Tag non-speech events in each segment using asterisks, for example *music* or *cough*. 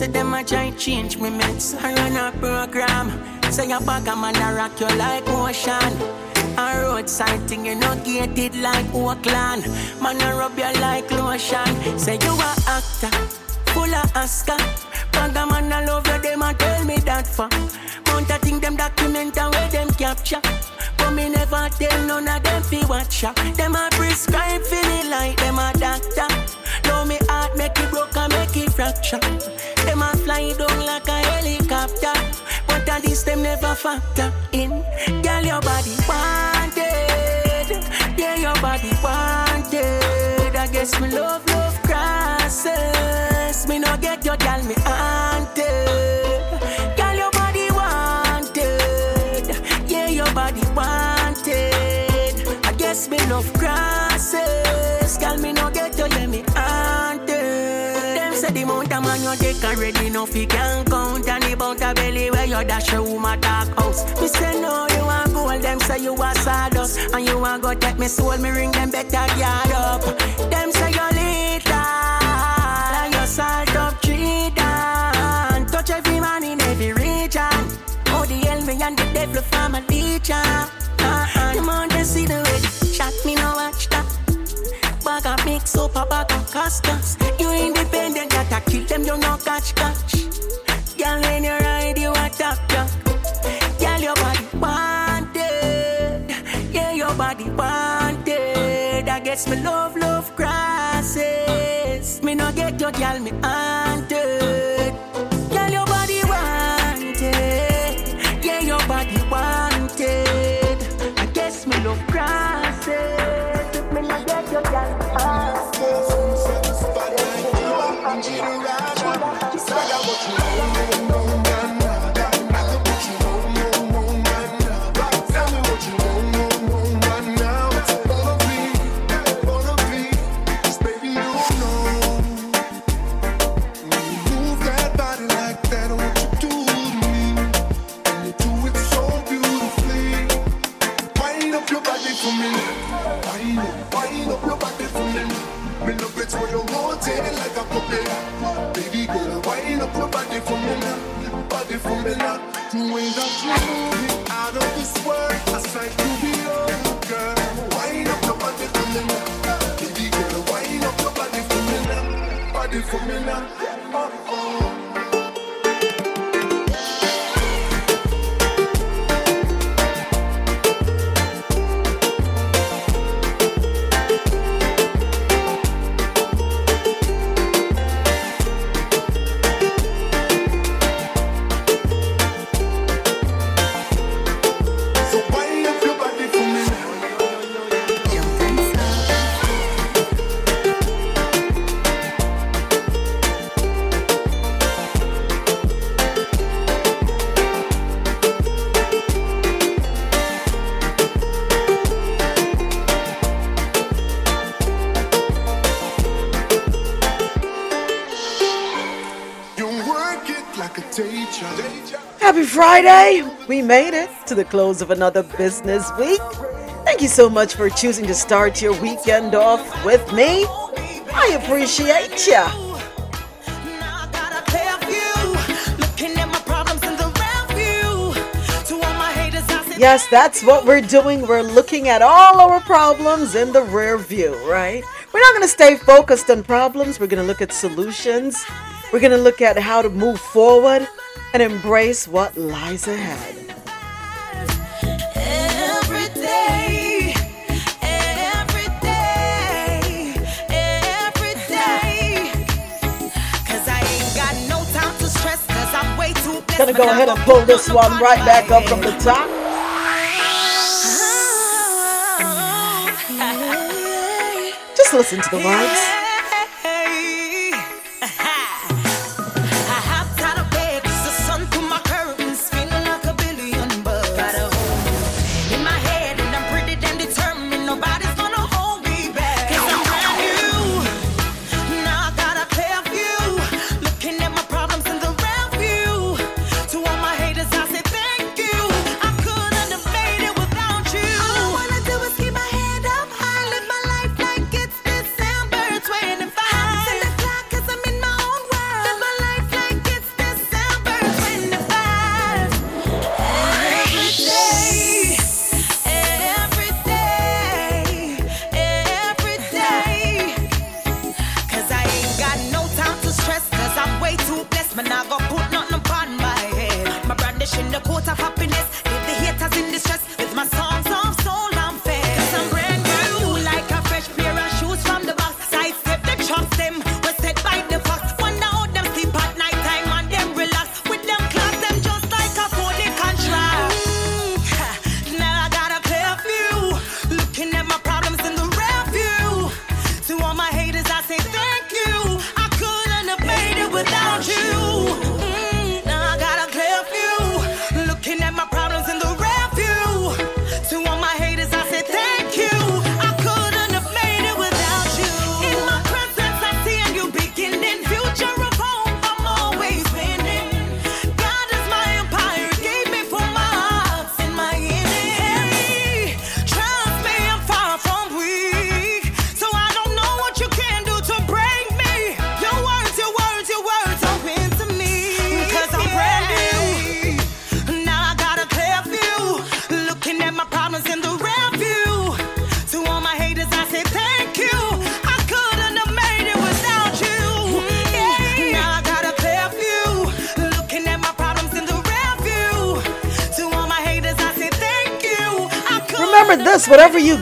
say them a try change me meds. I run a program. Say your bag a man a rock you like ocean. A roadside thing you know gated like Oakland. Man a rub you like lotion. Say you a actor, full of Oscar. Bag a man a love you, them a tell me that for. Mount a thing them document and where them capture. But me never tell none of them fi watch ya. Them a prescribe me like them a doctor. Know me heart make it broke and make it fracture. Fly down like a helicopter. But at least them never factor in. Girl, your body wanted. Yeah, your body wanted. I guess me love, love crosses. The amount of man you take already enough you can count And amount of belly where you dash a woman dark house Me say no, you want gold, them say you a sawdust And you want go take me soul, me ring them better guard up. Them say you little, and you salt up down Touch every man in every region. Oh, the me and the devil from a legion uh-uh. The they see the way shot me, no watch that. Bag a mix up a bag of customers. You independent, Kill them, you no catch catch. Girl, when you ride, you attack ya. Girl, your body wanted. Yeah, your body wanted. I guess me love, love crosses. Me no get your girl, me haunted. That you move out of this world, I sight to behold, girl. Wind up your body for me now, baby girl, wind up your body for me now, body for me now. Oh, oh. Friday! We made it to the close of another business week. Thank you so much for choosing to start your weekend off with me. I appreciate you. Yes, that's what we're doing. We're looking at all our problems in the rear view, right? We're not going to stay focused on problems. We're going to look at solutions. We're going to look at how to move forward and embrace what lies ahead. Every day, every day, every day. 'Cause I ain't got no time to stress 'cause I'm way too blessed. Gonna go ahead and pull this one right back up from the top. *laughs* Just listen to the words.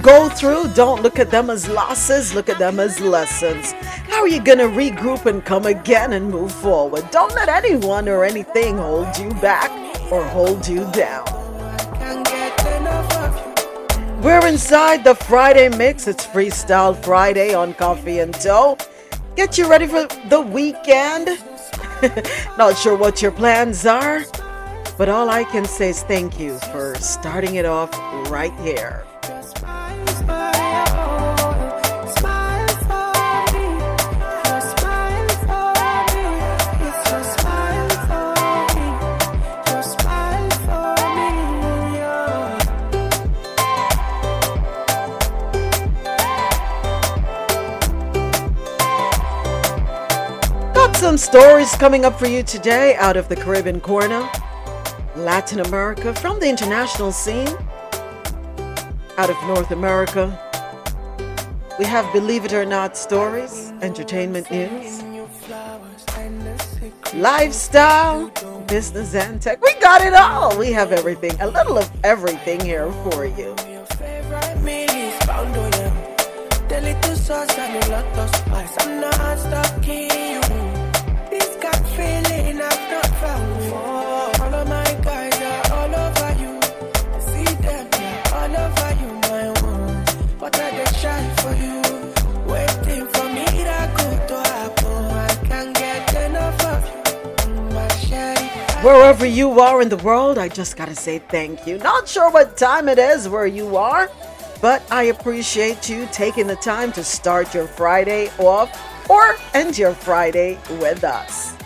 Go through, don't look at them as losses, look at them as lessons. How are you going to regroup and come again and move forward? Don't let anyone or anything hold you back or hold you down. We're inside the Friday mix. It's Freestyle Friday on Coffee and Dough. Get you ready for the weekend. *laughs* Not sure what your plans are, but all I can say is thank you for starting it off right here. Some stories coming up for you today out of the Caribbean corner. Latin America, from the international scene, out of North America. We have Believe It or Not stories, entertainment news, lifestyle, business, and tech. We got it all. We have everything, a little of everything here for you. I'm not stuck in you. Feeling I've not before. All of my guys are all over you. See them, yeah, all over you, my one. But I shy for you. Waiting for me to happen. I can't get enough of you. Mm, my shady. Wherever you are in the world, I just gotta say thank you. Not sure what time it is where you are, but I appreciate you taking the time to start your Friday off or end your Friday with us.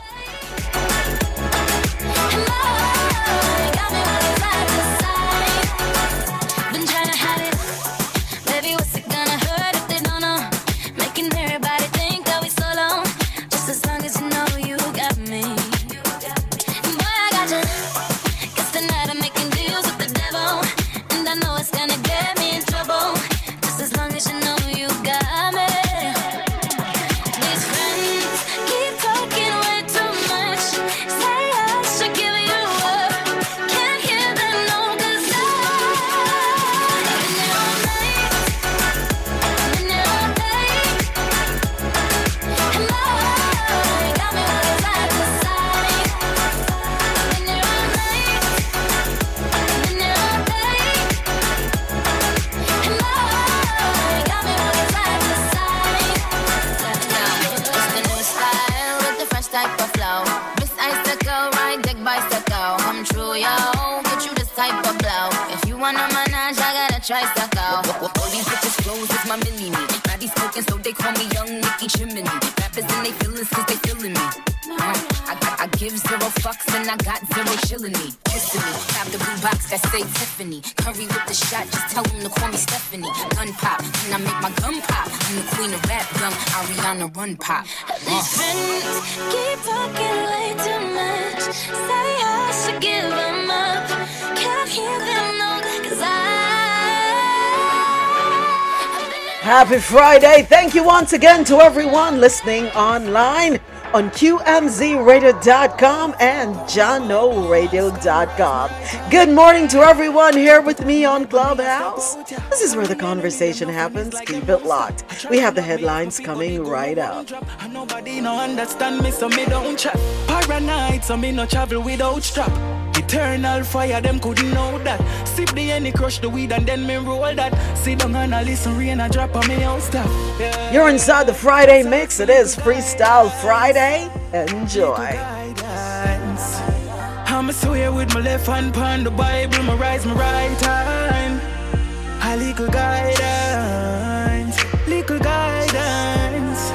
I got zero chillin' me. Kissing me. Have the blue box that say Tiffany. Curry with the shot, just tell them to call me Stephanie. Gun pop, when I make my gun pop. I'm the queen of rap, young Ariana Run Pop. These friends keep talking way too much. Say I should give them up. Can't hear them, no, cause I. Happy Friday. Thank you once again to everyone listening online on QMZRadio.com and JohnORadio.com. Good morning to everyone here with me on Clubhouse. This is where the conversation happens. Keep it locked. We have the headlines coming right up. Nobody no understand me, so me don't chat. Paranoid, so me no travel without strap. Eternal fire, them couldn't know that. Sip the any crush the weed, and then me roll that. Sit down and I listen, rain a drop on me house stuff. Yeah. You're inside the Friday mix. It is Freestyle Friday. Enjoy. I'm a swear with my left hand pan the Bible, my rise my right hand. A little guidance, little guidance.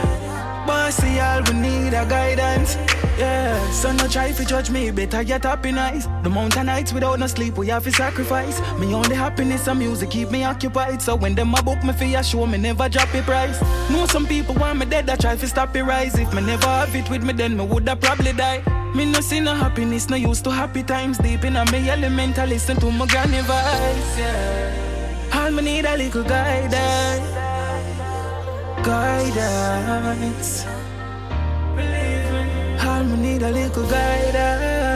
Bossy, all we need a guidance. Yeah, so no try to judge me, better get happy nice. The mountain nights without no sleep, we have to sacrifice. Me only happiness and music keep me occupied. So when them a book me for show, me never drop a price. Know some people want me dead, I try to stop it rise. If me never have it with me, then me woulda probably die. Me no see no happiness, no used to happy times. Deep in me element, I listen to my granny voice. Yeah. All me need a little guidance, guidance. All me need a little guidance,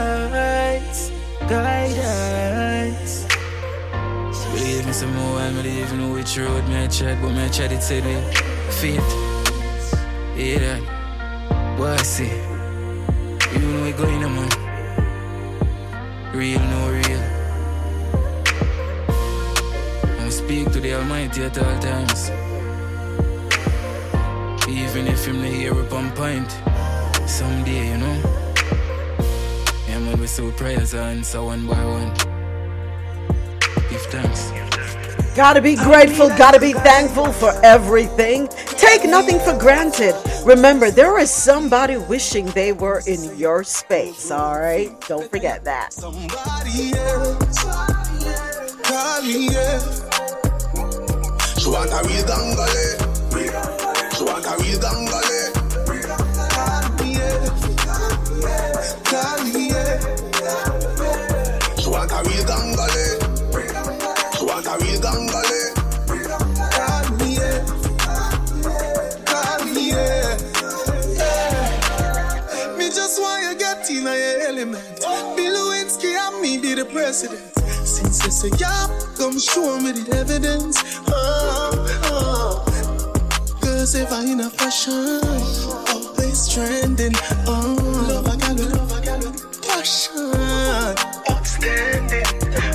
guidance. Believe me. Me some more leave, know which road me I tread, but me I tread it said faith. Yeah, that. What I say? You know we going, man. Real, no real. I speak to the Almighty at all times. Even if him not hear up on point, someday, you know. Yeah, man, we so prayers answer one by one. Give thanks. Gotta be grateful, gotta be thankful for everything. Take nothing for granted. Remember, there is somebody wishing they were in your space, all right? Don't forget that. Somebody else. Call me, yeah. She want a real gangale. She want a real gangale. Yeah. She want a real gangale. She want a real gangale. Bill Lewinsky and me be the president. Since you say yeah, come show me the evidence. Oh, oh. Cause if I in a fashion, always trending. Oh, passion, outstanding.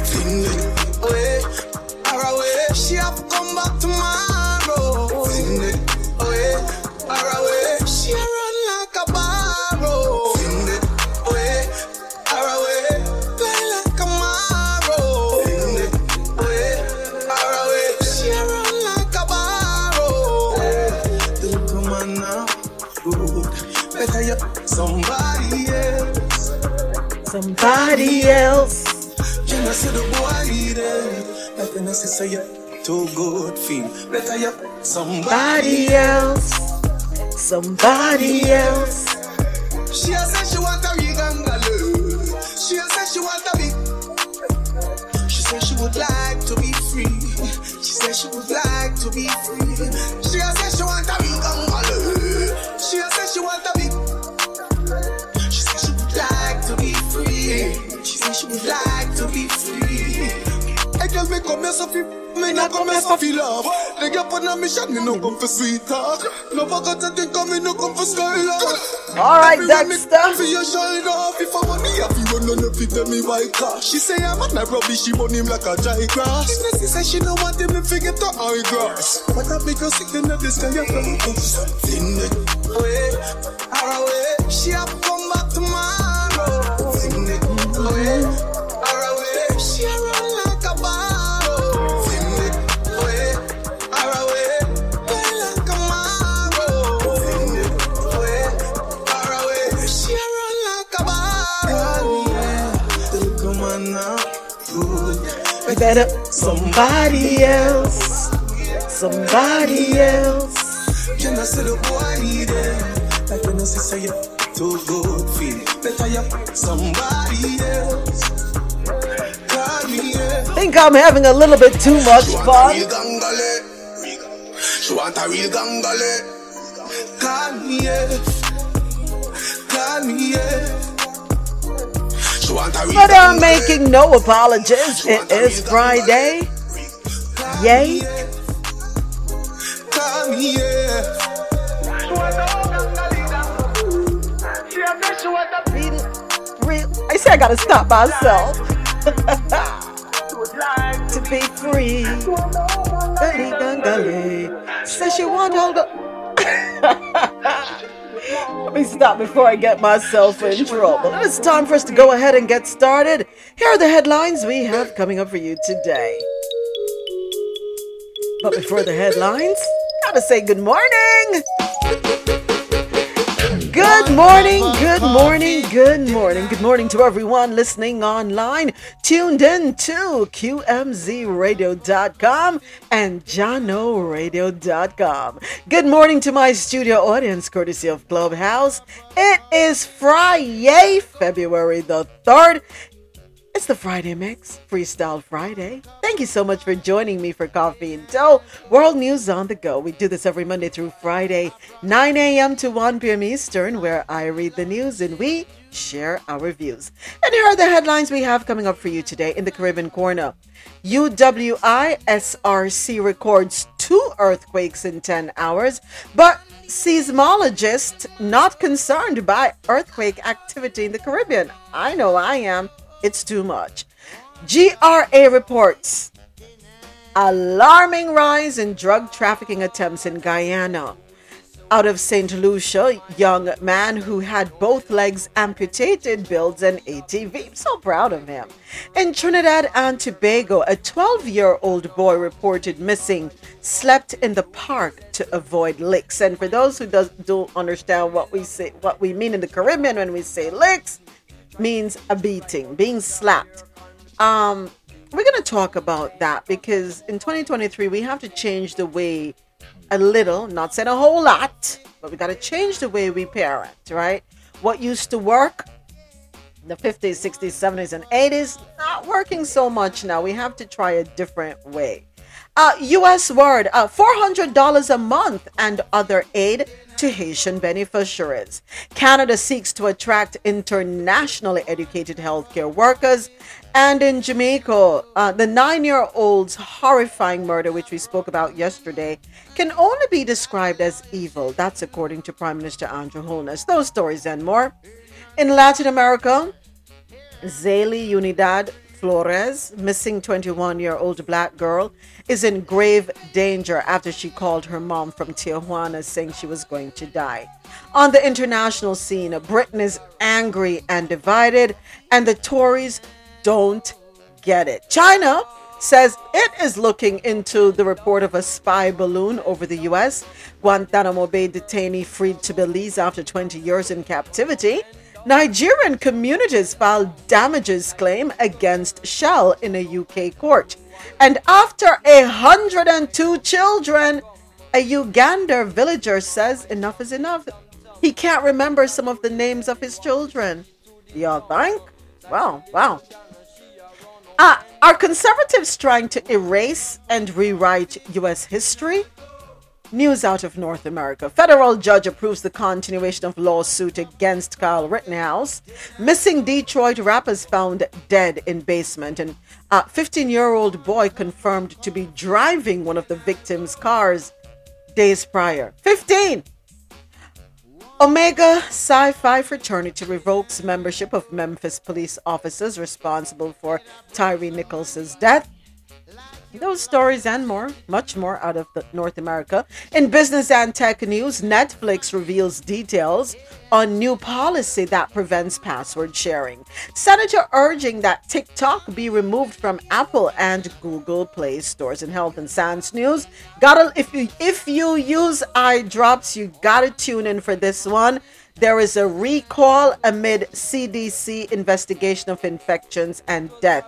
Fling it away, or away. She have come back tomorrow. Somebody else. You know, see the boy there. Like when I say, you too good, feel better you somebody. Else. Somebody else. She a say she want a regangaloo. She a say she want a big. She say she would like to be free. She say she would like to be free. Would like to be free. Hey girl, me come here so fi, me not come here so fi love. They get put on a mission, me no come for sweet talk. No forget to think of me no come for sky love. All right, Everywhere me Dexter. For your shoulder, if I money, if you run on if you tell me why car. She say I'm not rubbish, she burn him like a dry grass. She say she no want him, me forget to high grass. But I make her sick in the sky, you come up something away, far away. She have to come back tomorrow. Better somebody else. Somebody else. Can I see the boy there? Like when I say say you too good, feel better you somebody else. Think I'm having a little bit too much She want a fun. She want a real gangale. Call me, yeah. Call me, yeah. But I'm making no apologies. It is Friday. Yay. me, yeah. Call me, yeah. Real, real. I say I gotta stop myself. *laughs* to be free. Gully gully. Says she want hold up. *laughs* Let me stop before I get myself in trouble. It's time for us to go ahead and get started. Here are the headlines we have coming up for you today. But before the headlines, gotta say good morning. Good morning, good morning, good morning, good morning to everyone listening online, tuned in to QMZRadio.com and JanoRadio.com. Good morning to my studio audience, courtesy of Clubhouse. It is Friday, February the 3rd. It's the Friday Mix, Freestyle Friday. Thank you so much for joining me for Coffee and Dough, World News on the Go. We do this every Monday through Friday, 9 a.m. to 1 p.m. Eastern, where I read the news and we share our views. And here are the headlines we have coming up for you today in the Caribbean Corner. UWI SRC records two earthquakes in 10 hours, but seismologists not concerned by earthquake activity in the Caribbean. I know I am. It's too much. GRA reports alarming rise in drug trafficking attempts in Guyana. Out of St. Lucia, young man who had both legs amputated builds an ATV. I'm so proud of him. In Trinidad and Tobago, a 12 year old boy reported missing, slept in the park to avoid licks. And for those who does, don't understand what we say, what we mean in the Caribbean when we say licks, means a beating, being slapped. Um, we're going to talk about that because in 2023 we have to change the way a little, not saying a whole lot, but we got to change the way we parent, right? What used to work in the 50s, 60s, 70s, and 80s, not working so much now. We have to try a different way. Uh, U.S. word, uh, $400 a month and other aid to Haitian beneficiaries. Canada seeks to attract internationally educated healthcare workers. And in Jamaica, uh, the nine year old's horrifying murder, which we spoke about yesterday, can only be described as evil. That's according to Prime Minister Andrew Holness. Those stories and more. In Latin America, Zaylee Unidad Flores, missing 21 year old black girl, is in grave danger after she called her mom from Tijuana saying she was going to die. On the international scene, Britain is angry and divided, and the Tories don't get it. China says it is looking into the report of a spy balloon over the U.S. Guantanamo Bay detainee freed to Belize after 20 years in captivity. Nigerian communities filed damages claim against Shell in a UK court. And after a 102 children, a Uganda villager says enough is enough. He can't remember some of the names of his children. Y'all think? Wow, wow. Uh, are conservatives trying to erase and rewrite U.S. history? News out of North America. Federal judge approves the continuation of lawsuit against Kyle Rittenhouse. Missing Detroit rappers found dead in basement. And a 15 year old boy confirmed to be driving one of the victim's cars days prior. 15! Omega Psi Phi fraternity revokes membership of Memphis police officers responsible for Tyre Nichols' death. Those stories and more, much more out of North America. In business and tech news, Netflix reveals details on new policy that prevents password sharing. Senator urging that TikTok be removed from Apple and Google Play stores. In health and science news, gotta if you if you use eye drops, you gotta tune in for this one. There is a recall amid CDC investigation of infections and death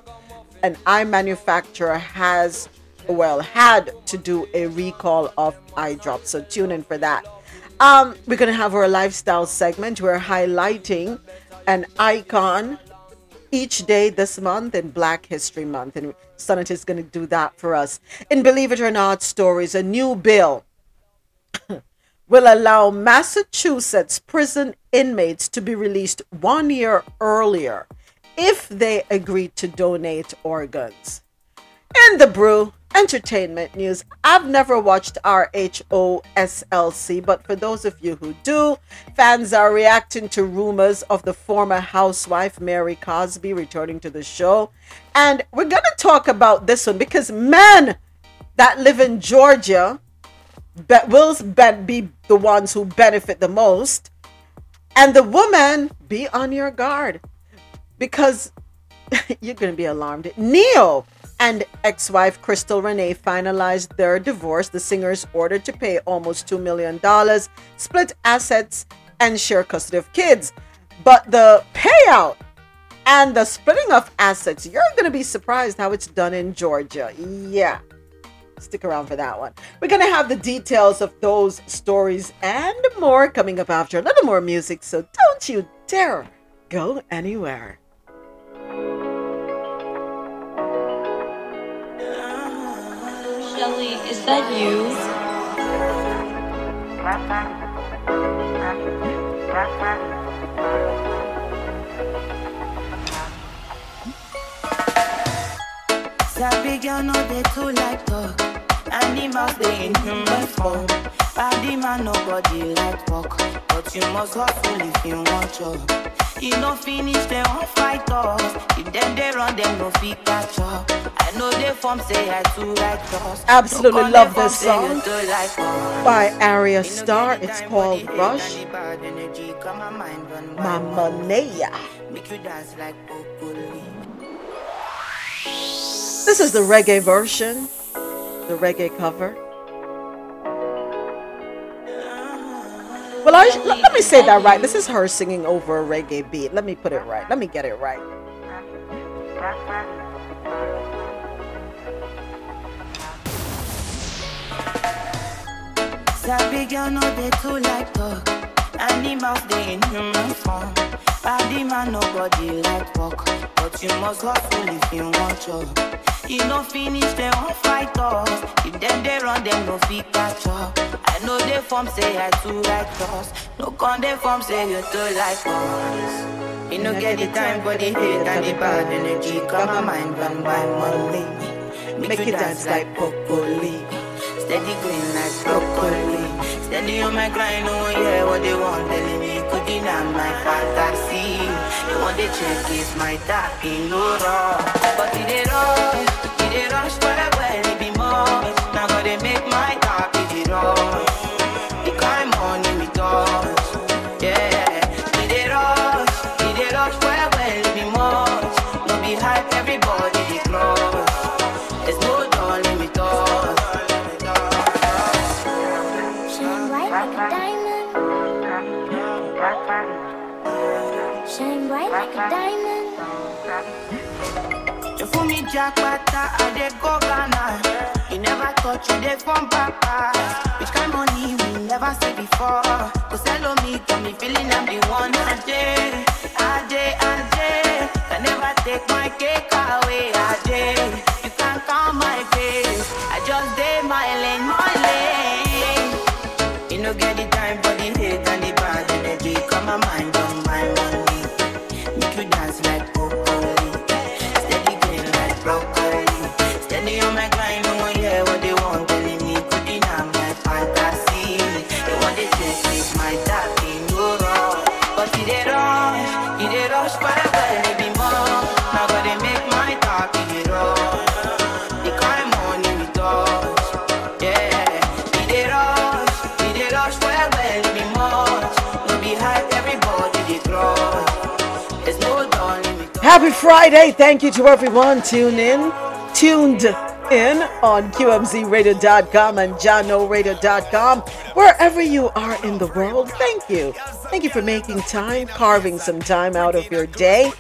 an eye manufacturer has, well, had to do a recall of eye drops. So tune in for that. Um, we're going to have our lifestyle segment. We're highlighting an icon each day this month in Black History Month. And Sonnet is going to do that for us. In Believe It or Not Stories, a new bill *coughs* will allow Massachusetts prison inmates to be released one year earlier if they agree to donate organs. In the brew, entertainment news. I've never watched RHOSLC, but for those of you who do, fans are reacting to rumors of the former housewife Mary Cosby returning to the show. And we're going to talk about this one because men that live in Georgia will be the ones who benefit the most. And the woman, be on your guard because *laughs* you're going to be alarmed. Ne-Yo and ex wife Crystal Renee finalized their divorce. The singer's ordered to pay almost $2 million, split assets, and share custody of kids. But the payout and the splitting of assets, you're going to be surprised how it's done in Georgia. Yeah. Stick around for that one. We're going to have the details of those stories and more coming up after a little more music, so don't you dare go anywhere. Shelly, is that you? Sabi girl no dey too like talk. Animals dey in human form. Body man nobody like work, but you must hustle if you want job. You no finish dem wan fight us. If dem dey run dem no fit catch up. I know they form say I too like us. Absolutely No love this form say you song by know Star. It's called for the hate Rush. and the bad energy, come my mind run wild. Mamma Mia. Make you dance like broccoli. This is the reggae version, the reggae cover. Well, I, let, let me say that right. This is her singing over a reggae beat. Let me put it right. Let me get it right. Girl no dey too like talk. Animals dey in human form. Body man nobody like work, but you must hustle if you want. You no finish dem wan fight us. If dem dey run dem no fit catch up. I know they form say I too like us. No con dey form say you too like us. You no get the time for the hate and the bad energy. Come my mind run by money. Make, you dance like broccoli. Steady green like broccoli. Steady on my grind, oh yeah, what they want telling me. Could deny my fantasy. They want to check if my tap in no wrong. But it dey rush, jackpata, I dey go Ghana. You never thought you dey from papa. Which kind money we never see before. Cause hello me, got me feeling I'm the one a Friday. Thank you to everyone tuned in, tuned in on QMZRadio.com and JohnORadio.com. Wherever you are in the world, thank you. Thank you for making time, carving some time out of your day.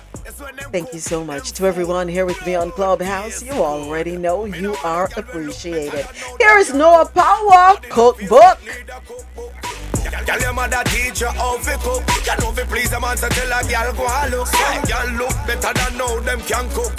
Thank you so much to everyone here with me on Clubhouse. You already know you are appreciated. Here is Noah Powa Cookbook. Girl, your mother teach you how to cook. You know fi please them and so tell a girl go a look. Some girl look better than now them can cook.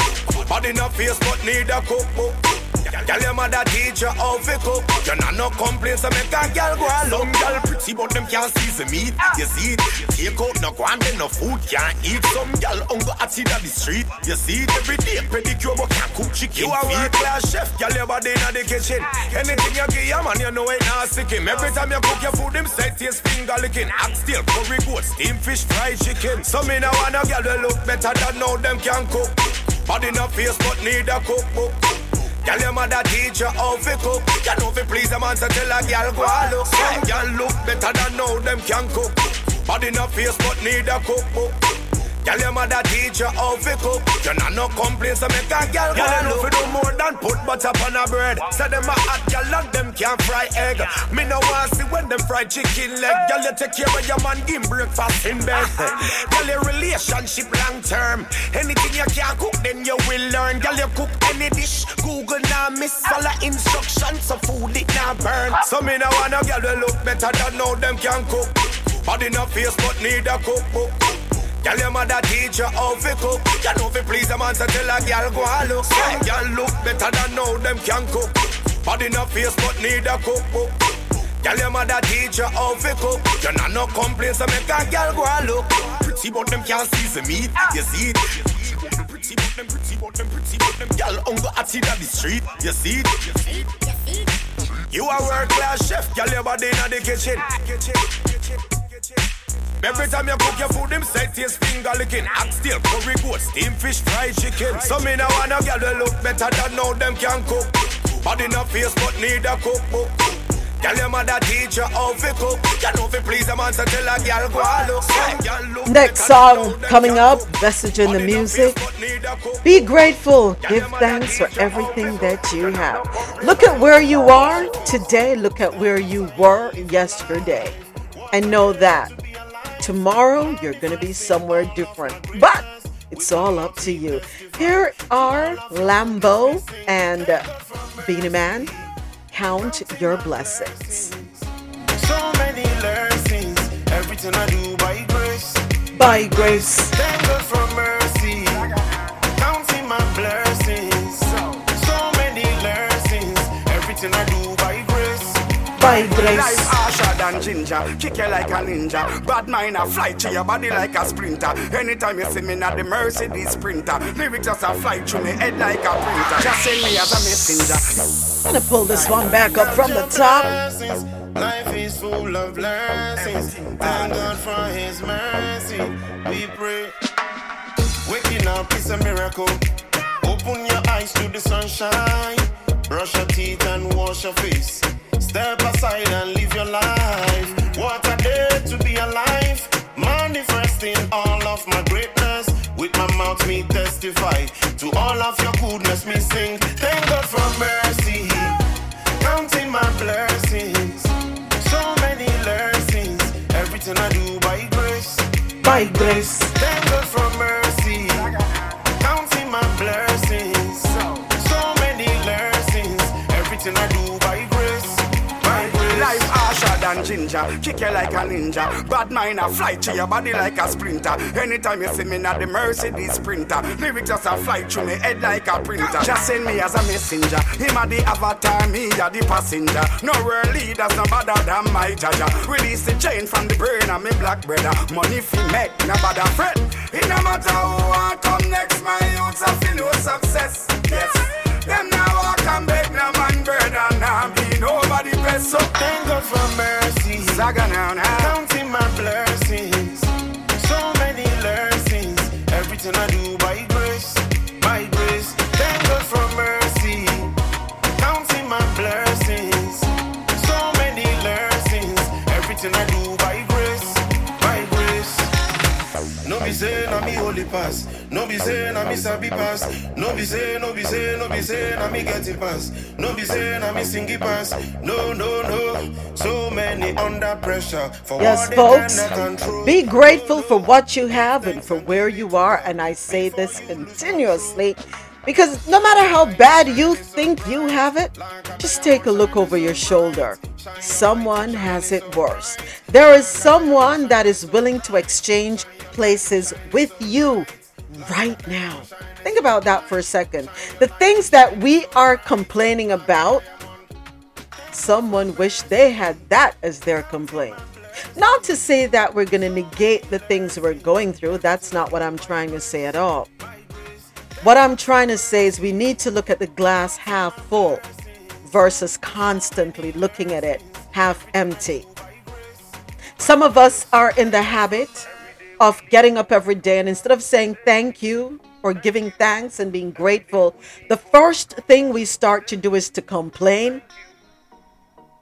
Body no face but need a cookbook. Girl, your mother teach you how to cook. You not no complaints so make a girl go a. Some girl pretty but them can't season meat. You see it? Take out no then no food can't eat. Some girl hunger at the the street. You see it every day. Pedicure but can't cook chicken. You a world class chef. Girl, your body in the kitchen. Anything you give your man, you know it not sick him. Every time you cook your food, him say taste finger licking. Oxtail, curry goat, steam fish, fried chicken. Some in a wanna girl they look better than now them can cook. Body no face but need a cookbook. Girl, your mother teach you how to cook. You know fi please them and so tell a girl go a look. Some girl look better than now them can cook. Body no face but need a cookbook. Girl, your mother teach you how to cook. You not no complaints, so make a girl go Girl, you know fi do more than put butter on a bread. Say them a hot girl and them can't fry egg. Me no want see when them fry chicken leg. Girl, you take care of your man, give breakfast in bed. *laughs* Girl, your relationship long term. Anything you can't cook, then you will learn. Girl, you cook any dish. Google now miss follow instructions, so food it now burn. Ah. So me no want a girl we look better than now them can cook. Body no face but need a cookbook. Girl, your mother teach you how to cook. You know fi please them and so tell a girl go a look. Some girl look better than now them can cook. Body no face but need a cookbook. Girl, your mother teach you how to cook. You not no complaints, so make a girl go a look. pretty, but them can't see the meat. You see it? Pretty, but them pretty, but them pretty, but them gal hunger at it on the street. You see it? You a world class chef, gal your body in the kitchen. Every time you cook your food, them set taste finger licking. Still, curry goat, steam fish, fried chicken. Some me now wanna girl that look better than now them can cook. Body no face, but need a cookbook. Girl, your mother teach you how to cook. You know fi please a man, so tell a girl go a look. Next better than now song coming up, message in the music. face, but need a cook. Be grateful. Give thanks for everything that you have. Look at where you are today. Look at where you were yesterday. And know that tomorrow you're going to be somewhere different. But it's all up to you. Here are Lambo and uh, Beenie Man. Count your blessings. So many blessings, everything I do by grace. By grace. Thank God for mercy, counting my blessings. So many blessings, everything I do by grace. Life harsher than ginger, kick you like a ninja. Bad mind a fly to your body like a sprinter. Anytime you see me not the Mercedes sprinter, lyrics just a fly through me head like a printer. Just send me as a messenger. I'm going to pull this one back up from the top. Life is full of blessings. Thank God for His mercy. We pray. Waking up is a miracle. Open your eyes to the sunshine. Brush your teeth and wash your face. Step aside and live your life. What a day to be alive. Manifesting all of my greatness. With my mouth, me testify to all of your goodness. Me sing. Thank God for mercy. Counting my blessings. So many blessings. Everything I do by grace. By grace. Kick you like a ninja. Bad mind a fly to your body like a sprinter. Anytime you see me not the Mercedes sprinter, lyrics just a fly through me head like a printer. Just send me as a messenger. Him a the avatar, me a the passenger. No world leaders no better than my jaja. Release the chain from the brain of me black brother. Money fi make, no bother fret. It no matter who want come next, my youths a feel no success. Yes. Them now walk and beg no best. So Thank God for mercy. Saga now now. Counting my blessings. So many blessings. Everything I do na me holy pass. No be say na me sabi pass. No be say, no be say, no be say na me get it pass. No be say na me sing pass. No, no, no. So many under pressure for Yes, what folks. they cannot control. Be grateful for what you have and for where you are. And I say this continuously because no matter how bad you think you have it, just take a look over your shoulder. Someone has it worse. There is someone that is willing to exchange places with you right now. Think about that for a second. The things that we are complaining about, someone wished they had that as their complaint. Not to say that we're going to negate the things we're going through. That's not what I'm trying to say at all. What I'm trying to say is we need to look at the glass half full versus constantly looking at it half empty. Some of us are in the habit of getting up every day and instead of saying thank you or giving thanks and being grateful, the first thing we start to do is to complain,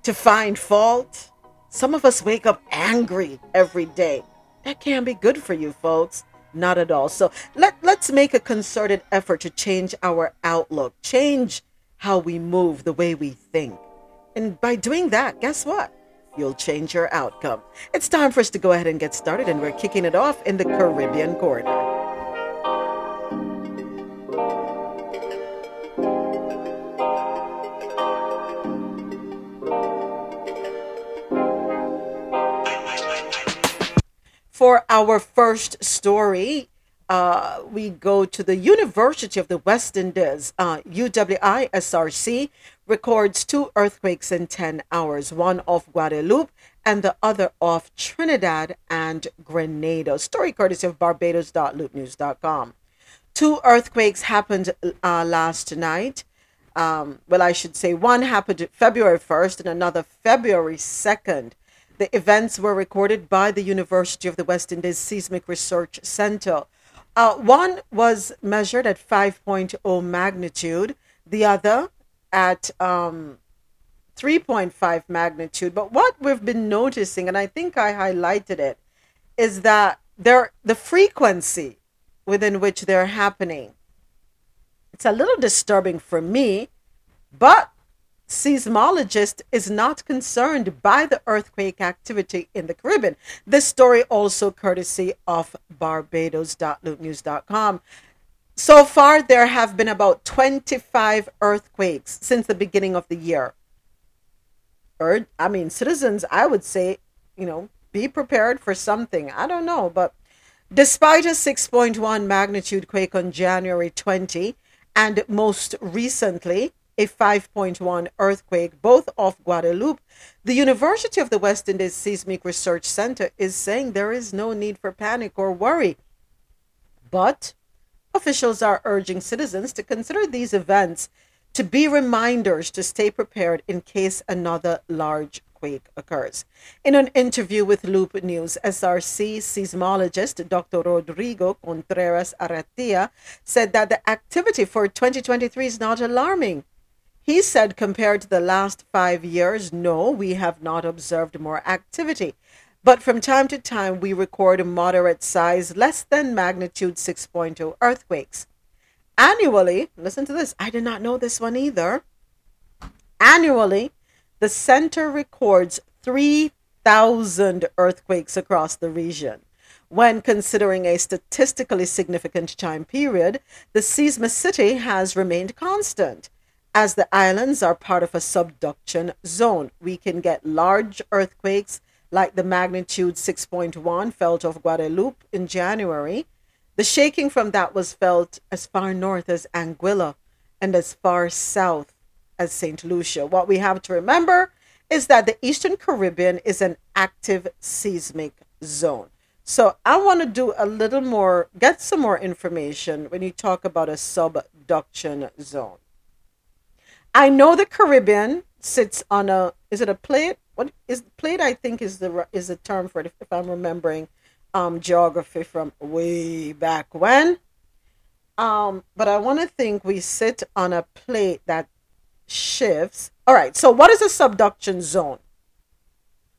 to find fault. Some of us wake up angry every day. That can't be good for you, folks. Not at all. So let, let's make a concerted effort to change our outlook, change how we move, the way we think. And by doing that, guess what? You'll change your outcome. It's time for us to go ahead and get started, and we're kicking it off in the Caribbean corner. For our first story, uh, we go to the University of the West Indies. Uh, UWI SRC records two earthquakes in 10 hours, one off Guadeloupe and the other off Trinidad and Grenada. Story courtesy of Barbados.loopnews.com. Two earthquakes happened uh, last night. Um, well, I should say one happened February 1st and another February 2nd. The events were recorded by the University of the West Indies Seismic Research Center. Uh, one was measured at 5.0 magnitude, the other at um, 3.5 magnitude. But what we've been noticing, and I think I highlighted it, is that there the frequency within which they're happening. It's a little disturbing for me, but seismologist is not concerned by the earthquake activity in the Caribbean. This story also courtesy of barbados.loopnews.com. So far, there have been about 25 earthquakes since the beginning of the year. Or, I mean, citizens, I would say, you know, be prepared for something. I don't know, but despite a 6.1 magnitude quake on January 20, and most recently, a 5.1 earthquake, both off Guadeloupe. The University of the West Indies Seismic Research Center is saying there is no need for panic or worry. But officials are urging citizens to consider these events to be reminders to stay prepared in case another large quake occurs. In an interview with Loop News, SRC seismologist Dr. Rodrigo Contreras Aratia said that the activity for 2023 is not alarming. He said, compared to the last five years, no, we have not observed more activity. But from time to time, we record moderate size, less than magnitude 6.0 earthquakes. Annually, listen to this, I did not know this one either. Annually, the center records 3,000 earthquakes across the region. When considering a statistically significant time period, the seismicity has remained constant. As the islands are part of a subduction zone, we can get large earthquakes like the magnitude 6.1 felt off Guadeloupe in January. The shaking from that was felt as far north as Anguilla and as far south as St. Lucia. What we have to remember is that the Eastern Caribbean is an active seismic zone. So I want to do a little more, get some more information when you talk about a subduction zone. I know the Caribbean sits on a is it a plate? What is plate? I think is the is the term for it if, I'm remembering um, geography from way back when. Um, but I want to think we sit on a plate that shifts. All right. So what is a subduction zone?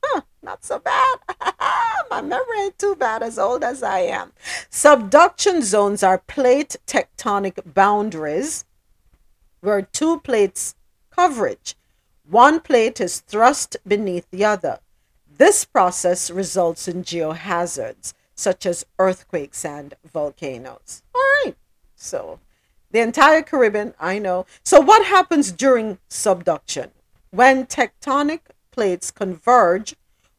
Huh, not so bad. *laughs* My memory ain't too bad as old as I am. Subduction zones are plate tectonic boundaries where two plates coverage. One plate is thrust beneath the other. This process results in geohazards such as earthquakes and volcanoes. All right. So, the entire Caribbean, I know. So, what happens during subduction? When tectonic plates converge,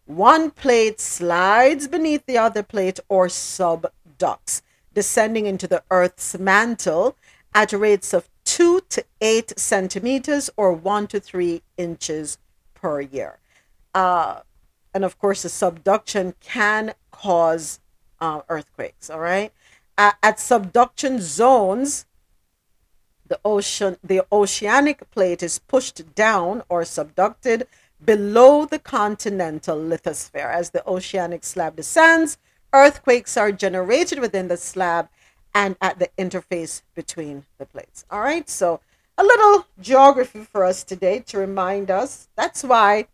one plate slides beneath the other plate or subducts, descending into the Earth's mantle at rates of two to eight centimeters or one to three inches per year. Uh, and of course, the subduction can cause uh, earthquakes. All right. Uh, at subduction zones, the ocean, the oceanic plate is pushed down or subducted below the continental lithosphere. As the oceanic slab descends, earthquakes are generated within the slab and at the interface between the plates. All right, so a little geography for us today to remind us. That's why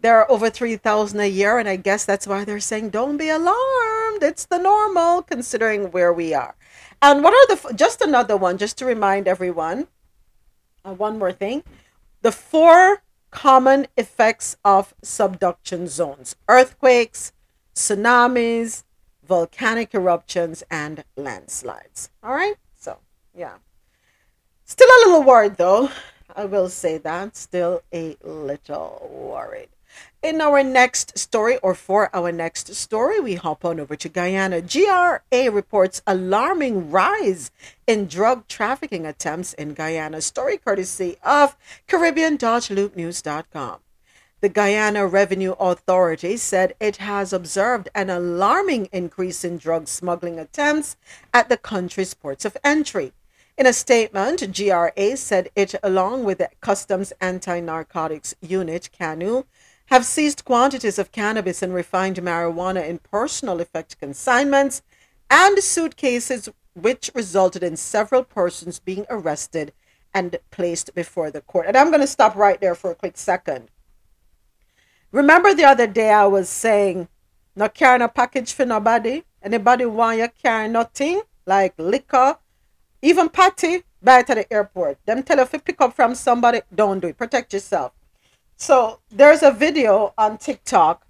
there are over 3,000 a year, and I guess that's why they're saying don't be alarmed. It's the normal considering where we are. And what are the, just another one, just to remind everyone, uh, one more thing. The four common effects of subduction zones earthquakes, tsunamis, volcanic eruptions, and landslides. All right, so yeah. Still a little worried though. I will say that. Still a little worried. In our next story, or for our next story, we hop on over to Guyana. GRA reports alarming rise in drug trafficking attempts in Guyana. Story courtesy of Caribbean.loopnews.com. The Guyana Revenue Authority said it has observed an alarming increase in drug smuggling attempts at the country's ports of entry. In a statement, GRA said it, along with the Customs Anti Narcotics Unit, CANU, have seized quantities of cannabis and refined marijuana in personal effect consignments and suitcases, which resulted in several persons being arrested and placed before the court. And I'm going to stop right there for a quick second. Remember the other day I was saying, not carrying a package for nobody? Anybody want you carry nothing like liquor, even patty, buy it at the airport. Them tell you if you pick up from somebody, don't do it. Protect yourself. So there's a video on TikTok.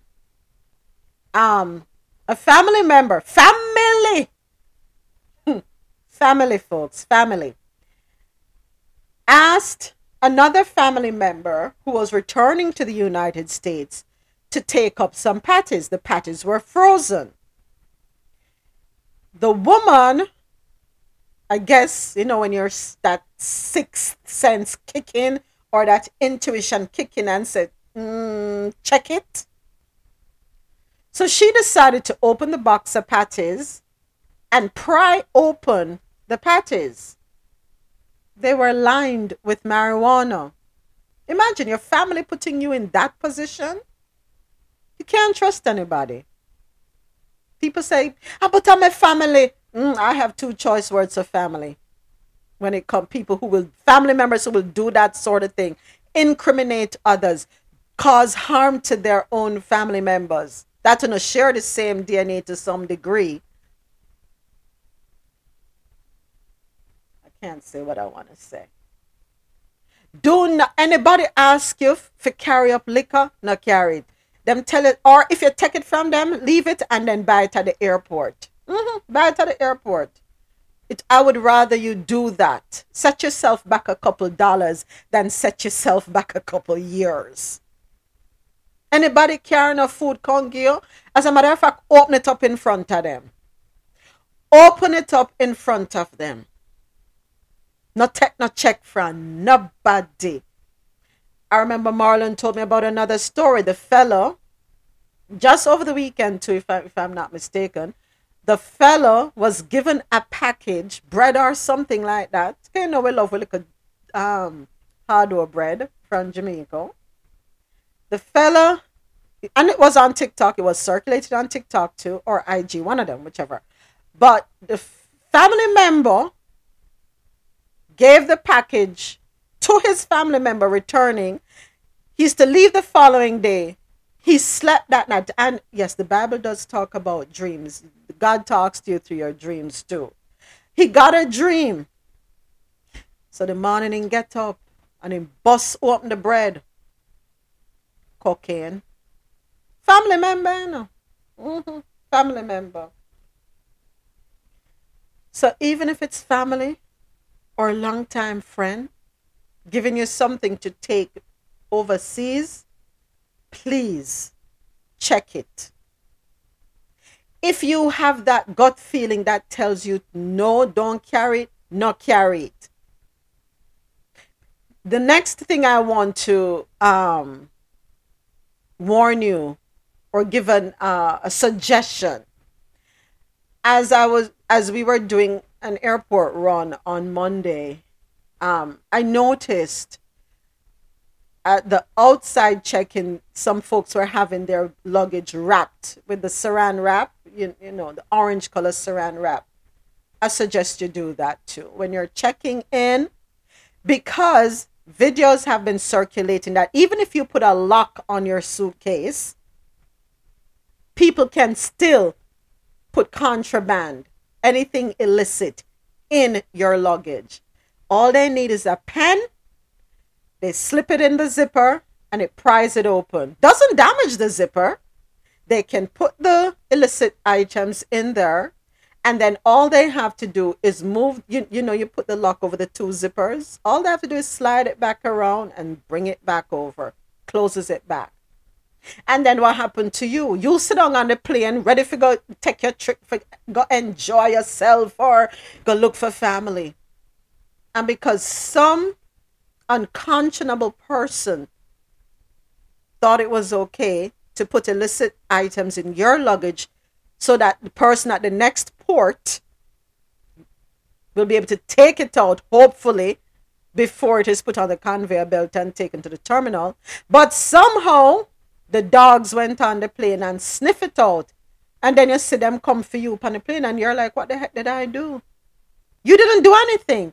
Um, a family member, family, *laughs* family, folks, family, asked another family member who was returning to the United States to take up some patties. The patties were frozen. The woman, I guess, you know, when you're that sixth sense kicking or that intuition kicking and said, mm, check it. So she decided to open the box of patties and pry open the patties. They were lined with marijuana. Imagine your family putting you in that position. You can't trust anybody. People say, ah, but I'm a family. Mm, I have two choice words of family when it comes people who will family members who will do that sort of thing incriminate others cause harm to their own family members that you know share the same dna to some degree can't say what i want to say do not anybody ask you to carry up liquor not carry it them tell it or if you take it from them leave it and then buy it at the airport Mhm, buy it at the airport it, I would rather you do that. Set yourself back a couple dollars than set yourself back a couple years. Anybody carrying a food congeo? As a matter of fact, open it up in front of them. Open it up in front of them. Not take no check from nobody. I remember Marlon told me about another story. The fellow, just over the weekend too, if, I, if I'm not mistaken, the fellow was given a package, bread or something like that. You know, we love a little um, hard dough bread from Jamaica. The fellow, and it was on TikTok, it was circulated on TikTok too, or IG, one of them, whichever. But the family member gave the package to his family member returning. He's to leave the following day. He slept that night. And yes, the Bible does talk about dreams. God talks to you through your dreams too. He got a dream. So the morning he get up and he bust open the bread. Cocaine. Family member, you know. Mhm. Family member. So even if it's family or longtime friend giving you something to take overseas, please check it. If you have that gut feeling that tells you no, don't carry it, not carry it. The next thing I want to um, warn you or give an, uh, a suggestion as I was as we were doing an airport run on Monday, um, I noticed at the outside check-in, some folks were having their luggage wrapped with the saran wrap, you, you know, the orange color saran wrap. I suggest you do that too when you're checking in, because videos have been circulating that even if you put a lock on your suitcase, people can still put contraband, anything illicit in your luggage. All they need is a pen, they slip it in the zipper, and it pries it open. Doesn't damage the zipper. They can put the illicit items in there And then all they have to do is move, you, you know, you put the lock over the two zippers. All they have to do is slide it back around and bring it back over, closes it back. And then what happened to you? You sit down on the plane, ready for go take your trip, for, go enjoy yourself or go look for family. And because some unconscionable person thought it was okay to put illicit items in your luggage so that the person at the next port will be able to take it out, hopefully, before it is put on the conveyor belt and taken to the terminal. But somehow the dogs went on the plane and sniff it out. And then you see them come for you on the plane and you're like, what the heck did I do? You didn't do anything.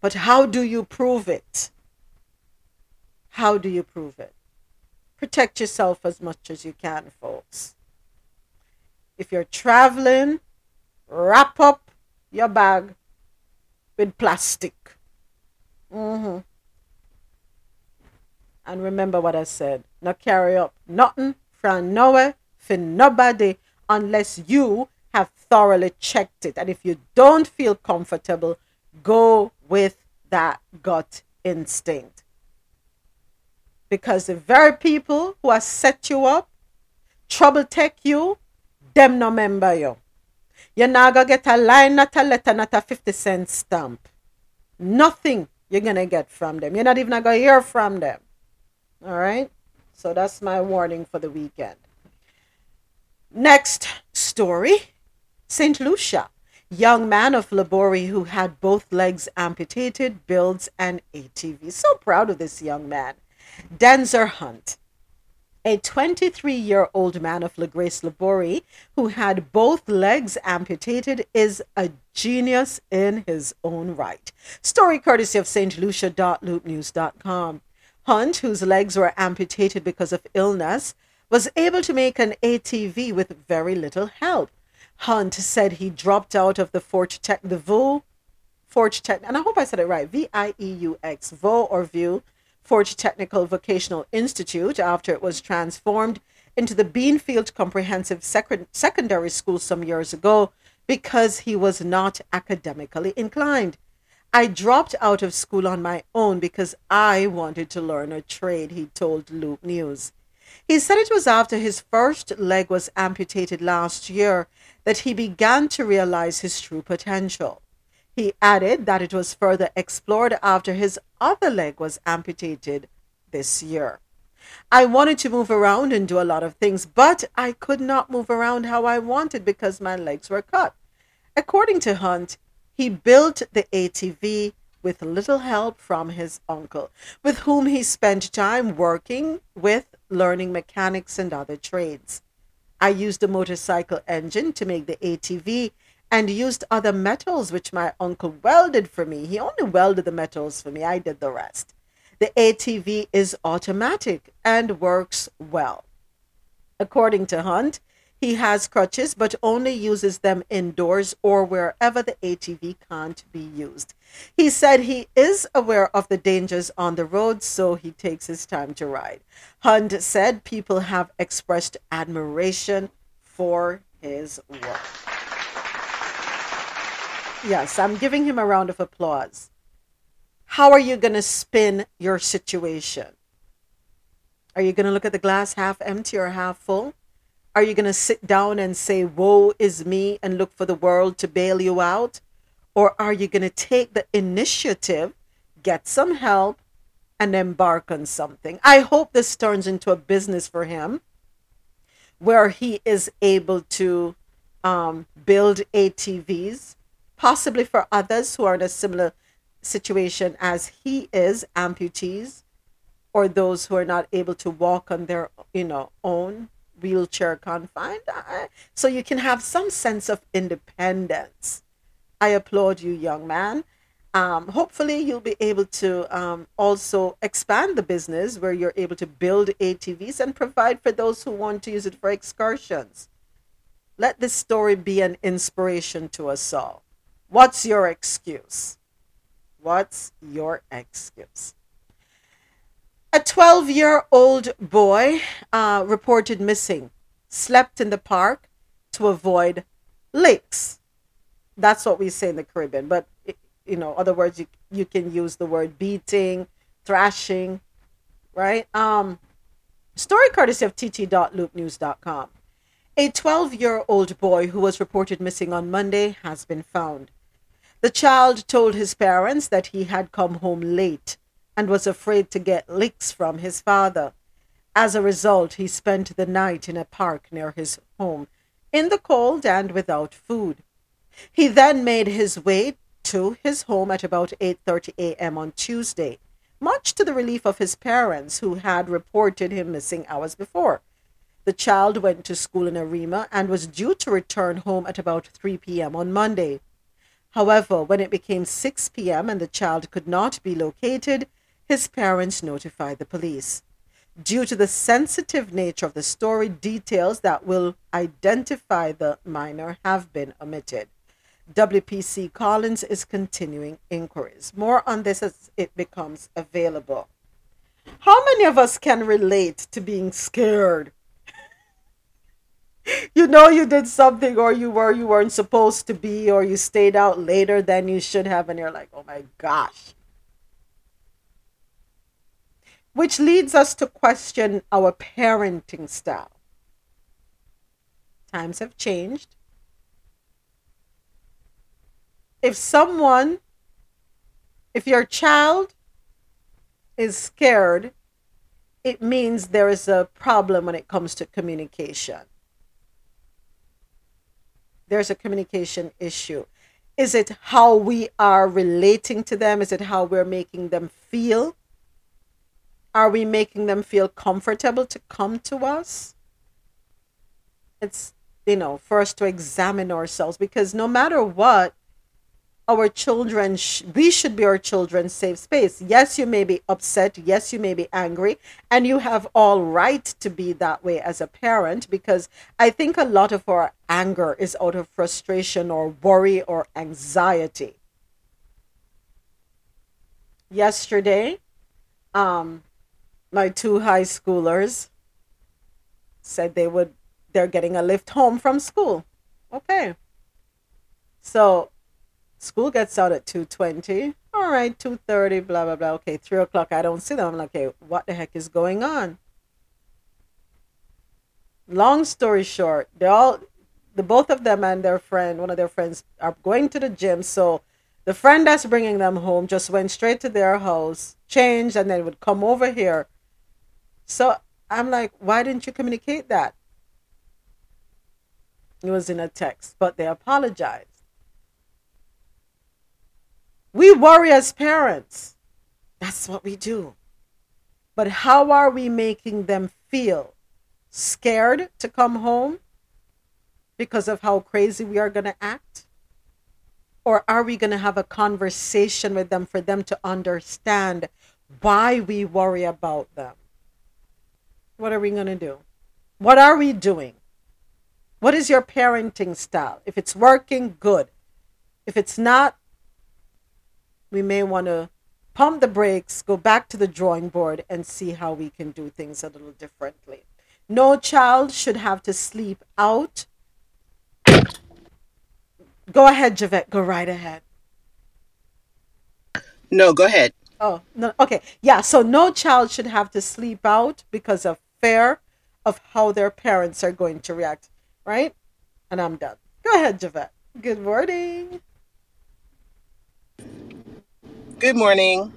But how do you prove it? How do you prove it? Protect yourself as much as you can, folks. If you're traveling, wrap up your bag with plastic. Mm-hmm. And remember what I said. Not carry up nothing from nowhere for nobody unless you have thoroughly checked it. And if you don't feel comfortable, go with that gut instinct. Because the very people who have set you up, trouble take you, them no member you. You're not gonna get a line, not a letter, not a 50 cent stamp. Nothing you're gonna get from them. You're not even gonna hear from them. All right. So that's my warning for the weekend. Next story St. Lucia. Young man of Laborie who had both legs amputated builds an ATV. So proud of this young man. Denzer Hunt, a 23 year old man of La Grace Laborie who had both legs amputated, is a genius in his own right. Story courtesy of stlucia.loopnews.com. Hunt, whose legs were amputated because of illness, was able to make an ATV with very little help. Hunt said he dropped out of the Fort Tech, the VO, Forge Tech, and I hope I said it right, V I E U X, VO or VIEW, Forge Technical Vocational Institute, after it was transformed into the Beanfield Comprehensive Sec- Secondary School some years ago because he was not academically inclined. I dropped out of school on my own because I wanted to learn a trade, he told Loop News. He said it was after his first leg was amputated last year that he began to realize his true potential. He added that it was further explored after his other leg was amputated this year. I wanted to move around and do a lot of things, but I could not move around how I wanted because my legs were cut. According to Hunt, he built the ATV with little help from his uncle, with whom he spent time working with learning mechanics and other trades. I used a motorcycle engine to make the ATV and used other metals which my uncle welded for me. He only welded the metals for me, I did the rest. The ATV is automatic and works well. According to Hunt, he has crutches, but only uses them indoors or wherever the ATV can't be used. He said he is aware of the dangers on the road, so he takes his time to ride. Hunt said people have expressed admiration for his work. Yes, I'm giving him a round of applause. How are you going to spin your situation? Are you going to look at the glass half empty or half full? Are you going to sit down and say, Woe is me, and look for the world to bail you out? Or are you going to take the initiative, get some help, and embark on something? I hope this turns into a business for him where he is able to um, build ATVs, possibly for others who are in a similar situation as he is, amputees, or those who are not able to walk on their you know own wheelchair confined. So you can have some sense of independence. I applaud you, young man. Um, hopefully, you'll be able to um, also expand the business where you're able to build ATVs and provide for those who want to use it for excursions. Let this story be an inspiration to us all. What's your excuse? What's your excuse? A 12 year old boy uh, reported missing, slept in the park to avoid lakes. that's what we say in the Caribbean. But you know, other words, you you can use the word beating, thrashing, right? Um, story courtesy of tt.loopnews.com. A 12 year old boy who was reported missing on Monday has been found. The child told his parents that he had come home late and was afraid to get licks from his father. As a result, he spent the night in a park near his home in the cold and without food. He then made his way to his home at about 8:30 a.m. on Tuesday, much to the relief of his parents who had reported him missing hours before. The child went to school in Arima and was due to return home at about 3 p.m. on Monday. However, when it became 6 p.m. and the child could not be located, his parents notified the police. Due to the sensitive nature of the story, details that will identify the minor have been omitted. WPC Collins is continuing inquiries. More on this as it becomes available. How many of us can relate to being scared *laughs* you know you did something or you were you weren't supposed to be or you stayed out later than you should have and you're like oh my gosh which leads us to question our parenting style times have changed if someone if your child is scared it means there is a problem when it comes to communication there's a communication issue. Is it how we are relating to them? Is it how we're making them feel? Are we making them feel comfortable to come to us? It's, you know, for us to examine ourselves because no matter what, our children sh- we should be our children's safe space. Yes you may be upset. Yes you may be angry. And you have all right to be that way as a parent because i think a lot of our anger is out of frustration or worry or anxiety. Yesterday um my two high schoolers said they would they're getting a lift home from school okay so School gets out at 2.20. All right, 2.30, blah, blah, blah. Okay, 3 o'clock, I don't see them. I'm like, okay, what the heck is going on? Long story short, they all, the both of them and their friend, one of their friends, are going to the gym. So the friend that's bringing them home just went straight to their house, changed, and then would come over here. So I'm like, why didn't you communicate that? It was in a text, but they apologized. We worry as parents. That's what we do. But how are we making them feel? Scared to come home because of how crazy we are going to act? Or are we going to have a conversation with them for them to understand why we worry about them? What are we going to do? What are we doing? What is your parenting style? If it's working, good. If it's not, we may want to pump the brakes, go back to the drawing board, and see how we can do things a little differently. No child should have to sleep out. Go ahead, Javette. Go right ahead. No, go ahead. Oh, no. Okay. Yeah. So no child should have to sleep out because of fear of how their parents are going to react. Right? And I'm done. Go ahead, Javette. Good morning. Good morning.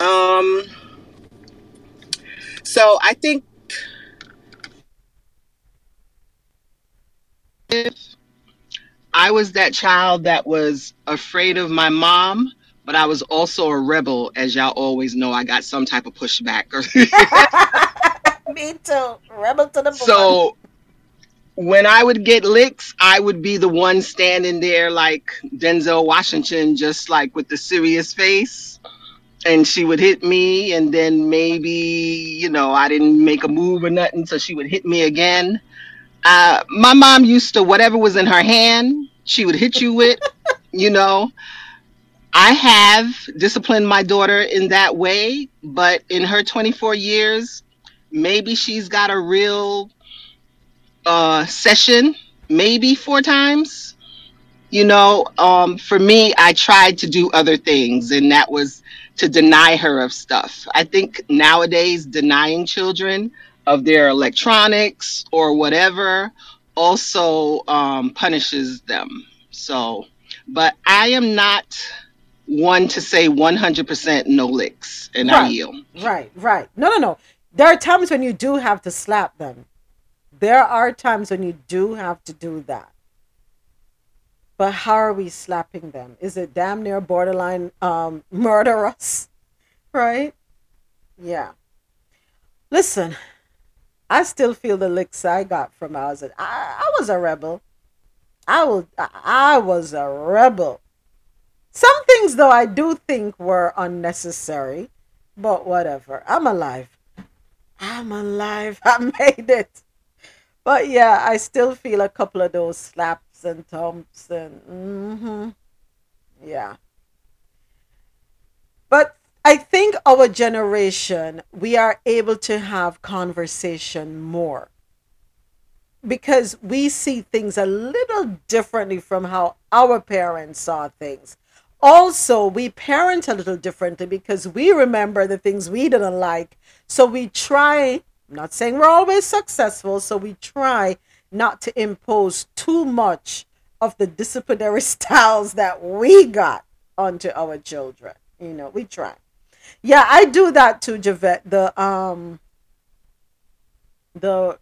Um, so I think if I was that child that was afraid of my mom, but I was also a rebel, as y'all always know, I got some type of pushback. *laughs* Me too. Rebel to the bone. so when I would get licks, I would be the one standing there like Denzel Washington, just like with the serious face. And she would hit me, and then maybe, you know, I didn't make a move or nothing, so she would hit me again. Uh, my mom used to, whatever was in her hand, she would hit you with, you know. I have disciplined my daughter in that way, but in her 24 years, maybe she's got a real uh, session maybe four times. you know, um, for me, I tried to do other things, and that was to deny her of stuff. I think nowadays, denying children of their electronics or whatever also um, punishes them. So, but I am not one to say 100% no licks, and I Right. yield. Right, right. No, no, no. There are times when you do have to slap them. There are times when you do have to do that. But how are we slapping them? Is it damn near borderline um, *laughs* murderous? Right? Yeah. Listen, I still feel the licks I got from I was a, I, I was a rebel. I will I, I was a rebel. Some things though I do think were unnecessary, but whatever. I'm alive. I'm alive. *laughs* I made it. But yeah, I still feel a couple of those slaps and thumps and mm-hmm. yeah. But I think our generation, we are able to have conversation more because we see things a little differently from how our parents saw things. Also, we parent a little differently because we remember the things we didn't like. So we try, I'm not saying we're always successful, so we try not to impose too much of the disciplinary *laughs* styles that we got onto our children. You know, we try. Yeah, I do that too, Javette. The um the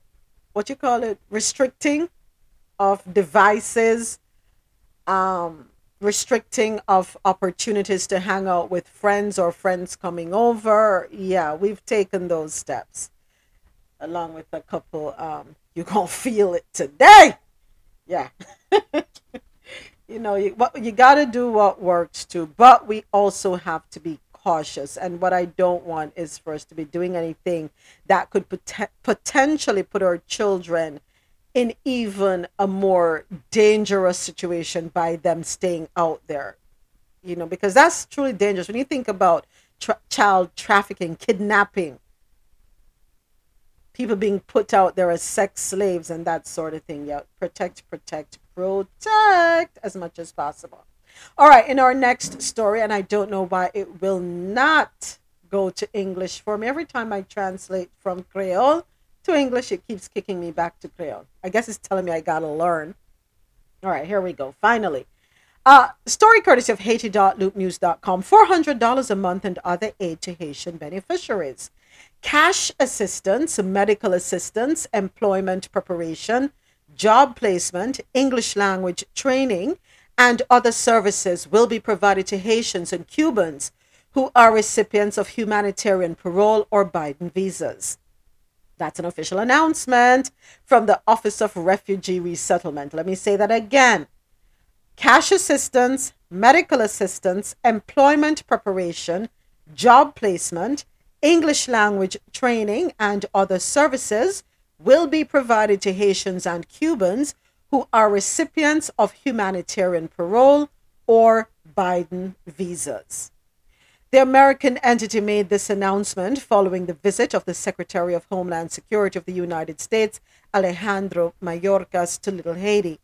what you call it restricting of devices um restricting of opportunities to hang out with friends or friends coming over. Yeah we've taken those steps along with a couple um you're gonna *laughs* feel it today. Yeah. *laughs* You know you, what you got to do what works too but we also have to be cautious. And what i don't want is for us to be doing anything that could pot- potentially put our children in even a more dangerous situation by them staying out there you know because that's truly dangerous when you think about tra- child trafficking kidnapping people being put out there as sex slaves and that sort of thing. Yeah, protect, protect, protect as much as possible. All right, in our next story, and I don't know why it will not go to English for me. Every time I translate from Creole to English, it keeps kicking me back to Creole. I guess it's telling me I gotta learn. All right, here we go. Finally. Uh, story courtesy of Haiti.loopnews.com $400 a month and other aid to Haitian beneficiaries. Cash assistance, medical assistance, employment preparation, job placement, English language training, and other services will be provided to Haitians and Cubans who are recipients of humanitarian parole or Biden visas. That's an official announcement from the Office of Refugee Resettlement. Let me say that again cash assistance, medical assistance, employment preparation, job placement, English language training, and other services will be provided to Haitians and Cubans who are recipients of humanitarian parole or Biden visas. The American entity made this announcement following the visit of the Secretary of Homeland Security of the United States, Alejandro Mayorkas, to Little Haiti.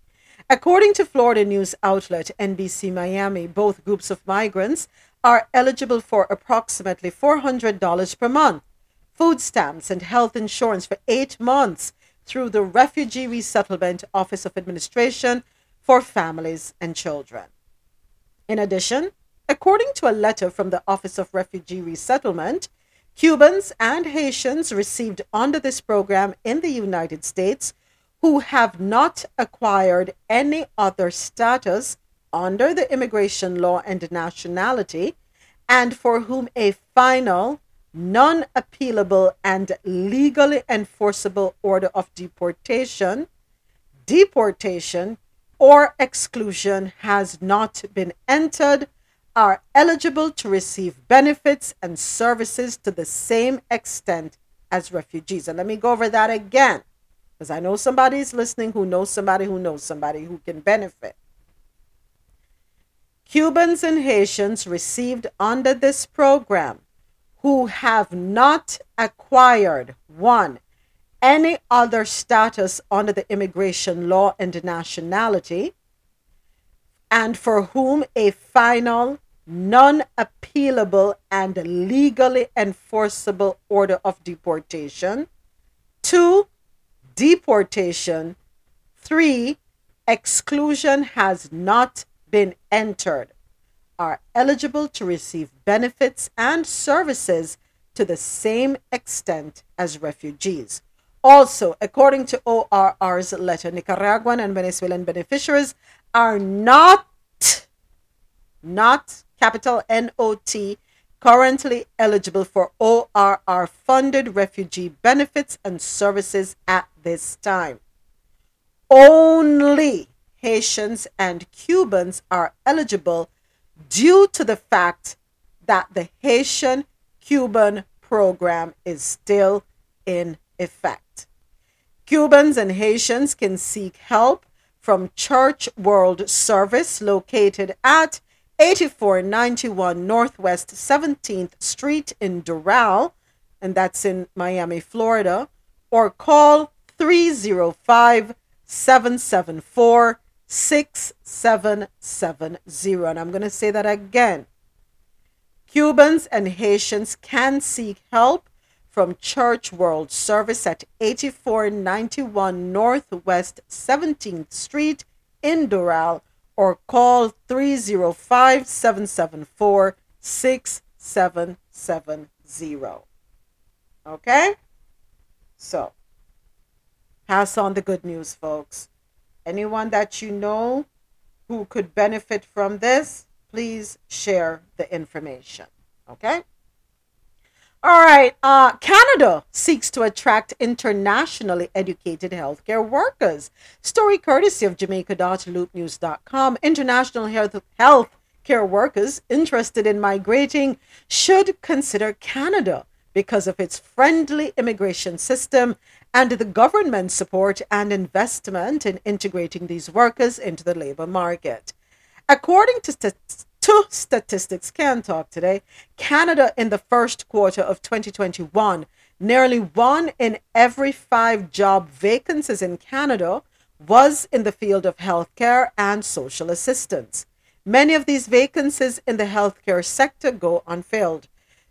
According to Florida news outlet NBC Miami, both groups of migrants are eligible for approximately $400 per month, food stamps, and health insurance for eight months through the Refugee Resettlement Office of Administration for families and children. In addition, according to a letter from the Office of Refugee Resettlement, Cubans and Haitians received under this program in the United States who have not acquired any other status under the immigration law and nationality, and for whom a final, non appealable, and legally enforceable order of deportation, deportation, or exclusion has not been entered, are eligible to receive benefits and services to the same extent as refugees. And let me go over that again because I know somebody's listening who knows somebody who knows somebody who can benefit. Cubans and Haitians received under this program who have not acquired one any other status under the immigration law and nationality and for whom a final, non appealable, and legally enforceable order of deportation. Two, deportation. Three, exclusion has not been entered are eligible to receive benefits and services to the same extent as refugees. Also, according to ORR's letter, Nicaraguan and Venezuelan beneficiaries are not, not capital N O T, currently eligible for ORR funded refugee benefits and services at this time. Only Haitians and Cubans are eligible due to the fact that the Haitian Cuban program is still in effect. Cubans and Haitians can seek help from Church World Service located at 8491 Northwest 17th Street in Doral, and that's in Miami, Florida, or call 305 774 6770. And I'm going to say that again. Cubans and Haitians can seek help from Church World Service at 8491 Northwest 17th Street in Doral or call 305 774 6770. Okay? So, pass on the good news, folks. Anyone that you know who could benefit from this, please share the information. Okay? All right. Uh, Canada seeks to attract internationally educated healthcare workers. Story courtesy of Jamaica.loopnews.com. International health, health care workers interested in migrating should consider Canada because of its friendly immigration system and the government support and investment in integrating these workers into the labor market. According to, to Statistics Can Talk today, Canada in the first quarter of 2021, nearly one in every five job vacancies in Canada was in the field of healthcare and social assistance. Many of these vacancies in the healthcare sector go unfilled.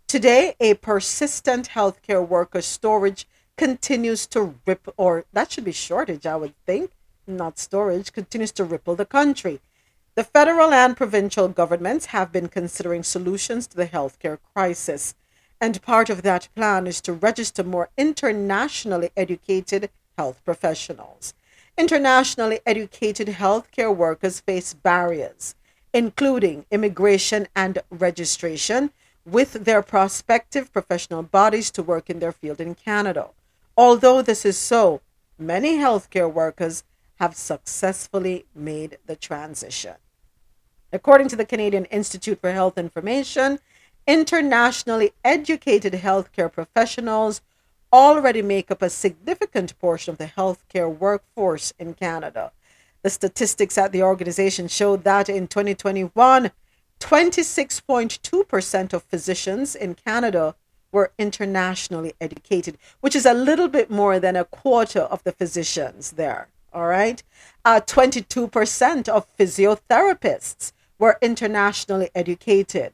Today, a persistent healthcare worker storage continues to ripple, or that should be shortage, I would think, not storage, continues to ripple the country. The federal and provincial governments have been considering solutions to the healthcare crisis, and part of that plan is to register more internationally educated health professionals. Internationally educated healthcare workers face barriers, including immigration and registration, with their prospective professional bodies to work in their field in Canada. Although this is so, many healthcare workers have successfully made the transition. According to the Canadian Institute for Health Information, internationally educated healthcare professionals already make up a significant portion of the healthcare workforce in Canada. The statistics at the organization showed that in 2021, 26.2% of physicians in Canada were internationally educated, which is a little bit more than a quarter of the physicians there. All right. Uh, 22% of physiotherapists were internationally educated.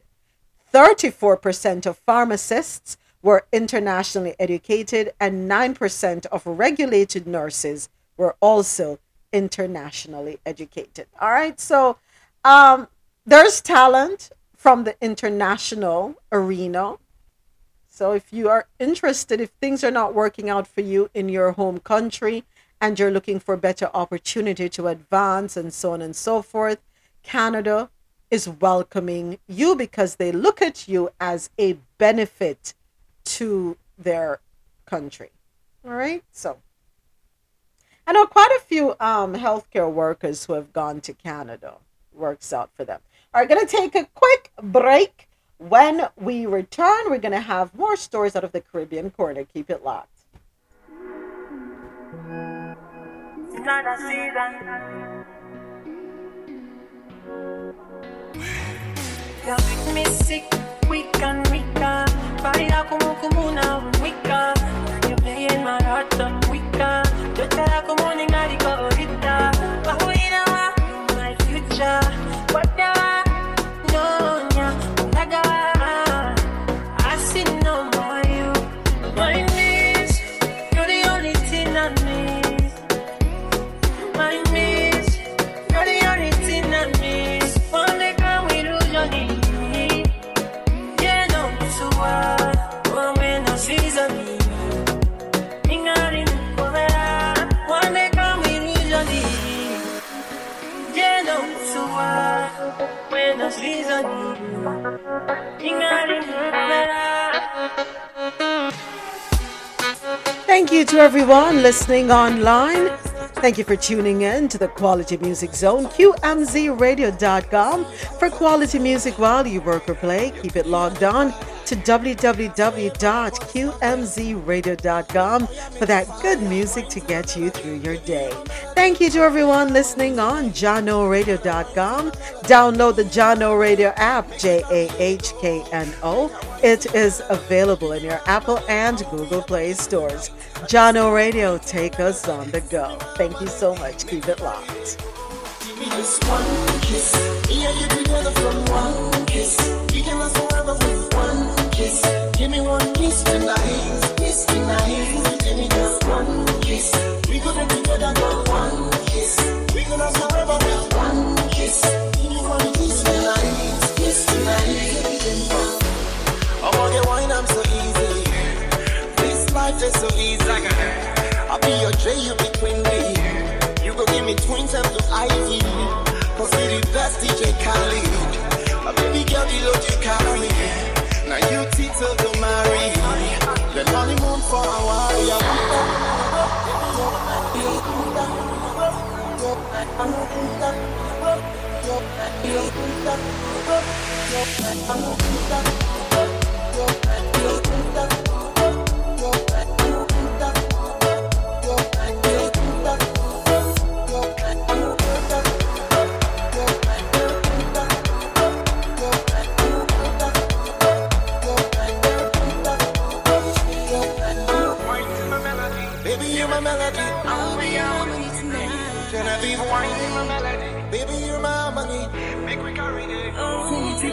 34% of pharmacists were internationally educated, and 9% of regulated nurses were also internationally educated. All right. So um, there's talent from the international arena so if you are interested, if things are not working out for you in your home country and you're looking for better opportunity to advance and so on and so forth, Canada is welcoming you because they look at you as a benefit to their country. All right. So I know quite a few um, healthcare workers who have gone to Canada. Works out for them. Right, going to take a quick break. When we return, we're going to have more stories out of the Caribbean corner. Keep it locked. You make me sick, and weaker. Fire como como una wicca. You're playing my heart Thank you to everyone listening online. Thank you for tuning in to the Quality Music Zone, QMZRadio.com. For quality music while you work or play, keep it logged on to www.qmzradio.com for that good music to get you through your day. Thank you to everyone listening on JahknoRadio.com. Download the Jahkno Radio app, J A H K N O. It is available in your Apple and Google Play stores. Jahkno Radio, take us on the go. Thank you so much. Keep it locked. Me one kiss tonight. Kiss tonight. Give me just one kiss. We could be together for one kiss. We can last forever with one kiss. Give me one kiss tonight. Kiss tonight. I want to wine, I'm so easy. This life is so easy. I'll be your J, you be Queen B. You go give me twin times to Ivy. Baby,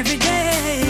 every day.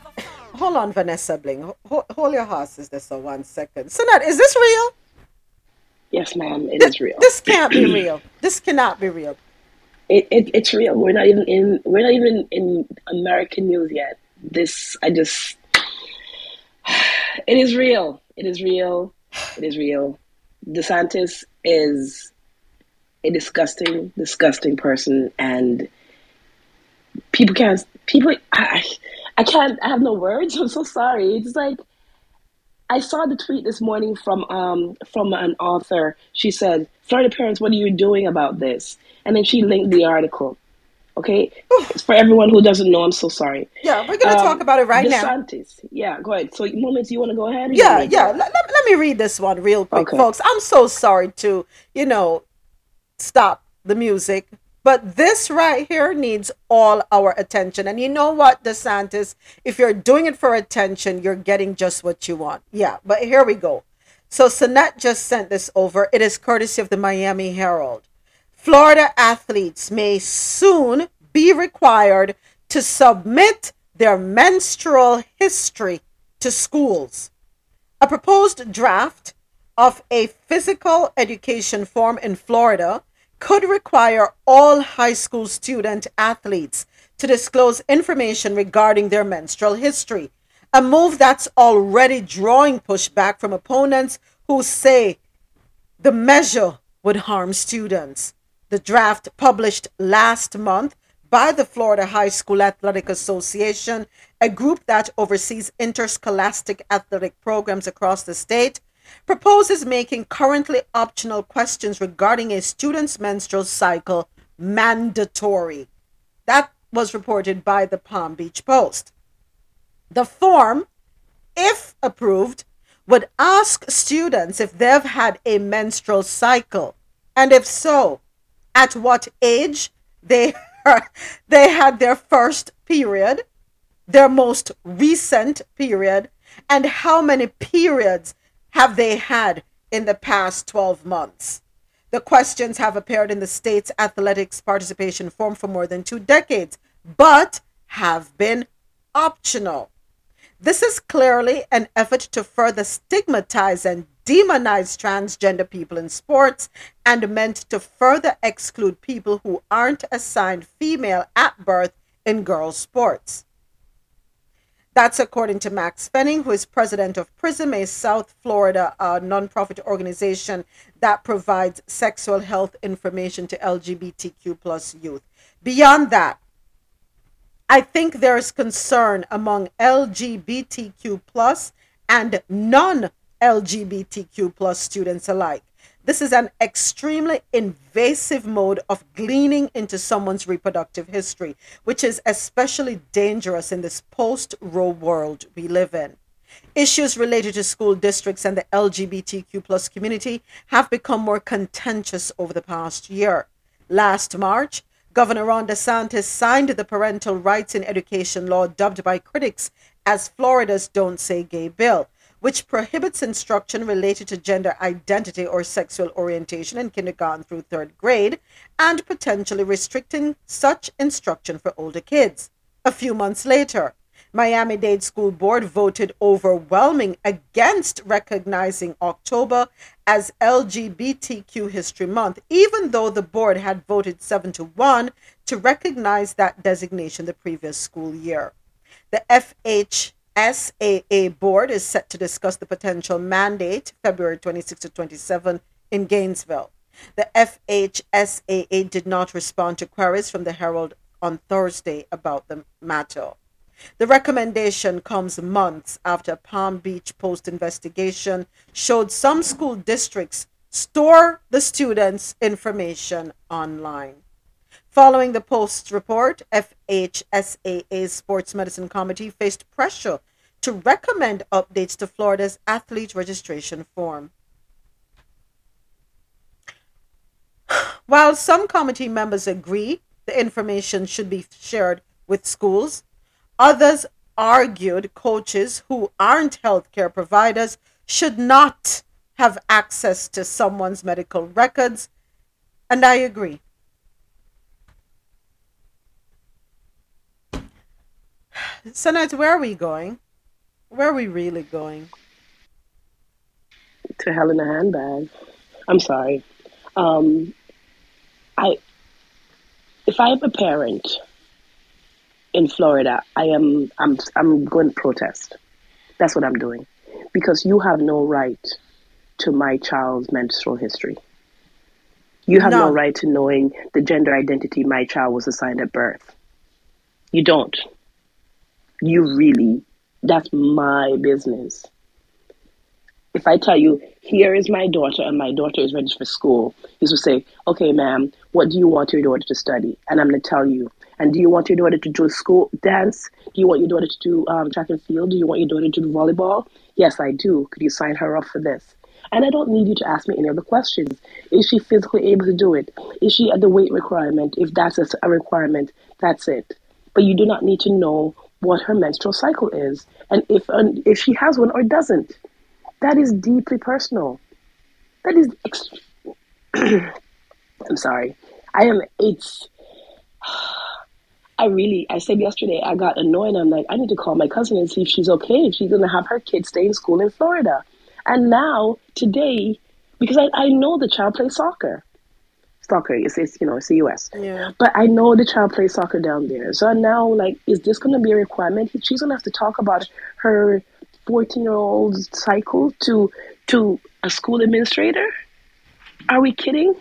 hold on, Vanessa Bling. Hold, hold your horses there for one second. Sonette, is this real? Yes, ma'am, it This, is real. this can't be real. This cannot be real. It, it, it's real. We're not even in. We're not even in American news yet. This, I just. *sighs* It is real. It is real. It is real. DeSantis is a disgusting, disgusting person, and people can't. People, I, I can't. I have no words. *laughs* I'm so sorry. It's like I saw the tweet this morning from um from an author. She said, "Florida parents, what are you doing about this?" And then she linked the article. Okay, for everyone who doesn't know, I'm so sorry. Yeah, we're gonna talk about it right now. DeSantis. Yeah, go ahead. So, moments, you want to go ahead? Yeah, yeah. Let, let, let me read this one real quick, Okay. folks. I'm so sorry to, you know, stop the music, but this right here needs all our attention. And you know what, DeSantis? If you're doing it for attention, you're getting just what you want. Yeah, but here we go. So, Sonette just sent this over. It is courtesy of the Miami Herald. Florida athletes may soon be required to submit their menstrual history to schools. A proposed draft of a physical education form in Florida could require all high school student athletes to disclose information regarding their menstrual history, a move that's already drawing pushback from opponents who say the measure would harm students. The draft published last month by the Florida High School Athletic Association, a group that oversees interscholastic athletic programs across the state, proposes making currently optional questions regarding a student's menstrual cycle mandatory. That was reported by the Palm Beach Post. The form, if approved, would ask students if they've had a menstrual cycle, and if so, at what age they *laughs* they had their first period, their most recent period, and how many periods have they had in the past 12 months. The questions have appeared in the state's athletics participation form for more than two decades, but have been optional. This is clearly an effort to further stigmatize and demonize transgender people in sports and meant to further exclude people who aren't assigned female at birth in girls' sports. That's according to Max Fenning, who is president of PRISM, a South Florida uh, nonprofit organization that provides sexual health information to LGBTQ plus youth. Beyond that, I think there is concern among LGBTQ plus and non LGBTQ plus students alike. This is an extremely invasive mode of gleaning into someone's reproductive history, which is especially dangerous in this post Roe world we live in. Issues related to school districts and the LGBTQ plus community have become more contentious over the past year. Last March, Governor Ron DeSantis signed the parental rights in education law dubbed by critics as Florida's Don't Say Gay bill, which prohibits instruction related to gender identity or sexual orientation in kindergarten through third grade and potentially restricting such instruction for older kids. A few months later, Miami Dade School Board voted overwhelming against recognizing October as LGBTQ History Month, even though the board had voted 7 to 1 to recognize that designation the previous school year. The FH SAA board is set to discuss the potential mandate February 26 to 27 in Gainesville. The FHSAA did not respond to queries from the Herald on Thursday about the matter. The recommendation comes months after Palm Beach Post investigation showed some school districts store the students' information online. Following the Post's report, FHSAA's Sports Medicine Committee faced pressure to recommend updates to Florida's athlete registration form. While some committee members agree the information should be shared with schools, others argued coaches who aren't healthcare providers should not have access to someone's medical records, and I agree. Senate, where are we going? Where are we really going? To hell in a handbag. I'm sorry. Um, I, if I am a parent in Florida, I am I'm I'm going to protest. That's what I'm doing, because you have no right to my child's menstrual history. You have no, No. right to knowing the gender identity my child was assigned at birth. You don't. You really, that's my business. If I tell you, here is my daughter and my daughter is ready for school, you will say, okay, ma'am, what do you want your daughter to study? And I'm going to tell you. And do you want your daughter to do school dance? Do you want your daughter to do um, track and field? Do you want your daughter to do volleyball? Yes, I do. Could you sign her up for this? And I don't need you to ask me any other questions. Is she physically able to do it? Is she at the weight requirement? If that's a, a requirement, that's it. But you do not need to know what her menstrual cycle is and if if she has one or doesn't. That is deeply personal. That is. *clears throat* I'm sorry. I am. It's. *sighs* I really. I said yesterday. I got annoyed. I'm like, I need to call my cousin and see if she's okay. If she's gonna have her kid stay in school in Florida. And now today, because I, I know the child plays soccer. Soccer. It's, it's you know it's the U.S. Yeah. But I know the child plays soccer down there. So now, like, is this going to be a requirement? She's going to have to talk about her 14 year old cycle to to a school administrator? Are we kidding?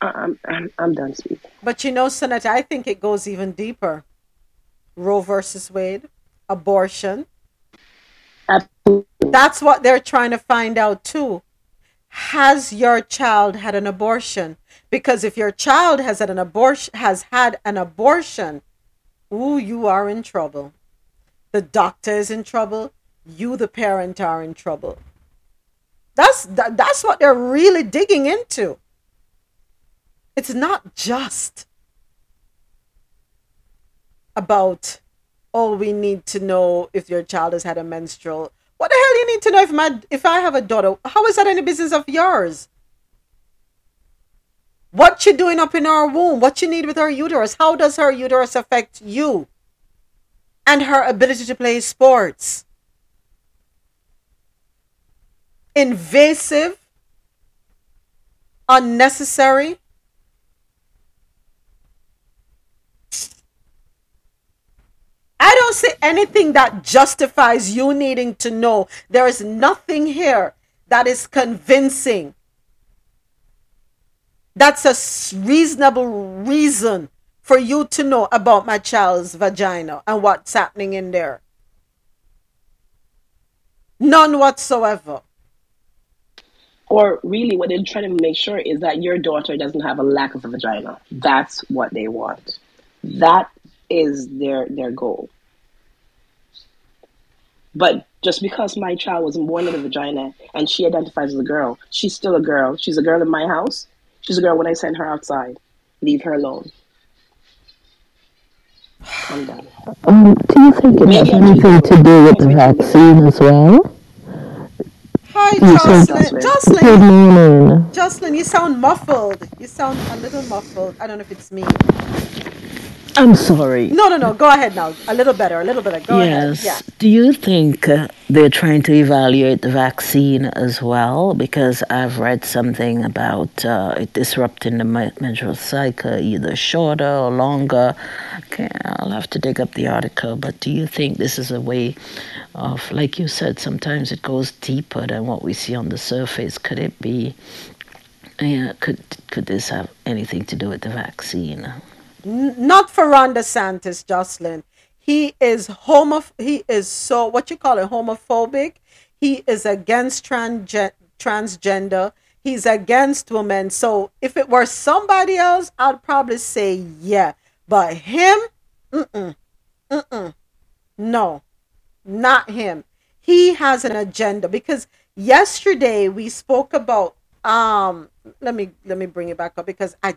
I'm, I'm, I'm done speaking. But you know, Senator, I think it goes even deeper. Roe versus Wade, abortion. Absolutely. That's what they're trying to find out too. Has your child had an abortion? Because if your child has had an abortion has had an abortion, ooh, you are in trouble. The doctor is in trouble. You, the parent, are in trouble. That's that, that's what they're really digging into. It's not just about oh we need to know if your child has had a menstrual. What the hell do you need to know if my if I have a daughter? How is that any business of yours? What you doing up in our womb? What you need with her uterus? How does her uterus affect you? And her ability to play sports. Invasive, unnecessary. I don't see anything that justifies you needing to know. There is nothing here that is convincing. That's a reasonable reason for you to know about my child's vagina and what's happening in there. None whatsoever. Or really, what they're trying to make sure is that your daughter doesn't have a lack of a vagina. That's what they want. That is their their goal. But just because my child was born in a vagina and she identifies as a girl, she's still a girl. She's a girl in my house. She's a girl when I send her outside. Leave her alone. I'm done. Um, do you think it has anything to do with the vaccine as well? Hi, You said- Jocelyn. Good morning. Jocelyn, you sound muffled. You sound a little muffled. I don't know if it's me. I'm sorry. No, no, no. Go ahead now. A little better. A little better. Go yes. ahead. Yeah. Do you think uh, they're trying to evaluate the vaccine as well? Because I've read something about uh, it disrupting the menstrual cycle, either shorter or longer. Okay, I'll have to dig up the article. But do you think this is a way of, like you said, sometimes it goes deeper than what we see on the surface? Could it be? Yeah, could could this have anything to do with the vaccine? Not for Ron DeSantis, Jocelyn. He is homo. He is so what you call it homophobic. He is against transge- transgender. He's against women. So if it were somebody else, I'd probably say yeah. But him, mm-mm, mm-mm, no, not him. He has an agenda because yesterday we spoke about um let me let me bring it back up because I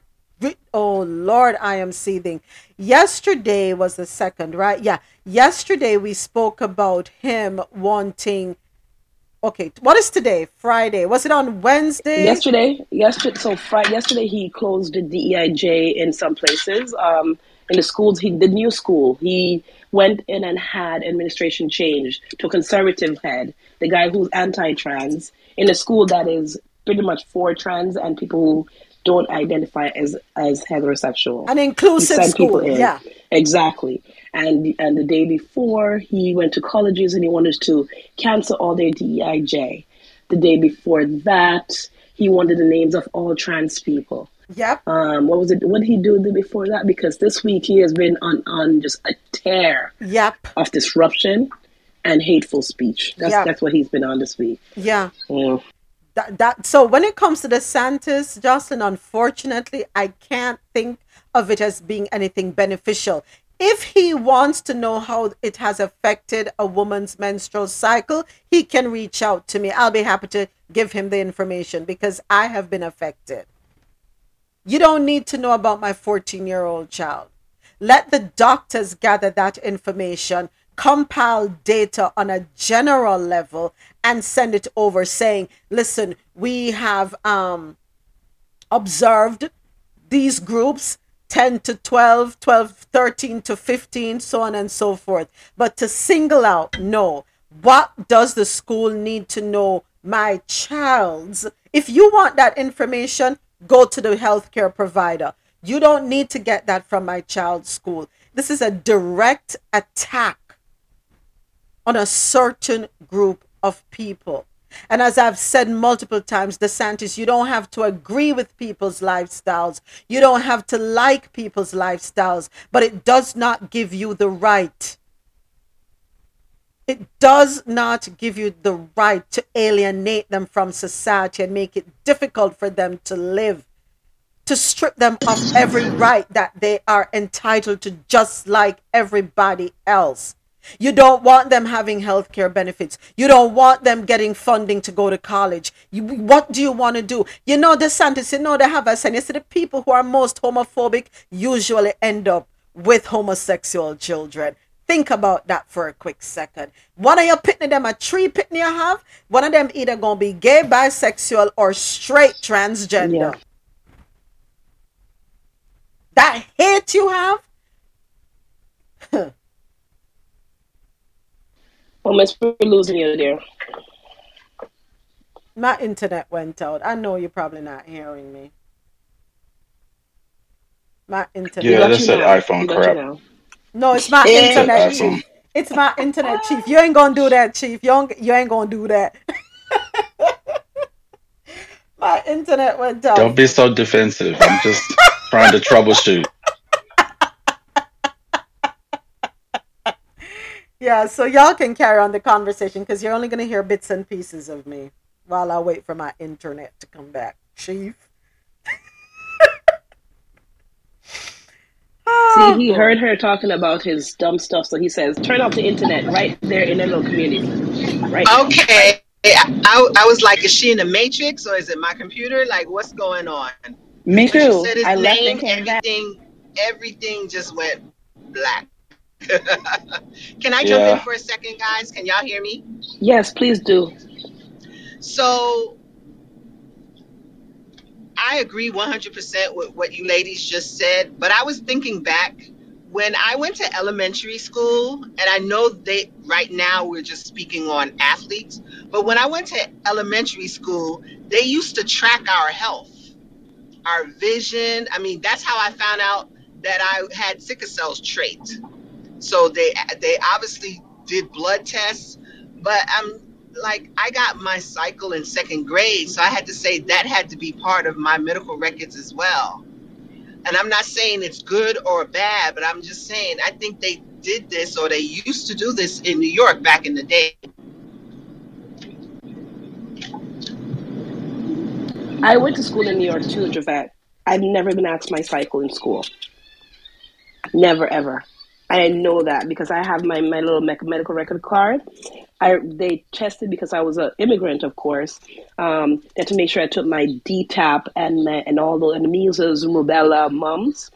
oh lord I am seething. Yesterday was the second, right? Yeah. Yesterday we spoke about him wanting Okay, what is today? Friday. Was it on Wednesday? Yesterday, yesterday, so Friday, yesterday he closed the DEIJ in some places. Um, in the schools, he the new school. He went in and had administration change to conservative head, the guy who's anti-trans, in a school that is pretty much for trans and people who don't identify as as heterosexual. An inclusive He school, in. yeah. Exactly. And and the day before he went to colleges and he wanted to cancel all their DEIJ. The day before that, he wanted the names of all trans people. Yep. Um, what was it? What did he do the before that? Because this week he has been on on just a tear Yep. of disruption and hateful speech. That's Yeah. that's what he's been on this week. Yeah. Mm. That, that so when it comes to DeSantis, Jocelyn, unfortunately, I can't think of it as being anything beneficial. If he wants to know how it has affected a woman's menstrual cycle, he can reach out to me. I'll be happy to give him the information because I have been affected. You don't need to know about my 14 year old child. Let the doctors gather that information, compile data on a general level, and send it over saying, listen, we have um, observed these groups 10 to 12, 12, 13 to 15, so on and so forth. But to single out, no. What does the school need to know my child's? If you want that information, go to the healthcare provider. You don't need to get that from my child's school. This is a direct attack on a certain group of people. And as I've said multiple times, DeSantis, you don't have to agree with people's lifestyles. You don't have to like people's lifestyles, but it does not give you the right. It does not give you the right to alienate them from society and make it difficult for them to live, to strip them of every right that they are entitled to, just like everybody else. You don't want them having health care benefits. You don't want them getting funding to go to college. You, what do you want to do? You know, DeSantis, you know, they have us, and you see the people who are most homophobic usually end up with homosexual children. Think about that for a quick second. One of your pitney them a tree pitney you have, one of them either gonna be gay, bisexual, or straight transgender. Yeah. That hate you have, *laughs* Almost we're losing you there. my internet went out. I know you're probably not hearing me. My internet. Yeah, got that's you that now. iPhone We you crap. No, it's my Yeah. internet, chief. It's my internet, chief. You ain't gonna do that, chief. You ain't, you ain't gonna do that. *laughs* my internet went out. Don't be so defensive. I'm just trying to troubleshoot. Yeah, so y'all can carry on the conversation because you're only gonna hear bits and pieces of me while I wait for my internet to come back, chief. *laughs* See, he oh. heard her talking about his dumb stuff, so he says, "Turn off the internet right there in the little community, right?" Okay. I, I, I was like, is she in the Matrix or is it my computer? Like, what's going on? Me When she too. said his I left name, and came back. everything, everything just went black. *laughs* Can I jump in for a second, guys? Can y'all hear me? Yes, please do. So I agree 100% with what you ladies just said, but I was thinking back when I went to elementary school, and I know they right now we're just speaking on athletes, but when I went to elementary school, they used to track our health, our vision. I mean, that's how I found out that I had sickle cells trait. So they they obviously did blood tests, but I'm like I got my cycle in second grade, so I had to say that had to be part of my medical records as well. And I'm not saying it's good or bad, but I'm just saying I think they did this or they used to do this in New York back in the day. I went to school in New York too, Javette. I've never been asked my cycle in school. Never ever. I know that because I have my, my little medical record card. I they tested because I was an immigrant, of course. Um, they had to make sure I took my DTaP and my, and all the and measles, rubella, mumps.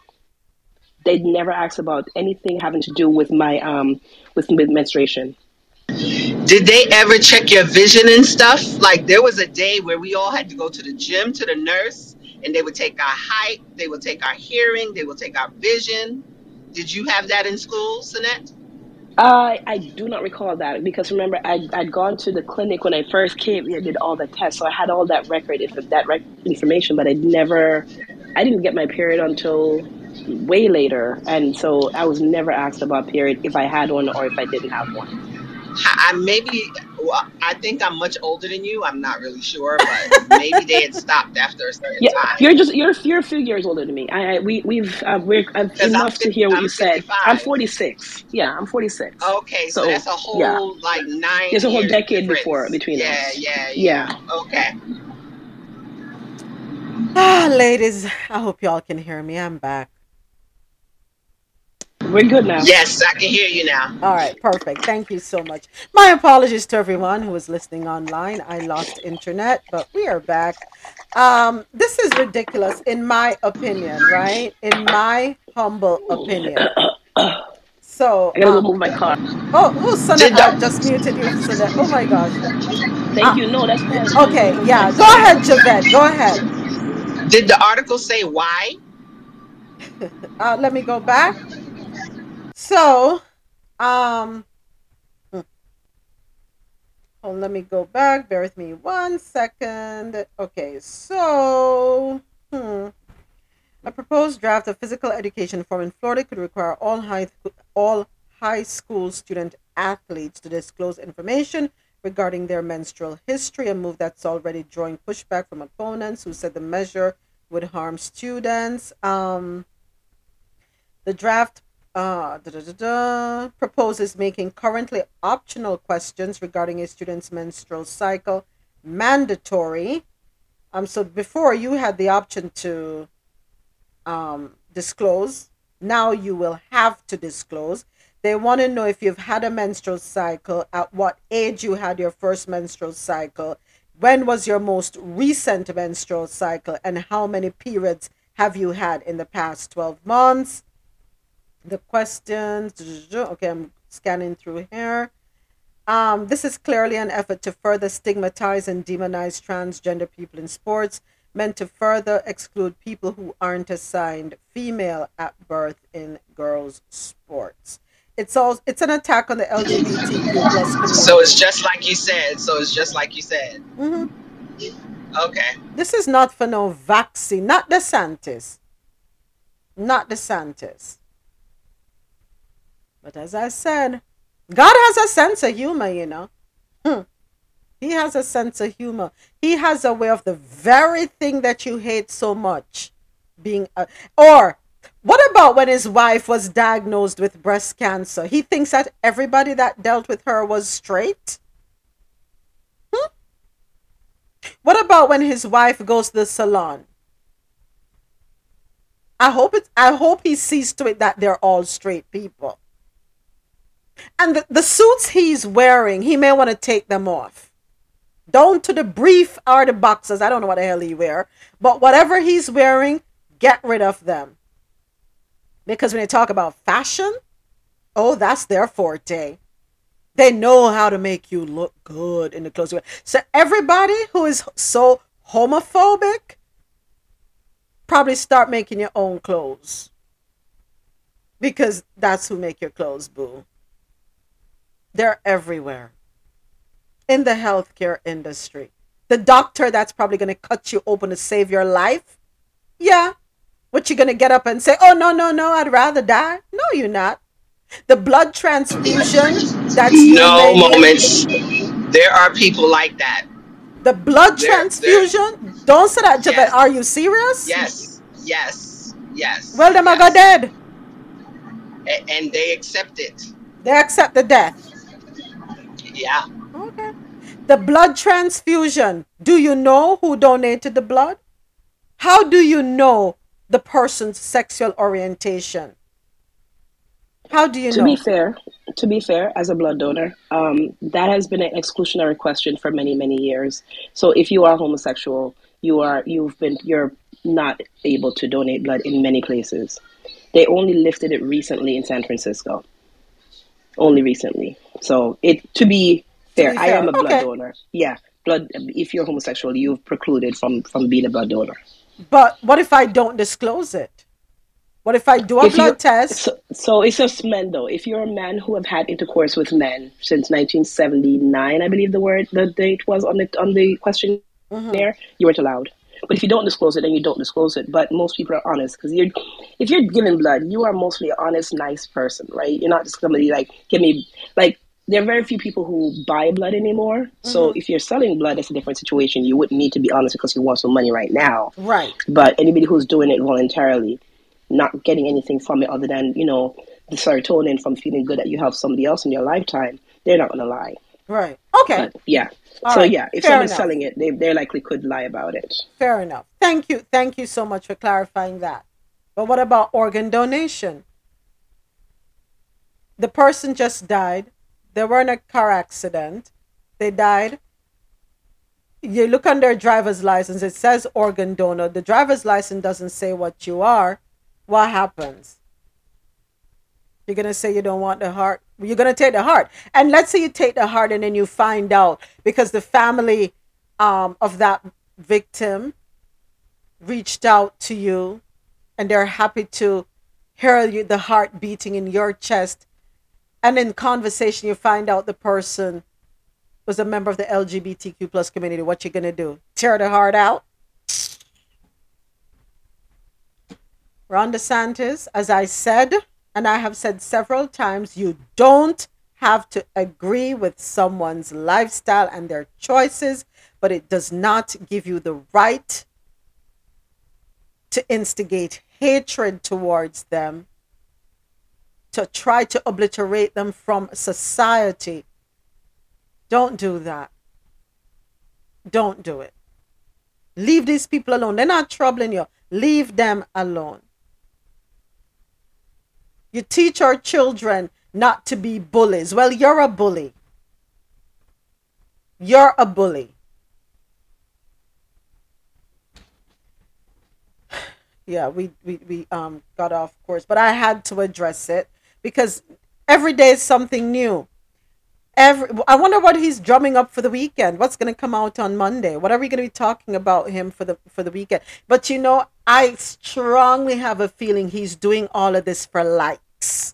They never asked about anything having to do with my um with menstruation. Did they ever check your vision and stuff? Like there was a day where we all had to go to the gym to the nurse and they would take our height, they would take our hearing, they would take our vision. Did you have that in school, Sinette? Uh, I do not recall that because remember I I'd gone to the clinic when I first came. I did all the tests, so I had all that record if that rec- information, but I never, I didn't get my period until way later, and so I was never asked about period if I had one or if I didn't have one. I I maybe well, I think I'm much older than you. I'm not really sure, but maybe they had stopped after a certain Yeah, time. you're just you're you're a few years older than me. I, I we we've uh, we're uh, I'm enough to hear what I'm you said. I'm 46. Yeah, I'm 46. Okay, so, So that's a whole yeah, like nine there's a whole years decade difference. before between Yeah, us. yeah, yeah. Yeah. Okay. Ah, ladies, I hope y'all can hear me. I'm back. We're good now. Yes, I can hear you now. All right, perfect. Thank you so much. My apologies to everyone who was listening online. I lost internet, but we are back. Um, this is ridiculous, in my opinion, right? In my humble opinion. *coughs* So, I gotta um, move my car. oh, oh, Sonnet, Did I the just muted you, Sonnet. Oh my gosh. Thank Ah, you. No, that's that's okay, yeah. Go ahead, Javette. Go ahead. did the article say why? *laughs* Uh, let me go back. So, um, hmm. oh, let me go back. Bear with me one second. Okay, so Hmm. A proposed draft of physical education reform in Florida could require all high all high school student athletes to disclose information regarding their menstrual history, a move that's already drawing pushback from opponents who said the measure would harm students. Um, the draft uh, proposes making currently optional questions regarding a student's menstrual cycle mandatory. Um, so before you had the option to um, disclose, now you will have to disclose. They want to know if you've had a menstrual cycle, at what age you had your first menstrual cycle, when was your most recent menstrual cycle, and how many periods have you had in the past 12 months. The questions, okay, I'm scanning through here. Um, this is clearly an effort to further stigmatize and demonize transgender people in sports, meant to further exclude people who aren't assigned female at birth in girls' sports. It's all it's an attack on the LGBTQ community. So it's just like you said. So it's just like you said. Mhm. Okay. This is not for no vaccine, not DeSantis. Not DeSantis. But as I said, God has a sense of humor, you know. Hmm. He has a sense of humor. He has a way of the very thing that you hate so much being a, or what about when his wife was diagnosed with breast cancer? He thinks that everybody that dealt with her was straight? Hmm? What about when his wife goes to the salon? I hope it I hope he sees to it that they're all straight people. And the, the suits he's wearing, he may want to take them off. Down to the brief or the boxers. I don't know what the hell he wear. But whatever he's wearing, get rid of them. Because when they talk about fashion, oh, that's their forte. They know how to make you look good in the clothes. So everybody who is so homophobic, probably start making your own clothes. Because that's who make your clothes, boo. They're everywhere. In the healthcare industry. The doctor that's probably going to cut you open to save your life. Yeah. What you going to get up and say, "Oh no, no, no, I'd rather die." No, you're not. The blood transfusion that's No moments. There are people like that. The blood There- transfusion? Don't say that, Javette. Are you serious? Yes. Yes. Yes. Well, them are go dead. A- and they accept it. They accept the death. Yeah. Okay. The blood transfusion. Do you know who donated the blood? How do you know the person's sexual orientation? How do you to know? be fair, to be fair, as a blood donor, um, that has been an exclusionary question for many, many years. So if you are homosexual, you are you've been you're not able to donate blood in many places. They only lifted it recently in San Francisco. Only recently. So it to be fair, be I am a blood okay. donor. Yeah, blood. If you're homosexual, you're precluded from from being a blood donor. But what if I don't disclose it? What if I do a If blood test? So, so it's just men though. If you're a man who have had intercourse with men since 1979, I believe the word the date was on the on the questionnaire, Mhm. you weren't allowed. But if you don't disclose it, then you don't disclose it. But most people are honest because you're if you're giving blood, you are mostly an honest, nice person, right? You're not just somebody like give me like. There are very few people who buy blood anymore. So Mhm. if you're selling blood, it's a different situation. You wouldn't need to be honest because you want some money right now. Right. But anybody who's doing it voluntarily, not getting anything from it other than, you know, the serotonin from feeling good that you help somebody else in your lifetime, they're not going to lie. Right. Okay. But yeah. All so right. yeah, if Fair someone's enough. selling it, they, they likely could lie about it. Fair enough. Thank you. Thank you so much for clarifying that. But what about organ donation? The person just died. They were in a car accident. They died. You look on their driver's license, it says organ donor. The driver's license doesn't say what you are. What happens? You're going to say you don't want the heart. You're going to take the heart. And let's say you take the heart and then you find out because the family um, of that victim reached out to you and they're happy to hear you, the heart beating in your chest. And in conversation, you find out the person was a member of the LGBTQ plus community. What you going to do? Tear the heart out? Ron DeSantis, as I said, and I have said several times, you don't have to agree with someone's lifestyle and their choices, but it does not give you the right to instigate hatred towards them, to try to obliterate them from society. Don't do that. Don't do it. Leave these people alone. They're not troubling you. Leave them alone. You teach our children not to be bullies. Well, you're a bully. You're a bully. Yeah, we, we, we um got off course, but I had to address it because every day is something new. Every I wonder what he's drumming up for the weekend. What's going to come out on Monday? What are we going to be talking about him for the for the weekend? But you know, I strongly have a feeling he's doing all of this for likes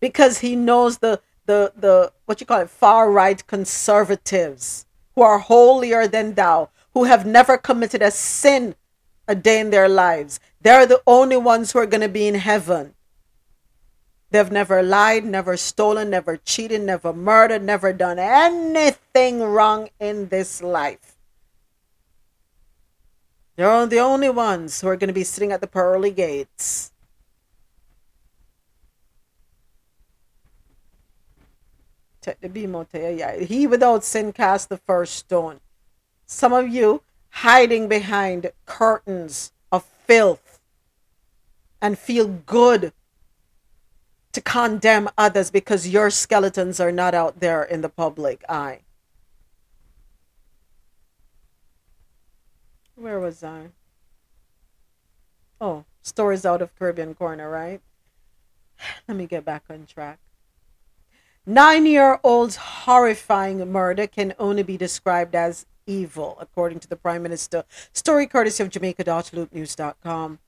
because he knows the the the what you call it far right conservatives who are holier than thou who have never committed a sin a day in their lives they're the only ones who are going to be in heaven they've never lied never stolen never cheated never murdered never done anything wrong in this life they're the only ones who are going to be sitting at the pearly gates. He without sin cast the first stone. Some of you hiding behind curtains of filth and feel good to condemn others because your skeletons are not out there in the public eye. Where was I? Oh, stories out of Caribbean Corner, right? Let me get back on track. Nine year old's horrifying murder can only be described as evil, according to the Prime Minister. Story courtesy of Jamaica.loopnews.com.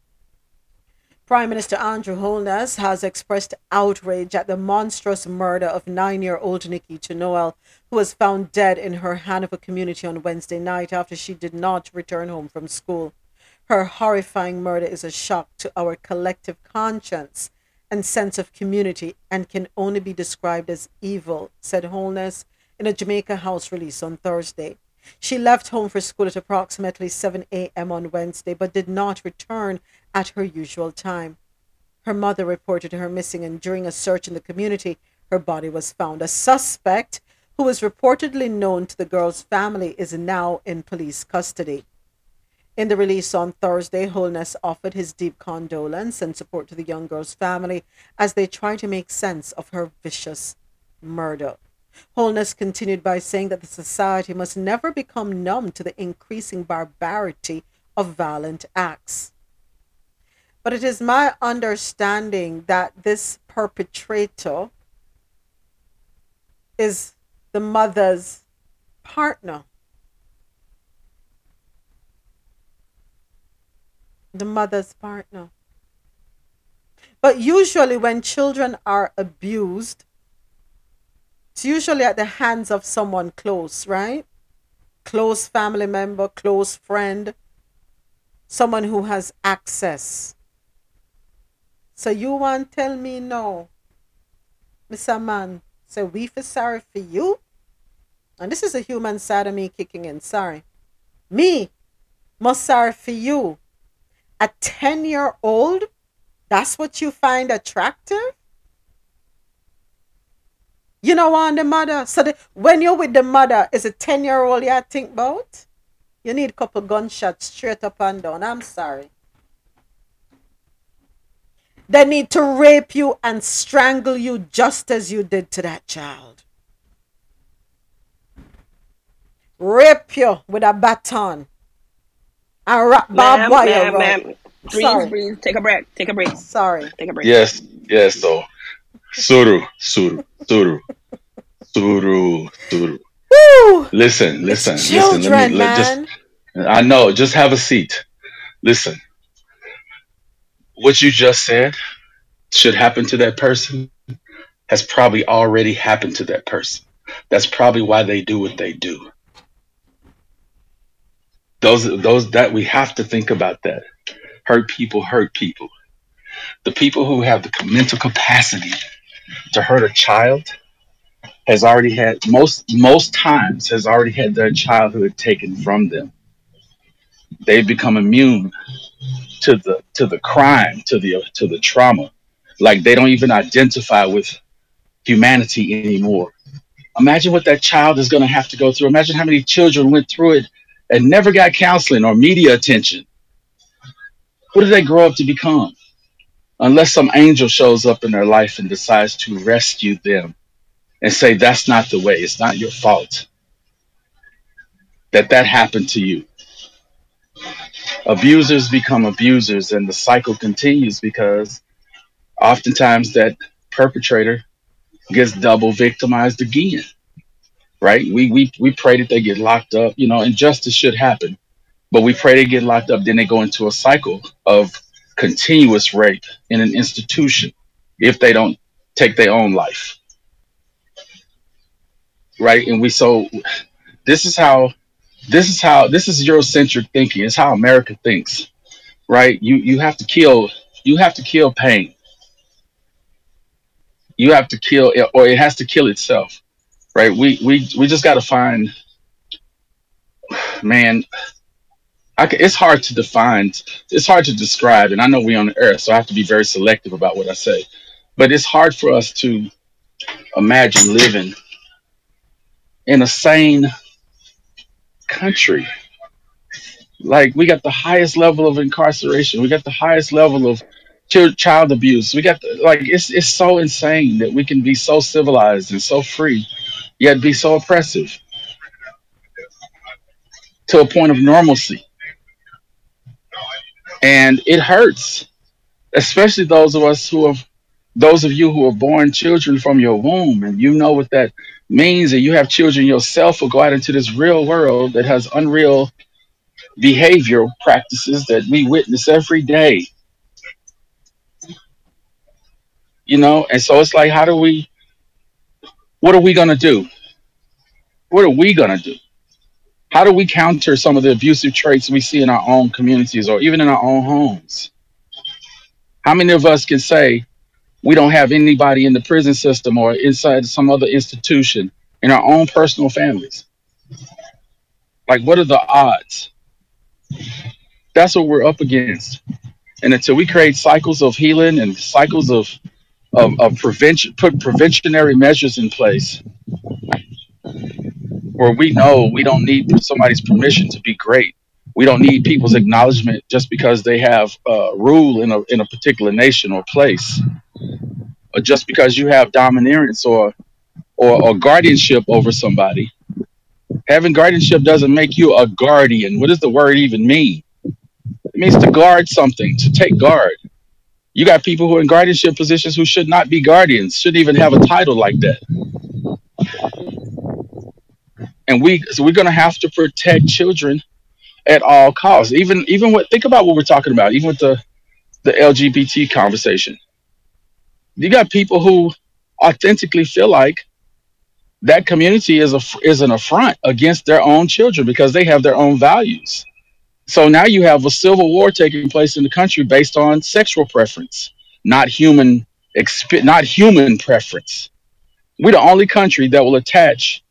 Prime Minister Andrew Holness has expressed outrage at the monstrous murder of nine year old Nikki Noel, who was found dead in her Hanover community on Wednesday night after she did not return home from school. Her horrifying murder is a shock to our collective conscience and sense of community and can only be described as evil, said Holness in a Jamaica House release on Thursday. She left home for school at approximately 7 a.m. on Wednesday, but did not return at her usual time. Her mother reported her missing, and during a search in the community, her body was found. A suspect, who was reportedly known to the girl's family, is now in police custody. In the release on Thursday, Holness offered his deep condolence and support to the young girl's family as they try to make sense of her vicious murder. Holness continued by saying that the society must never become numb to the increasing barbarity of violent acts. But it is my understanding that this perpetrator is the mother's partner. the mother's partner. But usually, when children are abused, it's usually at the hands of someone close, right? Close family member, close friend, someone who has access. So you want tell me no, Mr. Man? So we feel sorry for you, and this is a human side of me kicking in. Sorry, me must sorry for you a 10 year old, that's what you find attractive? You know, on the mother. So the, when you're with the mother, is a 10 year old you think about? You need a couple gunshots straight up and down. I'm sorry. They need to rape you and strangle you just as you did to that child. Rape you with a baton and wrap barbed wire ma'am, around. ma'am. Breathe, Sorry. breathe. Take a break. Take a break. Sorry. Take a break. Yes, yes. So, suru, suru, suru, suru, suru. Woo! Listen, listen, It's listen. Let children, me let man. just. I know. Just have a seat. Listen. What you just said should happen to that person has probably already happened to that person. That's probably why they do what they do. Those, those that we have to think about that. hurt people hurt people. The people who have the mental capacity to hurt a child has already had most most times has already had their childhood taken from them. They've become immune to the to the crime, to the to the trauma. Like they don't even identify with humanity anymore. Imagine what that child is going to have to go through. Imagine how many children went through it and never got counseling or media attention. What do they grow up to become? Unless some angel shows up in their life and decides to rescue them and say, That's not the way, it's not your fault that that happened to you. Abusers become abusers, and the cycle continues because oftentimes that perpetrator gets double victimized again. Right? We we we pray that they get locked up, you know, and justice should happen. But we pray they get locked up, then they go into a cycle of continuous rape in an institution if they don't take their own life. Right? And we so this is how this is how this is Eurocentric thinking. It's how America thinks. Right? You you have to kill you have to kill pain. You have to kill or it has to kill itself. Right? We we we just gotta find man, I it's hard to define. It's hard to describe, and I know we on the earth, so I have to be very selective about what I say. But it's hard for us to imagine living in a sane country. Like we got the highest level of incarceration, we got the highest level of child abuse. We got the, like it's it's so insane that we can be so civilized and so free, yet be so oppressive to a point of normalcy. and it hurts especially those of us who have those of you who are born children from your womb and you know what that means that you have children yourself will go out into this real world that has unreal behavioral practices that we witness every day. You know and so it's like how do we what are we going to do? What are we going to do? How do we counter some of the abusive traits we see in our own communities or even in our own homes? How many of us can say we don't have anybody in the prison system or inside some other institution in our own personal families. Like what are the odds? That's what we're up against. And until we create cycles of healing and cycles of of, of prevention put preventionary measures in place where we know we don't need somebody's permission to be great we don't need people's acknowledgement just because they have uh, rule in a in a particular nation or place. Or just because you have dominance or or, or guardianship over somebody. Having guardianship doesn't make you a guardian. What does the word even mean? It means to guard something to take guard. You got people who are in guardianship positions who should not be guardians shouldn't even have a title like that. And we so we're going to have to protect children at all costs. Even even what think about what we're talking about even with the the lgbt conversation. You got people who authentically feel like that community is a is an affront against their own children because they have their own values. So now you have a civil war taking place in the country based on sexual preference not human exp- not human preference. We're the only country that will attach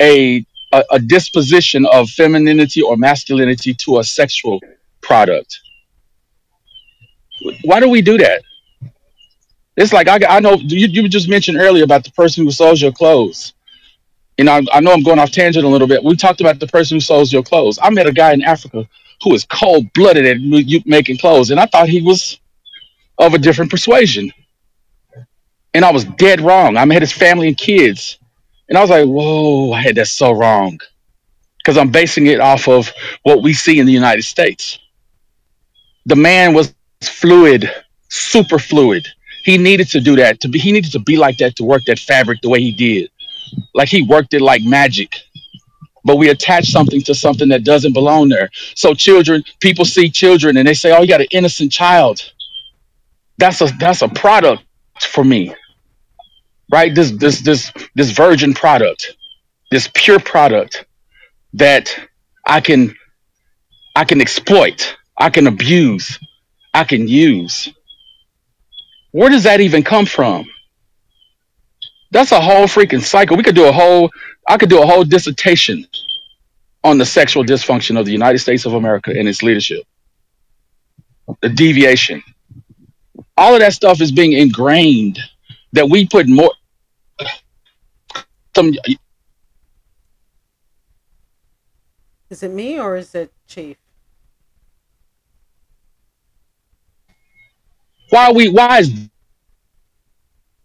a, a a disposition of femininity or masculinity to a sexual product why do we do that it's like I, I know you, you just mentioned earlier about the person who sells your clothes. And I, I know I'm going off tangent a little bit. We talked about the person who sells your clothes. I met a guy in Africa who is cold blooded at making clothes, and I thought he was of a different persuasion. And I was dead wrong. I met his family and kids, and I was like, "Whoa, I had that so wrong," because I'm basing it off of what we see in the United States. The man was fluid, super fluid. He needed to do that to be. He needed to be like that to work that fabric the way he did. Like he worked it like magic. But we attach something to something that doesn't belong there. So children, people see children and they say, "Oh, you got an innocent child." That's a that's a product for me, right? This this this this virgin product, this pure product that I can I can exploit. I can abuse, I can use. Where does that even come from? That's a whole freaking cycle. We could do a whole, I could do a whole dissertation on the sexual dysfunction of the United States of America and its leadership, the deviation. All of that stuff is being ingrained that we put more. Some Is it me or is it Chief? why are we why is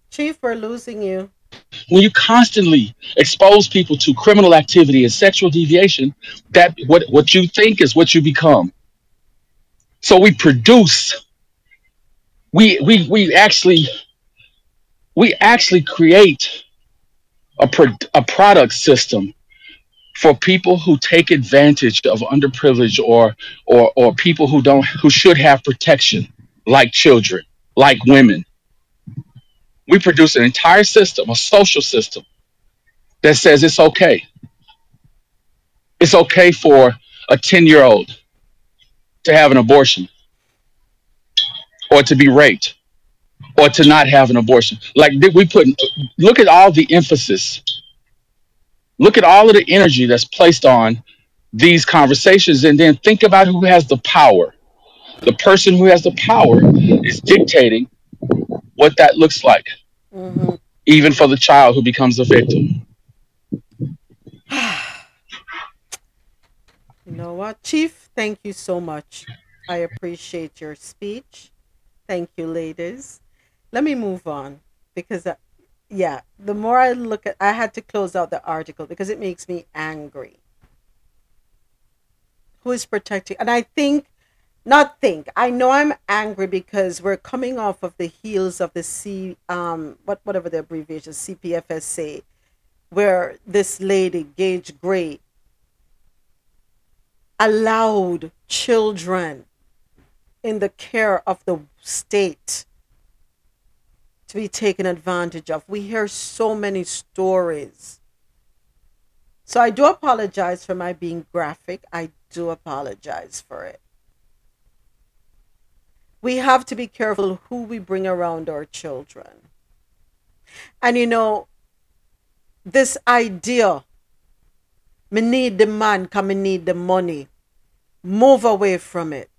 Chief, we're losing you. when you constantly expose people to criminal activity and sexual deviation, that what what you think is what you become. So we produce, we we we actually we actually create a pro- a product system for people who take advantage of underprivileged or or or people who don't who should have protection, like children, like women. We produce an entire system, a social system that says it's okay. It's okay for a 10 year old to have an abortion or to be raped or to not have an abortion. Like we put, look at all the emphasis, look at all of the energy that's placed on these conversations, and then think about who has the power. The person who has the power is dictating what that looks like, Mm-hmm. even for the child who becomes a victim. *sighs* You know what, Chief? Thank you so much. I appreciate your speech. Thank you, ladies. Let me move on because, uh, yeah, the more I look at, I had to close out the article because it makes me angry. Who is protecting? And I think, not think, I know I'm angry because we're coming off of the heels of the C, um, what whatever the abbreviation, CPFSA, where this lady, Gage Gray, allowed children in the care of the state to be taken advantage of. We hear so many stories. So I do apologize for my being graphic. I do apologize for it. We have to be careful who we bring around our children. And you know, this idea, me need the man, come me need the money. Move away from it.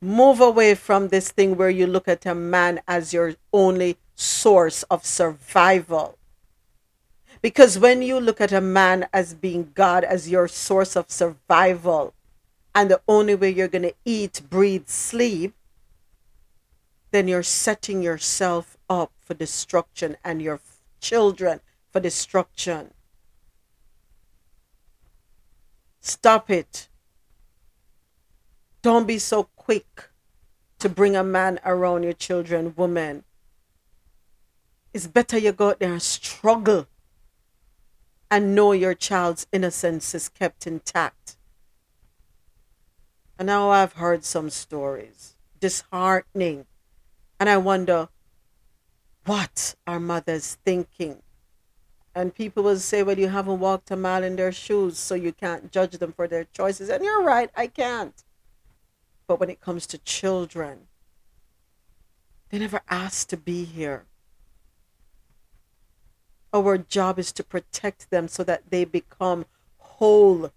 Move away from this thing where you look at a man as your only source of survival. Because when you look at a man as being God as your source of survival, and the only way you're going to eat, breathe, sleep, then you're setting yourself up for destruction and your children for destruction. Stop it. Don't be so quick to bring a man around your children, woman. It's better you go out there and struggle and know your child's innocence is kept intact. And now I've heard some stories, disheartening. And I wonder, what are mothers thinking? And people will say, well, you haven't walked a mile in their shoes, so you can't judge them for their choices. And you're right, I can't. But when it comes to children, they never asked to be here. Our job is to protect them so that they become whole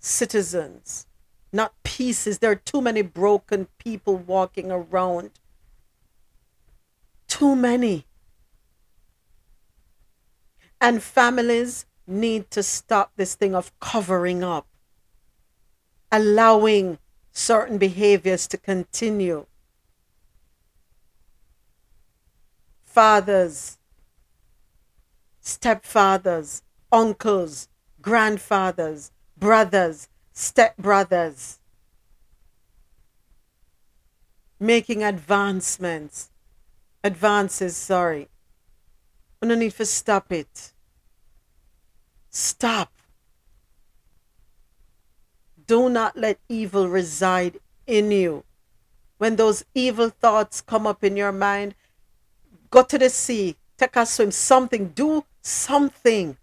citizens, not pieces. There are too many broken people walking around. Too many. And families need to stop this thing of covering up, allowing certain behaviors to continue. Fathers, stepfathers, uncles, grandfathers, brothers, stepbrothers, making advancements, advances, sorry. We don't need to stop it. Stop. Do not let evil reside in you. When those evil thoughts come up in your mind, go to the sea, take a swim, something, do something.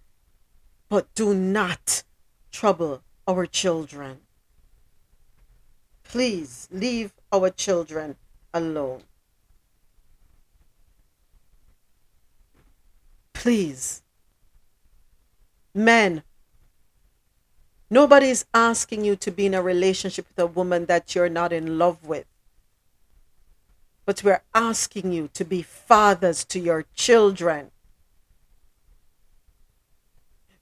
But do not trouble our children. please leave our children alone. Please. Men, nobody's asking you to be in a relationship with a woman that you're not in love with. But we're asking you to be fathers to your children.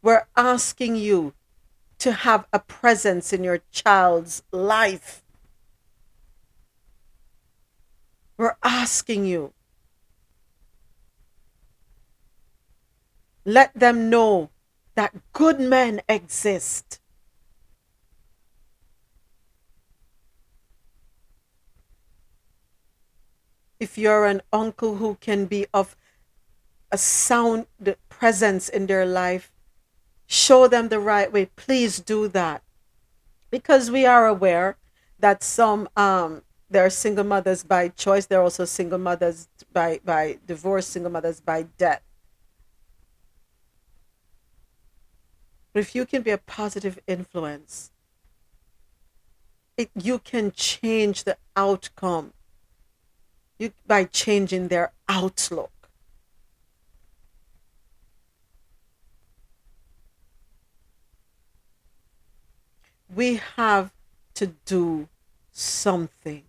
We're asking you to have a presence in your child's life. We're asking you. Let them know that good men exist. If you're an uncle who can be of a sound presence in their life, show them the right way. Please do that. Because we are aware that some um there are single mothers by choice, there are also single mothers by by divorce, single mothers by death. But if you can be a positive influence, it, you can change the outcome you, by changing their outlook. We have to do something.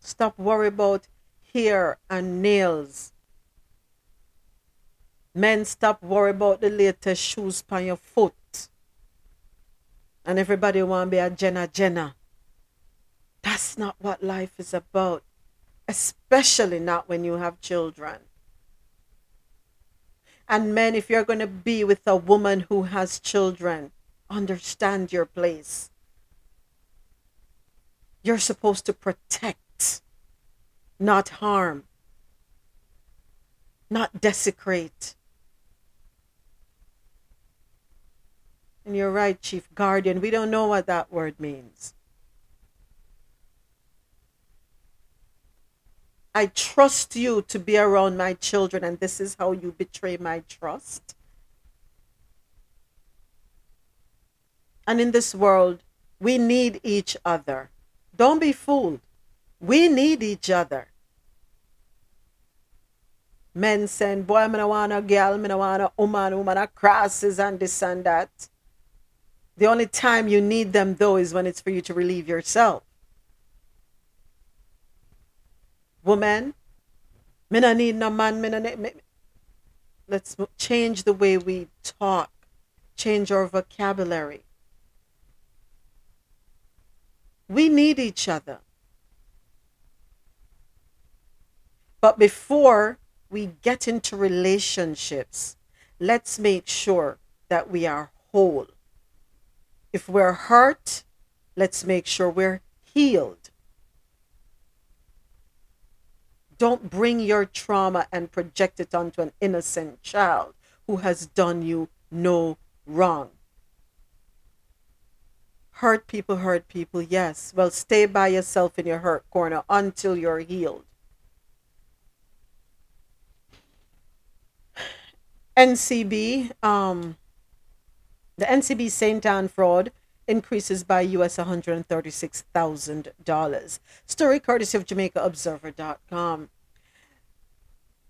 Stop worry about hair and nails Men stop worry about the latest shoes on your foot. And everybody want to be a Jenna Jenna. That's not what life is about. Especially not when you have children. And men, if you're going to be with a woman who has children, understand your place. You're supposed to protect, not harm, not desecrate. And you're right, Chief Guardian. We don't know what that word means. I trust you to be around my children, and this is how you betray my trust. And in this world, we need each other. Don't be fooled. We need each other. Men saying, boy, I don't want a girl, I don't want a woman, woman, crosses and this and that. The only time you need them, though, is when it's for you to relieve yourself. Woman, me no need no man. Me no need, me. Let's change the way we talk, change our vocabulary. We need each other. But before we get into relationships, let's make sure that we are whole. If we're hurt, let's make sure we're healed. Don't bring your trauma and project it onto an innocent child who has done you no wrong. Hurt people hurt people, yes. Well, stay by yourself in your hurt corner until you're healed. NCB, um, the NCB St. Ann fraud increases by US $136,000. Story courtesy of JamaicaObserver.com.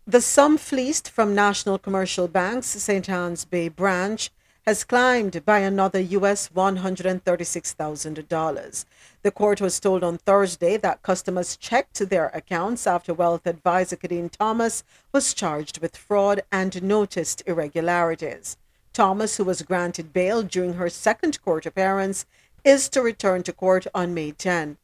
The sum fleeced from National Commercial Bank's St. Ann's Bay branch has climbed by another US $136,000. The court was told on Thursday that customers checked their accounts after wealth advisor Kadeen Thomas was charged with fraud and noticed irregularities. Thomas, who was granted bail during her second court appearance, is to return to court on May 10.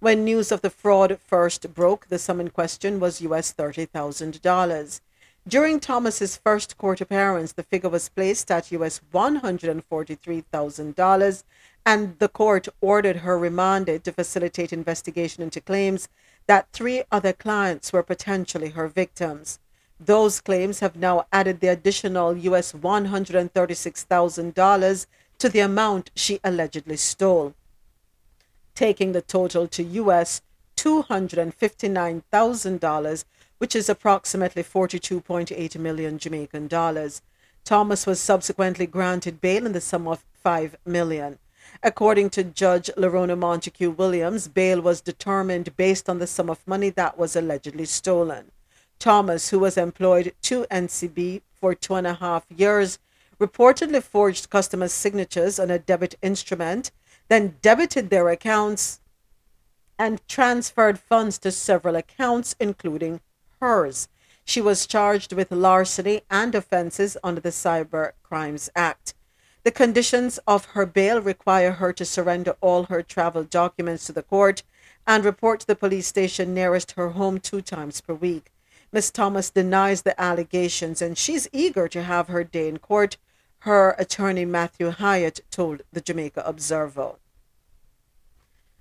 When news of the fraud first broke, the sum in question was US $30,000. During Thomas's first court appearance, the figure was placed at US $143,000, and the court ordered her remanded to facilitate investigation into claims that three other clients were potentially her victims. Those claims have now added the additional US $136,000 to the amount she allegedly stole, taking the total to US $259,000, which is approximately 42.8 million Jamaican dollars. Thomas was subsequently granted bail in the sum of 5 million. According to Judge Lorona Montague Williams, bail was determined based on the sum of money that was allegedly stolen. Thomas, who was employed to NCB for two and a half years, reportedly forged customers' signatures on a debit instrument, then debited their accounts and transferred funds to several accounts, including hers. She was charged with larceny and offenses under the Cyber Crimes Act. The conditions of her bail require her to surrender all her travel documents to the court and report to the police station nearest her home two times per week. Miss Thomas denies the allegations and she's eager to have her day in court, her attorney Matthew Hyatt told the Jamaica Observer.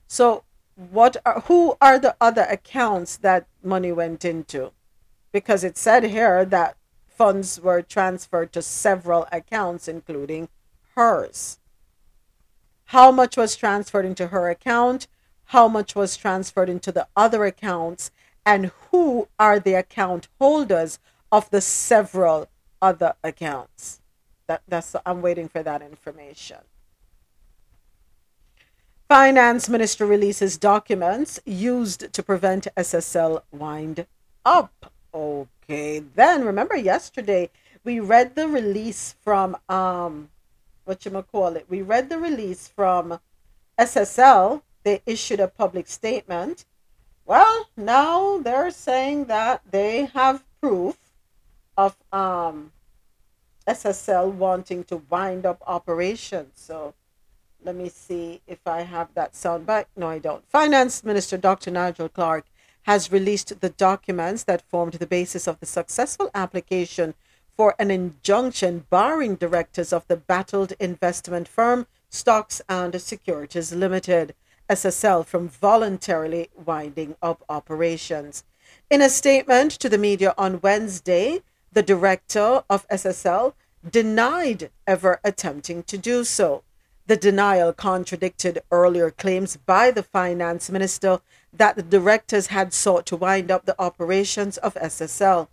So, what are, who are the other accounts that money went into? Because it said here that funds were transferred to several accounts, including hers. How much was transferred into her account? How much was transferred into the other accounts? And who are the account holders of the several other accounts? That, that's I'm waiting for that information. Finance Minister releases documents used to prevent SSL wind up. Okay, then remember yesterday we read the release from um what you call it. We read the release from SSL. They issued a public statement. Well, now they're saying that they have proof of um SSL wanting to wind up operations. So let me see if I have that sound back. No, I don't. Finance Minister Dr. Nigel Clarke has released the documents that formed the basis of the successful application for an injunction barring directors of the battled investment firm Stocks and Securities Limited, SSL, from voluntarily winding up operations. In a statement to the media on Wednesday, the director of SSL denied ever attempting to do so. The denial contradicted earlier claims by the finance minister that the directors had sought to wind up the operations of SSL.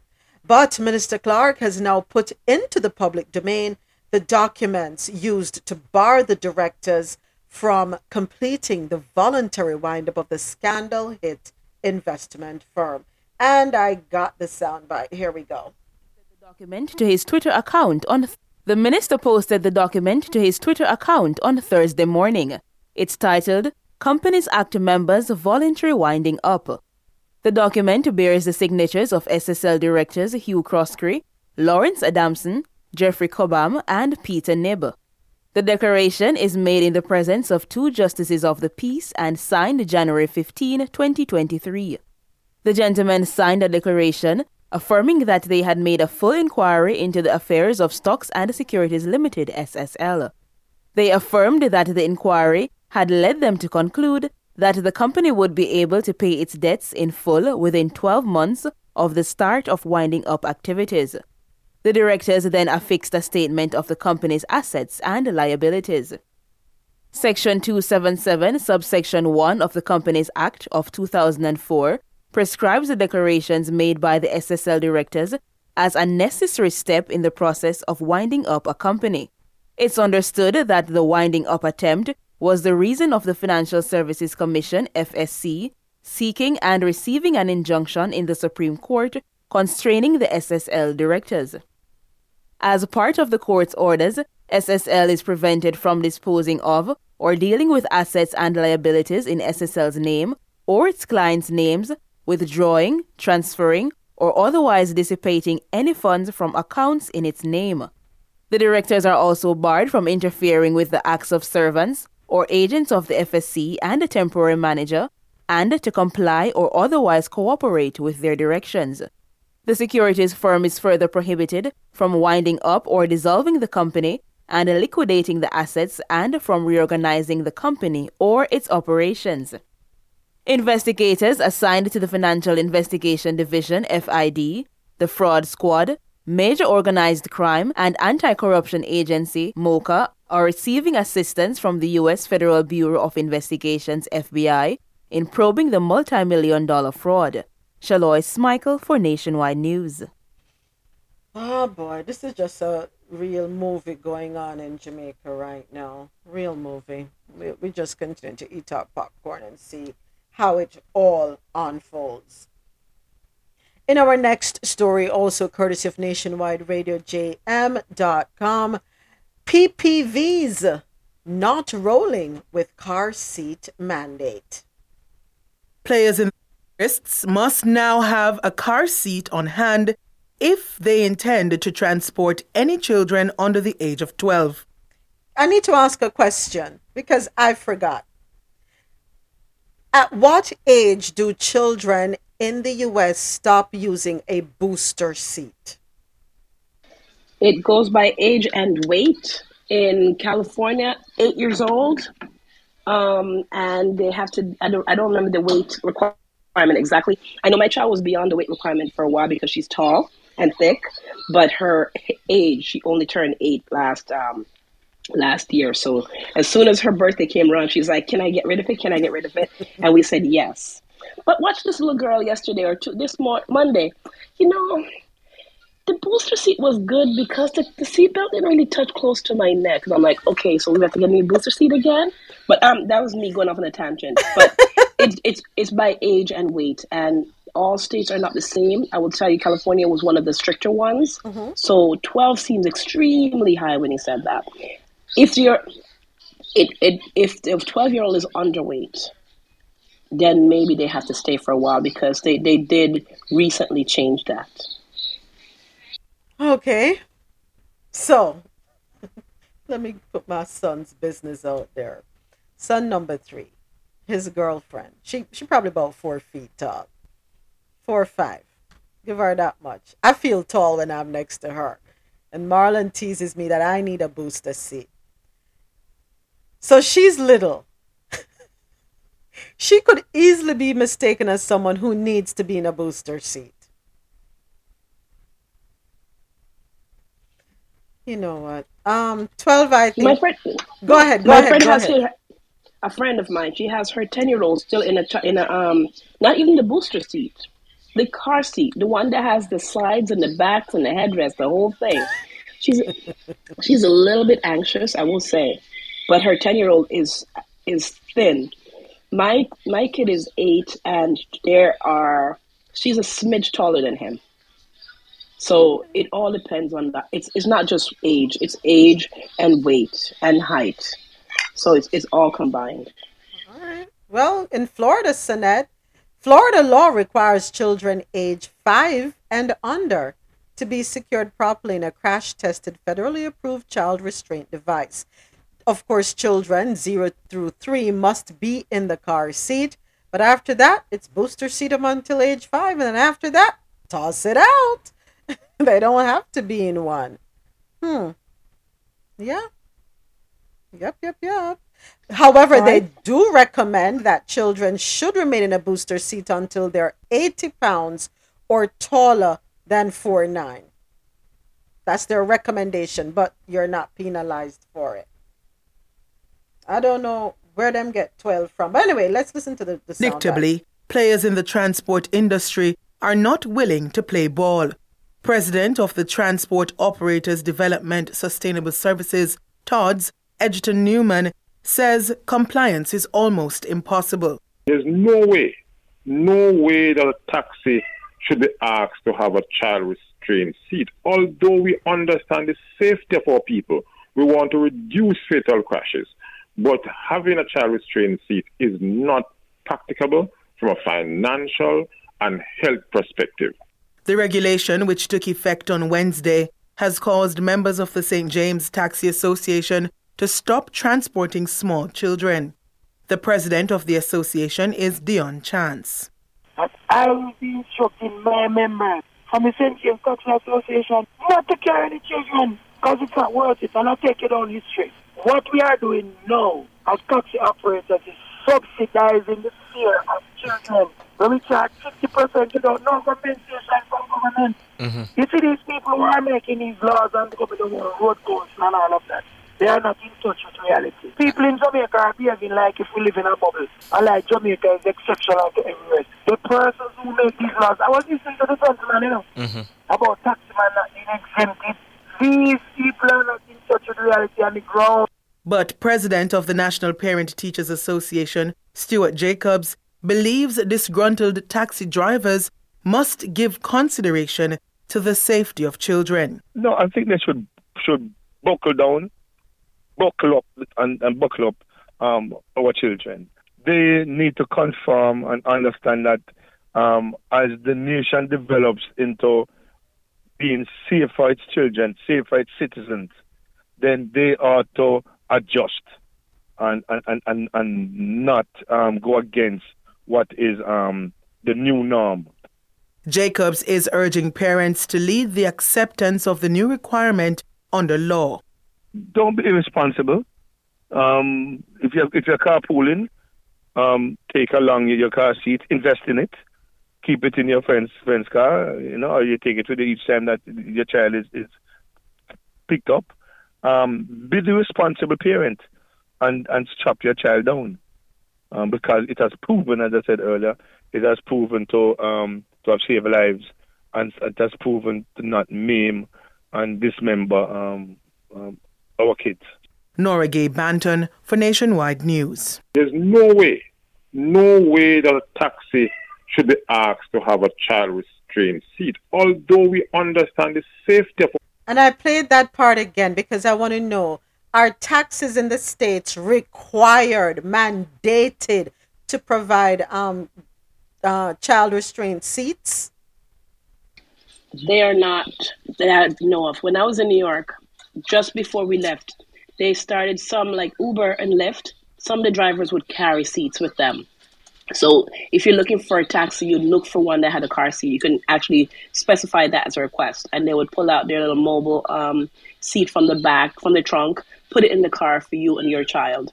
But Minister Clarke has now put into the public domain the documents used to bar the directors from completing the voluntary windup of the scandal hit investment firm. And I got the soundbite. Here we go. The document to his Twitter account on the minister posted the document to his Twitter account on Thursday morning. It's titled Companies Act Members Voluntary Winding Up. The document bears the signatures of SSL directors Hugh Croskery, Lawrence Adamson, Jeffrey Cobham, and Peter Knibb. The declaration is made in the presence of two justices of the peace and signed January 15, 2023. The gentlemen signed a declaration affirming that they had made a full inquiry into the affairs of Stocks and Securities Limited SSL. They affirmed that the inquiry had led them to conclude that the company would be able to pay its debts in full within 12 months of the start of winding up activities. The directors then affixed a statement of the company's assets and liabilities. Section 277, subsection 1 of the Companies Act of 2004 prescribes the declarations made by the SSL directors as a necessary step in the process of winding up a company. It's understood that the winding up attempt was the reason of the Financial Services Commission, FSC, seeking and receiving an injunction in the Supreme Court constraining the SSL directors. As part of the court's orders, SSL is prevented from disposing of or dealing with assets and liabilities in SSL's name or its clients' names withdrawing, transferring, or otherwise dissipating any funds from accounts in its name. The directors are also barred from interfering with the acts of servants or agents of the FSC and the temporary manager and to comply or otherwise cooperate with their directions. The securities firm is further prohibited from winding up or dissolving the company and liquidating the assets and from reorganizing the company or its operations. Investigators assigned to the Financial Investigation Division, FID, the Fraud Squad, Major Organized Crime, and Anti Corruption Agency, MOCA, are receiving assistance from the U.S. Federal Bureau of Investigations, FBI, in probing the multi million dollar fraud. Shalois Michael for Nationwide News. Oh boy, this is just a real movie going on in Jamaica right now. Real movie. We, we just continue to eat our popcorn and see how it all unfolds. In our next story, also courtesy of Nationwide Radio JM.com, PPVs not rolling with car seat mandate. Players in tourists must now have a car seat on hand if they intend to transport any children under the age of 12. I need to ask a question because I forgot. At what age do children in the US stop using a booster seat? It goes by age and weight. In California, eight years old, um, and they have to. I don't. I don't remember the weight requirement exactly. I know my child was beyond the weight requirement for a while because she's tall and thick, but her age, she only turned eight last um, last year. So as soon as her birthday came around, she's like, "Can I get rid of it? Can I get rid of it?" And we said yes. But watch this little girl yesterday or two, this mo- Monday. You know, the booster seat was good because the, the seatbelt didn't really touch close to my neck. And I'm like, okay, so we have to get me a booster seat again. But um, that was me going off on a tangent. But it's it's it's by age and weight, and all states are not the same. I will tell you, California was one of the stricter ones. Mm-hmm. So 12 seems extremely high when he said that. If you're, it, it if the 12 year old is underweight, then maybe they have to stay for a while because they, they did recently change that. Okay. So, *laughs* let me put my son's business out there. Son number three, his girlfriend. She she probably about four feet tall. Four or five. Give her that much. I feel tall when I'm next to her. And Marlon teases me that I need a booster seat. So she's little. *laughs* she could easily be mistaken as someone who needs to be in a booster seat. You know what? Um, twelve. I think. My friend, Go ahead. Go my ahead. friend Go has ahead. her, a friend of mine. She has her ten year old still in a in a um not even the booster seat, the car seat, the one that has the slides and the backs and the headrest, the whole thing. She's she's a little bit anxious, I will say, but her ten year old is is thin. My my kid is eight, and there are she's a smidge taller than him. So it all depends on that. It's it's not just age; it's age and weight and height. So it's it's all combined. All right. Well, in Florida, Sinette, Florida law requires children age five and under to be secured properly in a crash tested, federally approved child restraint device. Of course, children zero through three must be in the car seat, but after that, it's booster seat them until age five, and then after that, toss it out. *laughs* they don't have to be in one. Hmm. Yeah. Yep, yep, yep. However, they do recommend that children should remain in a booster seat until they're 80 pounds or taller than 4'9. That's their recommendation, but you're not penalized for it. I don't know where them get 12 from. But anyway, let's listen to the, the. Predictably, players in the transport industry are not willing to play ball. President of the Transport Operators Development Sustainable Services, TODS, Egerton Newman, says compliance is almost impossible. There's no way, no way that a taxi should be asked to have a child restraint seat. Although we understand the safety of our people, we want to reduce fatal crashes. But having a child restraint seat is not practicable from a financial and health perspective. The regulation, which took effect on Wednesday, has caused members of the St. James Taxi Association to stop transporting small children. The president of the association is Dion Chance. I will be instructing my members from the St. James Taxi Association not to carry the children because it's not worth it and not take it on the street. What we are doing now as taxi operators is subsidizing the fear of children. When we charge 50% without no compensation from government. Mm-hmm. You see these people who are making these laws and coming on road codes and all of that. They are not in touch with reality. People in Jamaica are behaving like if we live in a bubble. And like Jamaica is exceptional to everywhere. The persons who make these laws, I was listening to the gentleman, you know, mm-hmm. about taximan not being exempted. These people are not in touch with reality on the ground. But President of the National Parent Teachers Association, Stuart Jacobs, believes disgruntled taxi drivers must give consideration to the safety of children. No, I think they should should buckle down, buckle up, and, and buckle up um, our children. They need to confirm and understand that um, as the nation develops into being safe for its children, safe for its citizens, then they are to adjust and and, and, and not um, go against what is um, the new norm. Jacobs is urging parents to lead the acceptance of the new requirement under law. Don't be irresponsible. Um, if you're if you're carpooling, um, take along your car seat, invest in it, keep it in your friend's friend's car, you know, or you take it with you each time that your child is, is picked up. Um, be the responsible parent and, and strap your child down. Um, because it has proven, as I said earlier, it has proven to um, to have saved lives and it has proven to not maim and dismember um, um, our kids. Nora Gay Banton for Nationwide News. There's no way, no way that a taxi should be asked to have a child restraint seat, although we understand the safety of. And I played that part again because I want to know are taxes in the states required, mandated to provide um, uh, child restraint seats? They are not that I know of. When I was in New York, just before we left, they started some like Uber and Lyft. Some of the drivers would carry seats with them. So if you're looking for a taxi, you'd look for one that had a car seat. You can actually specify that as a request, and they would pull out their little mobile um, seat from the back, from the trunk, put it in the car for you and your child.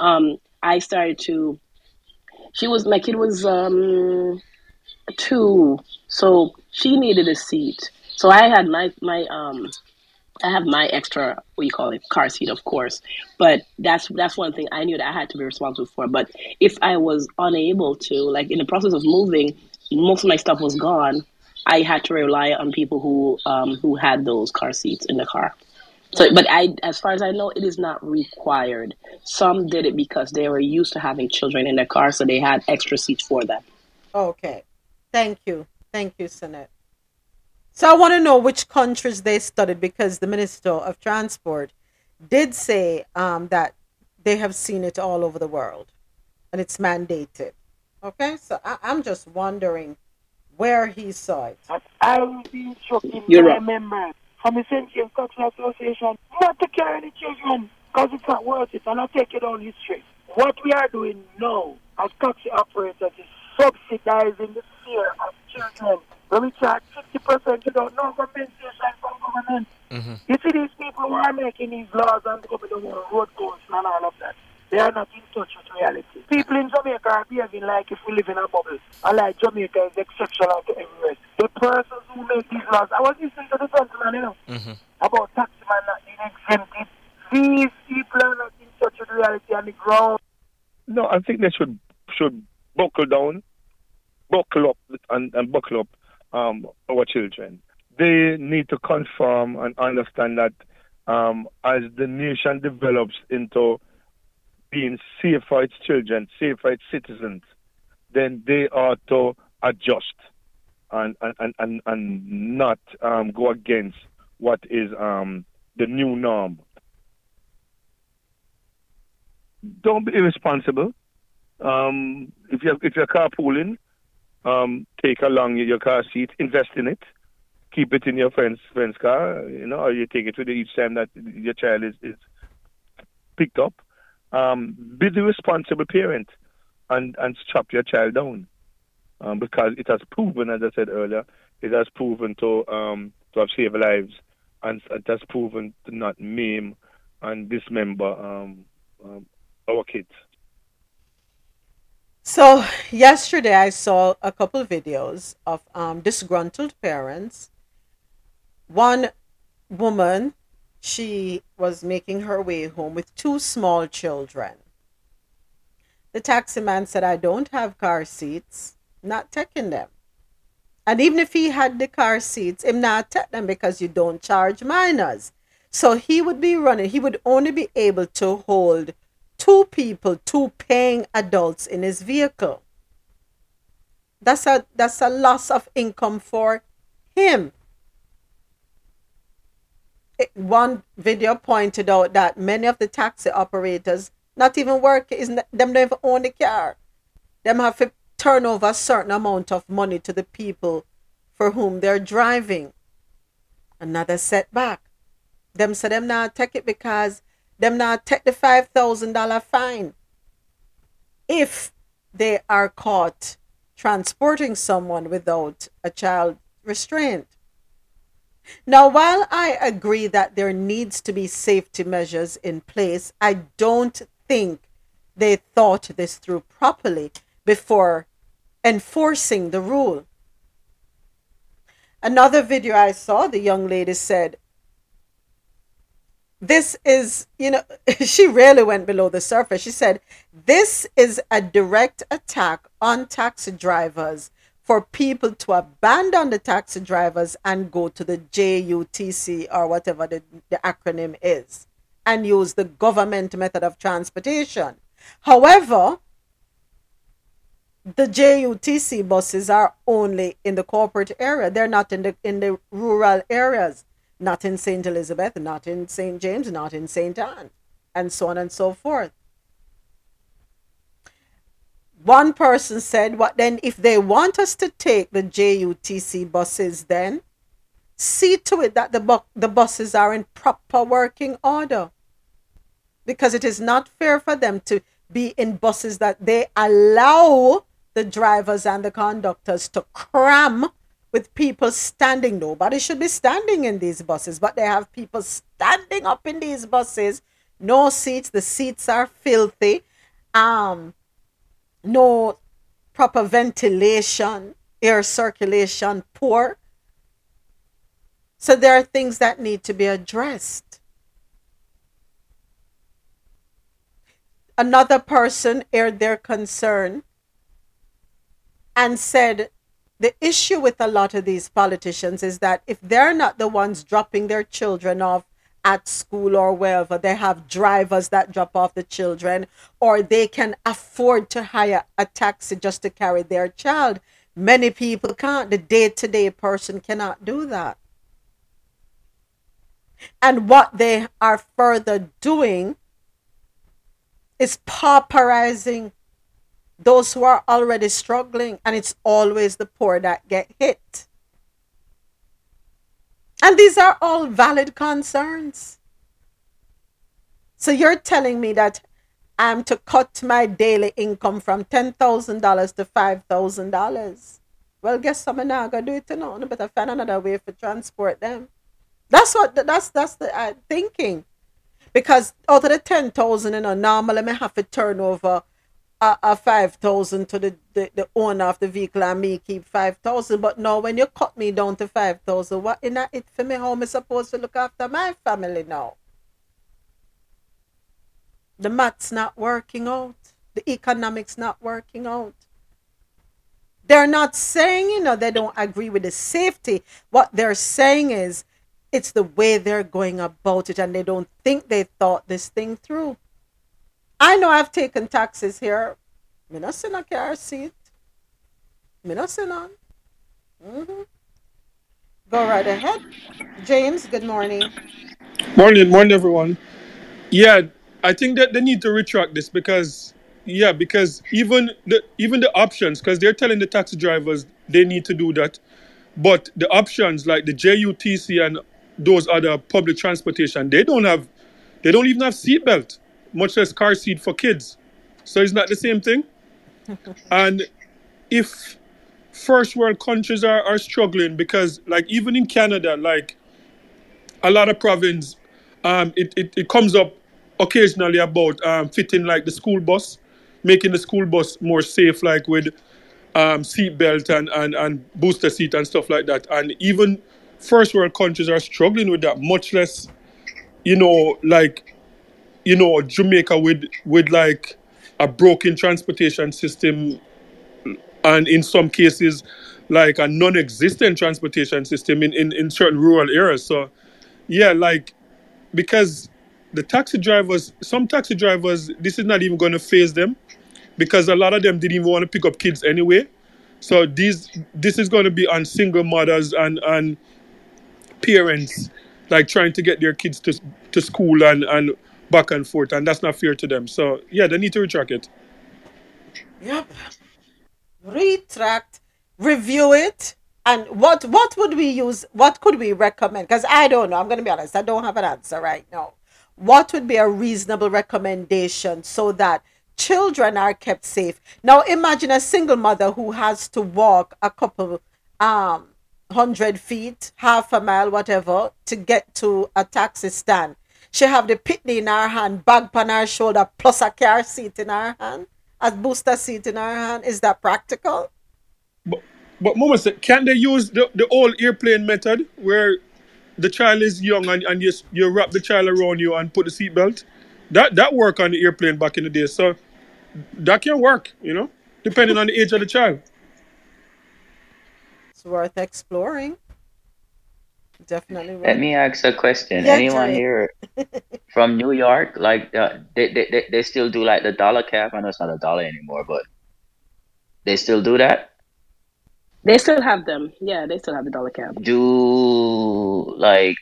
Um, I started to. She was my kid was um, two, so she needed a seat. So I had my my um I have my extra what you call it car seat, of course, but that's that's one thing I knew that I had to be responsible for. But if I was unable to, like in the process of moving, most of my stuff was gone. I had to rely on people who um, who had those car seats in the car. So, but I, as far as I know, it is not required. Some did it because they were used to having children in their car, so they had extra seats for them. Okay. Thank you. Thank you, Senate. So I want to know which countries they studied because the Minister of Transport did say um, that they have seen it all over the world and it's mandated. Okay, so I, I'm just wondering where he saw it. I will be instructing You're my right. members from the Sentient Cultural Association not to carry the children because it's not worth it and I take it on history. What we are doing now as taxi operators is subsidizing the fear of children. When me charge 50% without no compensation from government. Mm-hmm. You see these people who are making these laws and government the world road codes and all of that. They are not in touch with reality. People in Jamaica are behaving like if we live in a bubble. And like Jamaica is exceptional to everywhere. The persons who make these laws, I was listening to the gentleman, you know, mm-hmm. about taximan not being exempted. These people are not in touch with reality on the ground. No, I think they should should buckle down, buckle up, and, and buckle up um, our children. They need to confirm and understand that um, as the nation develops into being safe for its children, safe for its citizens, then they are to adjust and and, and, and, and not um, go against what is um, the new norm. Don't be irresponsible. Um, if you're if you're carpooling, um, take along your, car seat, invest in it, keep it in your friend's friend's car, you know, or you take it with you each time that your child is, is picked up. Um, be the responsible parent and, and strap your child down. Um, because it has proven, as I said earlier, it has proven to um, to have saved lives and it has proven to not maim and dismember um, um, our kids. So yesterday I saw a couple videos of um, disgruntled parents. One woman, she was making her way home with two small children. The taxi man said, I don't have car seats, not taking them. And even if he had the car seats, him not take them because you don't charge minors. So he would be running, he would only be able to hold two people, two paying adults in his vehicle. That's a that's a loss of income for him. It- one video pointed out that many of the taxi operators not even work is them don't even own the car. Them have to turn over a certain amount of money to the people for whom they're driving. Another setback. Them say them not take it because them not take the five thousand dollar fine if they are caught transporting someone without a child restraint. Now, while I agree that there needs to be safety measures in place, I don't think they thought this through properly before enforcing the rule. Another video I saw, the young lady said, This is, you know, *laughs* she really went below the surface. She said, This is a direct attack on taxi drivers for people to abandon the taxi drivers and go to the JUTC or whatever the, the acronym is and use the government method of transportation. However, the JUTC buses are only in the corporate area. They're not in the in the rural areas, not in St. Elizabeth, not in St. James, not in St. Ann, and so on and so forth. One person said, What then if they want us to take the JUTC buses then? See to it that the bu- the buses are in proper working order. Because it is not fair for them to be in buses that they allow the drivers and the conductors to cram with people standing. Nobody should be standing in these buses, but they have people standing up in these buses. No seats. The seats are filthy. Um, no proper ventilation, air circulation poor. So there are things that need to be addressed. Another person aired their concern and said the issue with a lot of these politicians is that if they're not the ones dropping their children off at school or wherever, they have drivers that drop off the children, or they can afford to hire a taxi just to carry their child. Many people can't. The day to day person cannot do that. And what they are further doing is pauperizing those who are already struggling, and it's always the poor that get hit. And these are all valid concerns. So you're telling me that I'm to cut my daily income from $10,000 to $5,000. Well, guess I'm not to do it now. I better find another way for transport them. That's what, that's, that's the uh, thinking. Because out of the 10,000, you know, normally I have to turn over Uh, uh, a, a 5,000 to the, the, the owner of the vehicle and me keep 5,000. But now when you cut me down to 5,000, what in it for me? How am I supposed to look after my family now? The math's not working out. The economics not working out. They're not saying, you know, they don't agree with the safety. What they're saying is it's the way they're going about it and they don't think they thought this thing through. I know I've taken taxis here. Me not a car seat. Me not. Mm-hmm. Go right ahead. James, good morning. Morning, morning, everyone. Yeah, I think that they need to retract this because, yeah, because even the even the options, because they're telling the taxi drivers they need to do that, but the options like the JUTC and those other public transportation, they don't have, they don't even have seatbelt, much less car seat for kids. So it's not the same thing. *laughs* and if first world countries are, are struggling because like even in Canada, like a lot of province, um, it, it, it comes up occasionally about um, fitting like the school bus, making the school bus more safe, like with um, seat belt and, and, and booster seat and stuff like that. And even first world countries are struggling with that, much less, you know, like, you know, Jamaica with with like a broken transportation system and in some cases like a non-existent transportation system in, in, in certain rural areas. So yeah, like because the taxi drivers, some taxi drivers, this is not even going to phase them because a lot of them didn't even want to pick up kids anyway. So these this is going to be on single mothers and and parents like trying to get their kids to to school and and back and forth, and that's not fair to them. So yeah, they need to retract it. Yep. Retract, review it, and what what would we use? What could we recommend? Because I don't know. I'm to be honest. I don't have an answer right now. What would be a reasonable recommendation so that children are kept safe? Now imagine a single mother who has to walk a couple um hundred feet, half a mile, whatever, to get to a taxi stand. She have the pitney in her hand, bag on her shoulder, plus a car seat in her hand, a booster seat in her hand. Is that practical? But Mama said, can they use the, the old airplane method where the child is young and, and you, you wrap the child around you and put the seatbelt? That that worked on the airplane back in the day. So that can work, you know, depending on the age of the child. It's worth exploring. Definitely. Worth. Let me ask a question. Yeah, Anyone here *laughs* from New York, like uh, they, they they they still do like the dollar cab? I know it's not a dollar anymore, but they still do that. They still have them. Yeah, they still have the dollar cab. Do like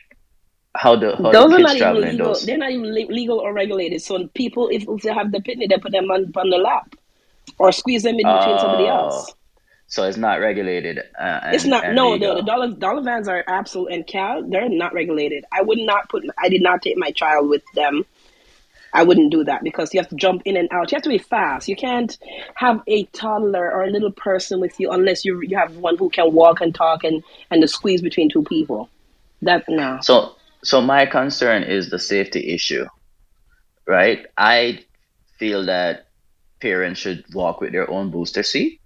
how the how those the are kids not even legal. those? They're not even le- legal or regulated. So people, if, if they have the pitney, they put them on, on the lap or squeeze them in between somebody else. So it's not regulated. Uh, and, It's not no legal. the, the dollar dollar vans are absolute and cal they're not regulated. I would not put I did not take my child with them. I wouldn't do that because you have to jump in and out. You have to be fast. You can't have a toddler or a little person with you unless you you have one who can walk and talk and and the squeeze between two people. That no. So so my concern is the safety issue, right? I feel that parents should walk with their own booster seat.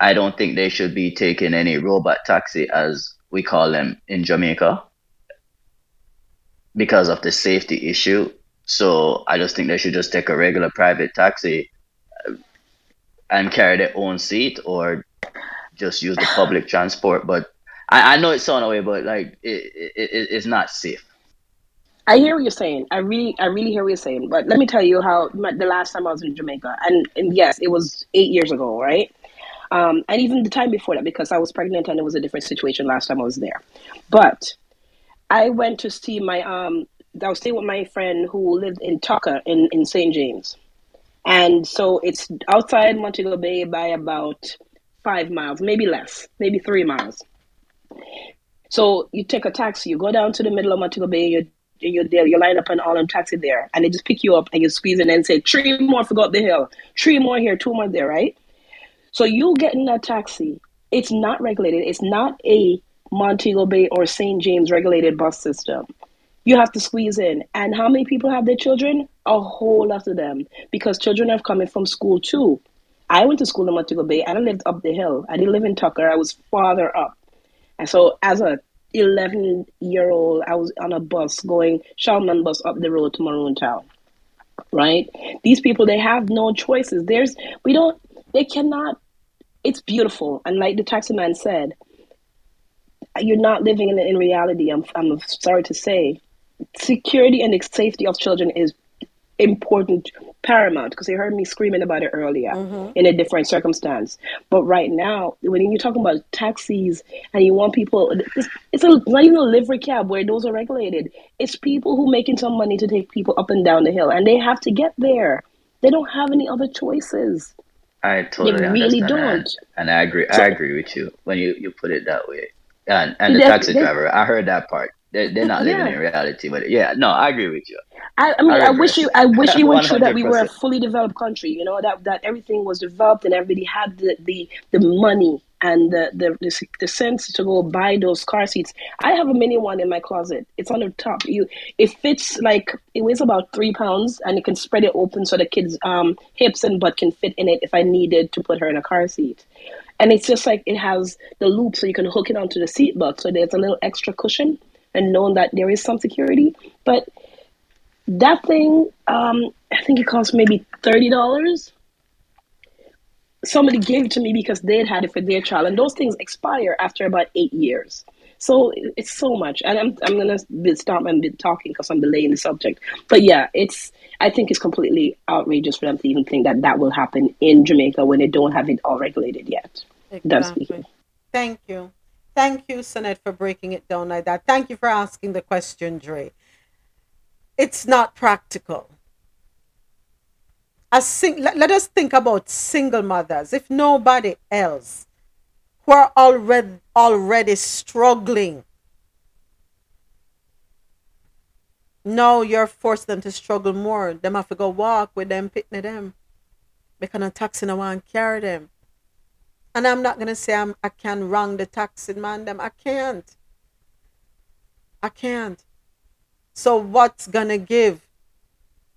I don't think they should be taking any robot taxi as we call them in Jamaica because of the safety issue. So I just think they should just take a regular private taxi uh, and carry their own seat or just use the public transport. But I, I know it sounds away, but like it, it, it, it's not safe. I hear what you're saying. I really, I really hear what you're saying. But let me tell you how the last time I was in Jamaica, and, and yes, it was eight years ago, right? Um, and even the time before that, because I was pregnant and it was a different situation last time I was there. But I went to see my, um, I was staying with my friend who lived in Tucker in, in St. James. And so it's outside Montego Bay by about five miles, maybe less, maybe three miles. So you take a taxi, you go down to the middle of Montego Bay, you you're there, you line up an all in taxi there, and they just pick you up and you squeeze in and say, three more for go up the hill, three more here, two more there, right? So you get in a taxi, it's not regulated, it's not a Montego Bay or St. James regulated bus system. You have to squeeze in. And how many people have their children? A whole lot of them. Because children are coming from school too. I went to school in Montego Bay and I lived up the hill. I didn't live in Tucker, I was farther up. And so as a 11 year old, I was on a bus going, Shalman bus up the road to Maroon Town. Right? These people, they have no choices. There's, we don't, they cannot, it's beautiful. And like the taxi man said, you're not living in, in reality. I'm, I'm sorry to say. Security and the safety of children is important, paramount, because you heard me screaming about it earlier mm-hmm. in a different circumstance. But right now, when you're talking about taxis and you want people, it's, it's a, not even a livery cab where those are regulated. It's people who making some money to take people up and down the hill, and they have to get there. They don't have any other choices. I totally They really understand that. don't. and I agree. So- I agree with you when you, you put it that way. And and the taxi driver, I heard that part. They're, they're not living Yeah. in reality, but yeah, no, I agree with you. I, I mean, I, wish you, I wish it were true that we were a fully developed country. You know that that everything was developed and everybody had the the, the money and the, the the the sense to go buy those car seats. I have a mini one in my closet. It's on the top. You, it fits like it weighs about three pounds, and you can spread it open so the kids' um hips and butt can fit in it if I needed to put her in a car seat. And it's just like it has the loop so you can hook it onto the seat belt, so there's a little extra cushion, and knowing that there is some security, but that thing, um, I think it cost maybe thirty dollars. Somebody gave it to me because they had had it for their child, and those things expire after about eight years. So it's so much, and I'm I'm gonna stop and be talking because I'm delaying the subject. But yeah, it's I think it's completely outrageous for them to even think that that will happen in Jamaica when they don't have it all regulated yet. Exactly. Thank you. Thank you, Sonette, for breaking it down like that. Thank you for asking the question, Dre. It's not practical. As sing- let, let us think about single mothers, if nobody else, who are already already struggling. No, you're forcing them to struggle more. Them have to go walk with them, pitting them. Because a taxi no one carry them. And I'm not gonna say I'm, I can wrong the taxi man them. I can't. I can't. So what's gonna give?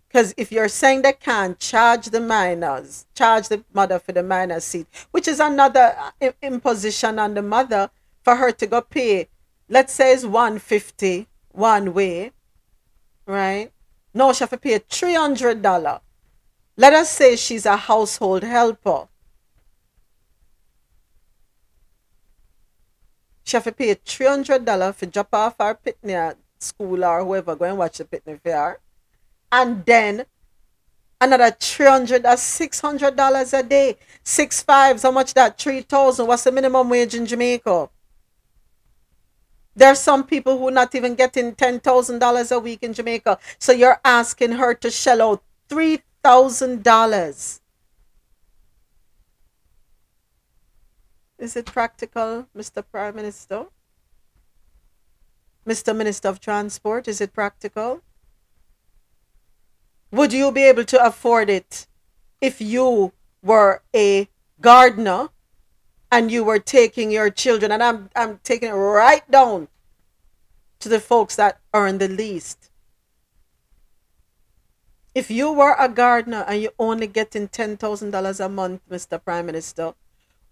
Because if you're saying they can't charge the minors, charge the mother for the minor seat, which is another uh, imposition on the mother for her to go pay. Let's say it's 150 one way, right? No, she have to pay three hundred dollar. Let us say she's a household helper. She have to pay three hundred dollar for drop off her pitney at school or whoever go and watch the pitney her. And then another three hundred that's six hundred dollars a day. Six fives, how much that? Three thousand. What's the minimum wage in Jamaica? There's some people who not even getting ten thousand dollars a week in Jamaica. So you're asking her to shell out three thousand dollars. Is it practical, Mr. Prime Minister? Mr. Minister of Transport, is it practical? Would you be able to afford it if you were a gardener and you were taking your children and I'm I'm taking it right down to the folks that earn the least. If you were a gardener and you're only getting ten thousand dollars a month, Mr. Prime Minister,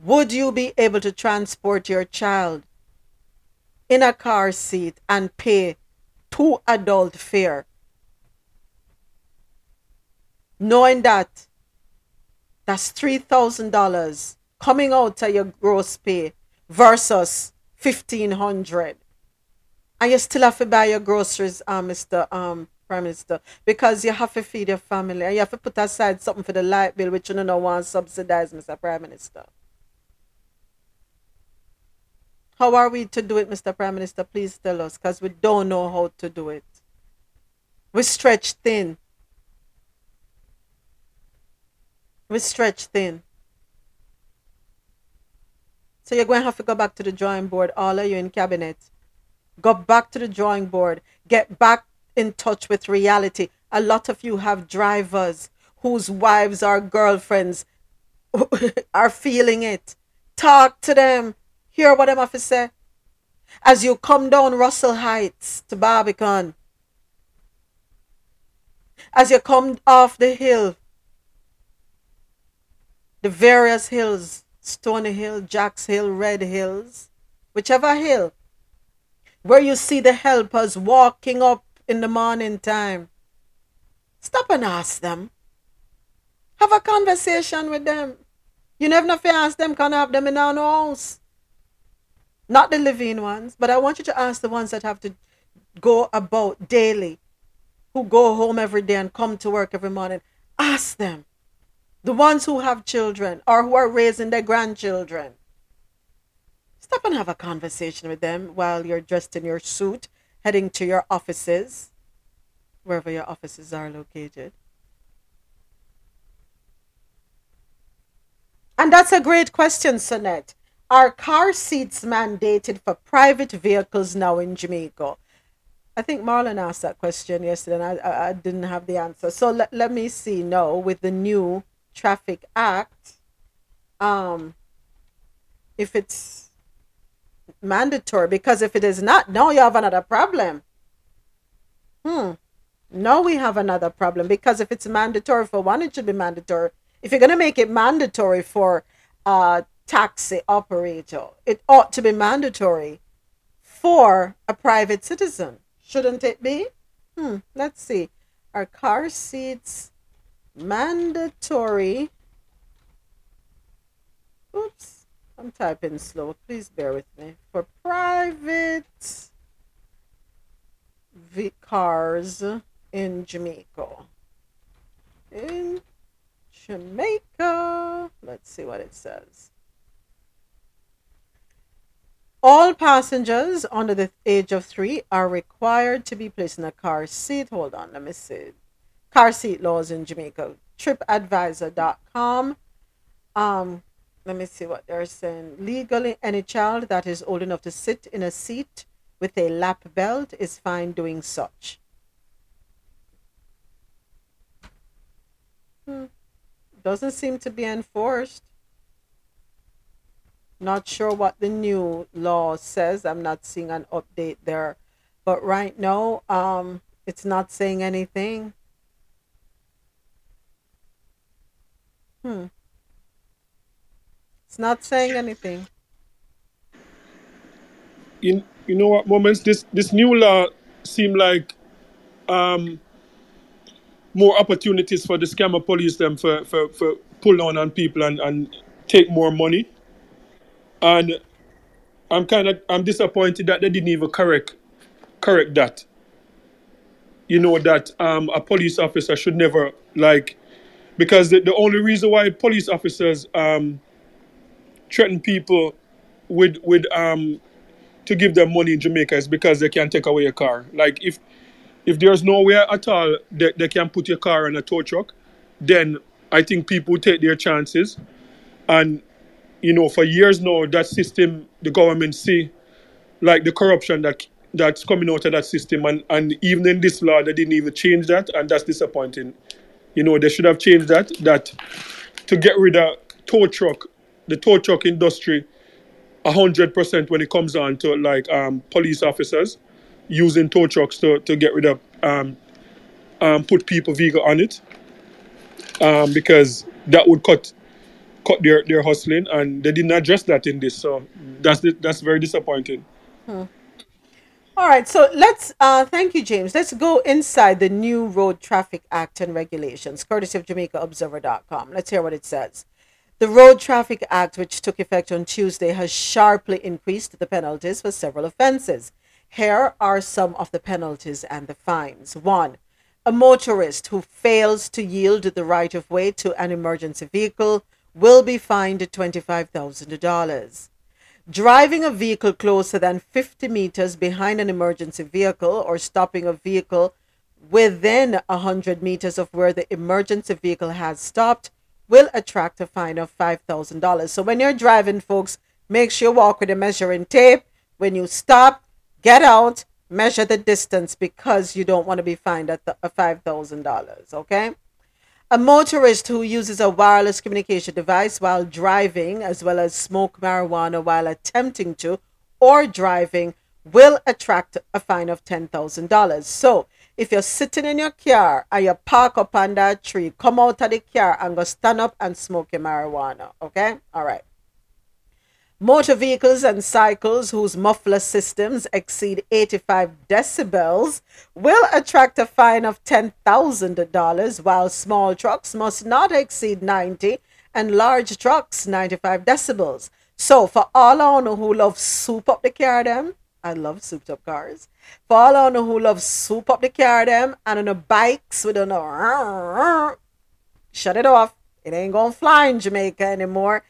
would you be able to transport your child in a car seat and pay two adult fare? Knowing that that's three thousand dollars coming out of your gross pay versus fifteen hundred. And you still have to buy your groceries, uh, Mr. Um, Prime Minister, because you have to feed your family and you have to put aside something for the light bill, which you don't know want to subsidize, Mr. Prime Minister. How are we to do it, Mr. Prime Minister? Please tell us, because we don't know how to do it. We stretch thin. We stretch thin. So you're going to have to go back to the drawing board, all of you in cabinet. Go back to the drawing board. Get back in touch with reality. A lot of you have drivers whose wives or girlfriends *laughs* are feeling it. Talk to them. Hear what them have to say. As you come down Russell Heights to Barbican, as you come off the hill, the various hills, Stony Hill, Jacks Hill, Red Hills, whichever hill, where you see the helpers walking up in the morning time, stop and ask them. Have a conversation with them. You never if you ask them, can I have them in our house? Not the living ones, but I want you to ask the ones that have to go about daily, who go home every day and come to work every morning. Ask them. The ones who have children or who are raising their grandchildren. Stop and have a conversation with them while you're dressed in your suit, heading to your offices, wherever your offices are located. And that's a great question, Sonette. Are car seats mandated for private vehicles now in Jamaica? I think Marlon asked that question yesterday and I, I, didn't have the answer. So let, let me see. No, with the new Traffic Act, um, if it's mandatory, because if it is not, now you have another problem. Hmm. Now we have another problem because if it's mandatory for one, it should be mandatory. If you're going to make it mandatory for a taxi operator, it ought to be mandatory for a private citizen, shouldn't it be? Hmm. Let's see. Are car seats mandatory? Oops. I'm typing slow. Please bear with me. For private cars in Jamaica. In Jamaica. Let's see what it says. All passengers under the age of three are required to be placed in a car seat. Hold on, let me see. Car seat laws in Jamaica. TripAdvisor.com. Um, let me see what they're saying. Legally, any child that is old enough to sit in a seat with a lap belt is fine doing such. Hmm. Doesn't seem to be enforced. Not sure what the new law says. I'm not seeing an update there. But right now, um, it's not saying anything. Hmm. It's not saying anything. You, you know what, moments? This this new law seem like um more opportunities for the scammer police them for, for, for pull on on people and, and take more money. And I'm kind of I'm disappointed that they didn't even correct correct that. You know that um, a police officer should never like because the, the only reason why police officers um, threaten people with with um to give them money in Jamaica is because they can take away a car. Like if if there's nowhere at all that they can put your car in a tow truck, then I think people take their chances. And you know, for years now, that system, the government see like the corruption that that's coming out of that system, and and even in this law, they didn't even change that, and that's disappointing. You know, they should have changed that that to get rid of tow truck, the tow truck industry, hundred percent when it comes on to like um, police officers using tow trucks to, to get rid of um, um, put people vehicle on it. Um, because that would cut cut their, their hustling and they didn't address that in this so that's that's very disappointing Hmm. All right, so let's uh thank you, James. Let's go inside the new Road Traffic Act and regulations, courtesy of JamaicaObserver.com. Let's hear what it says. The Road Traffic Act, which took effect on Tuesday, has sharply increased the penalties for several offenses. Here are some of the penalties and the fines. One, a motorist who fails to yield the right of way to an emergency vehicle will be fined $25,000. Driving a vehicle closer than 50 meters behind an emergency vehicle or stopping a vehicle within 100 meters of where the emergency vehicle has stopped will attract a fine of $5,000. So when you're driving, folks, make sure you walk with a measuring tape. When you stop, get out, measure the distance because you don't want to be fined at the, uh, $5,000. Okay? A motorist who uses a wireless communication device while driving, as well as smoke marijuana while attempting to or driving, will attract a fine of $10,000. So, if you're sitting in your car and you park up under a tree, come out of the car and go stand up and smoke your marijuana. Okay? All right. Motor vehicles and cycles whose muffler systems exceed 85 decibels will attract a fine of $10,000, while small trucks must not exceed 90 and large trucks 95 decibels. So, for all know who love soup up the car them, I love souped up cars. For all know who love soup up the car them and on the bikes with a *laughs* shut it off. It ain't gonna fly in Jamaica anymore.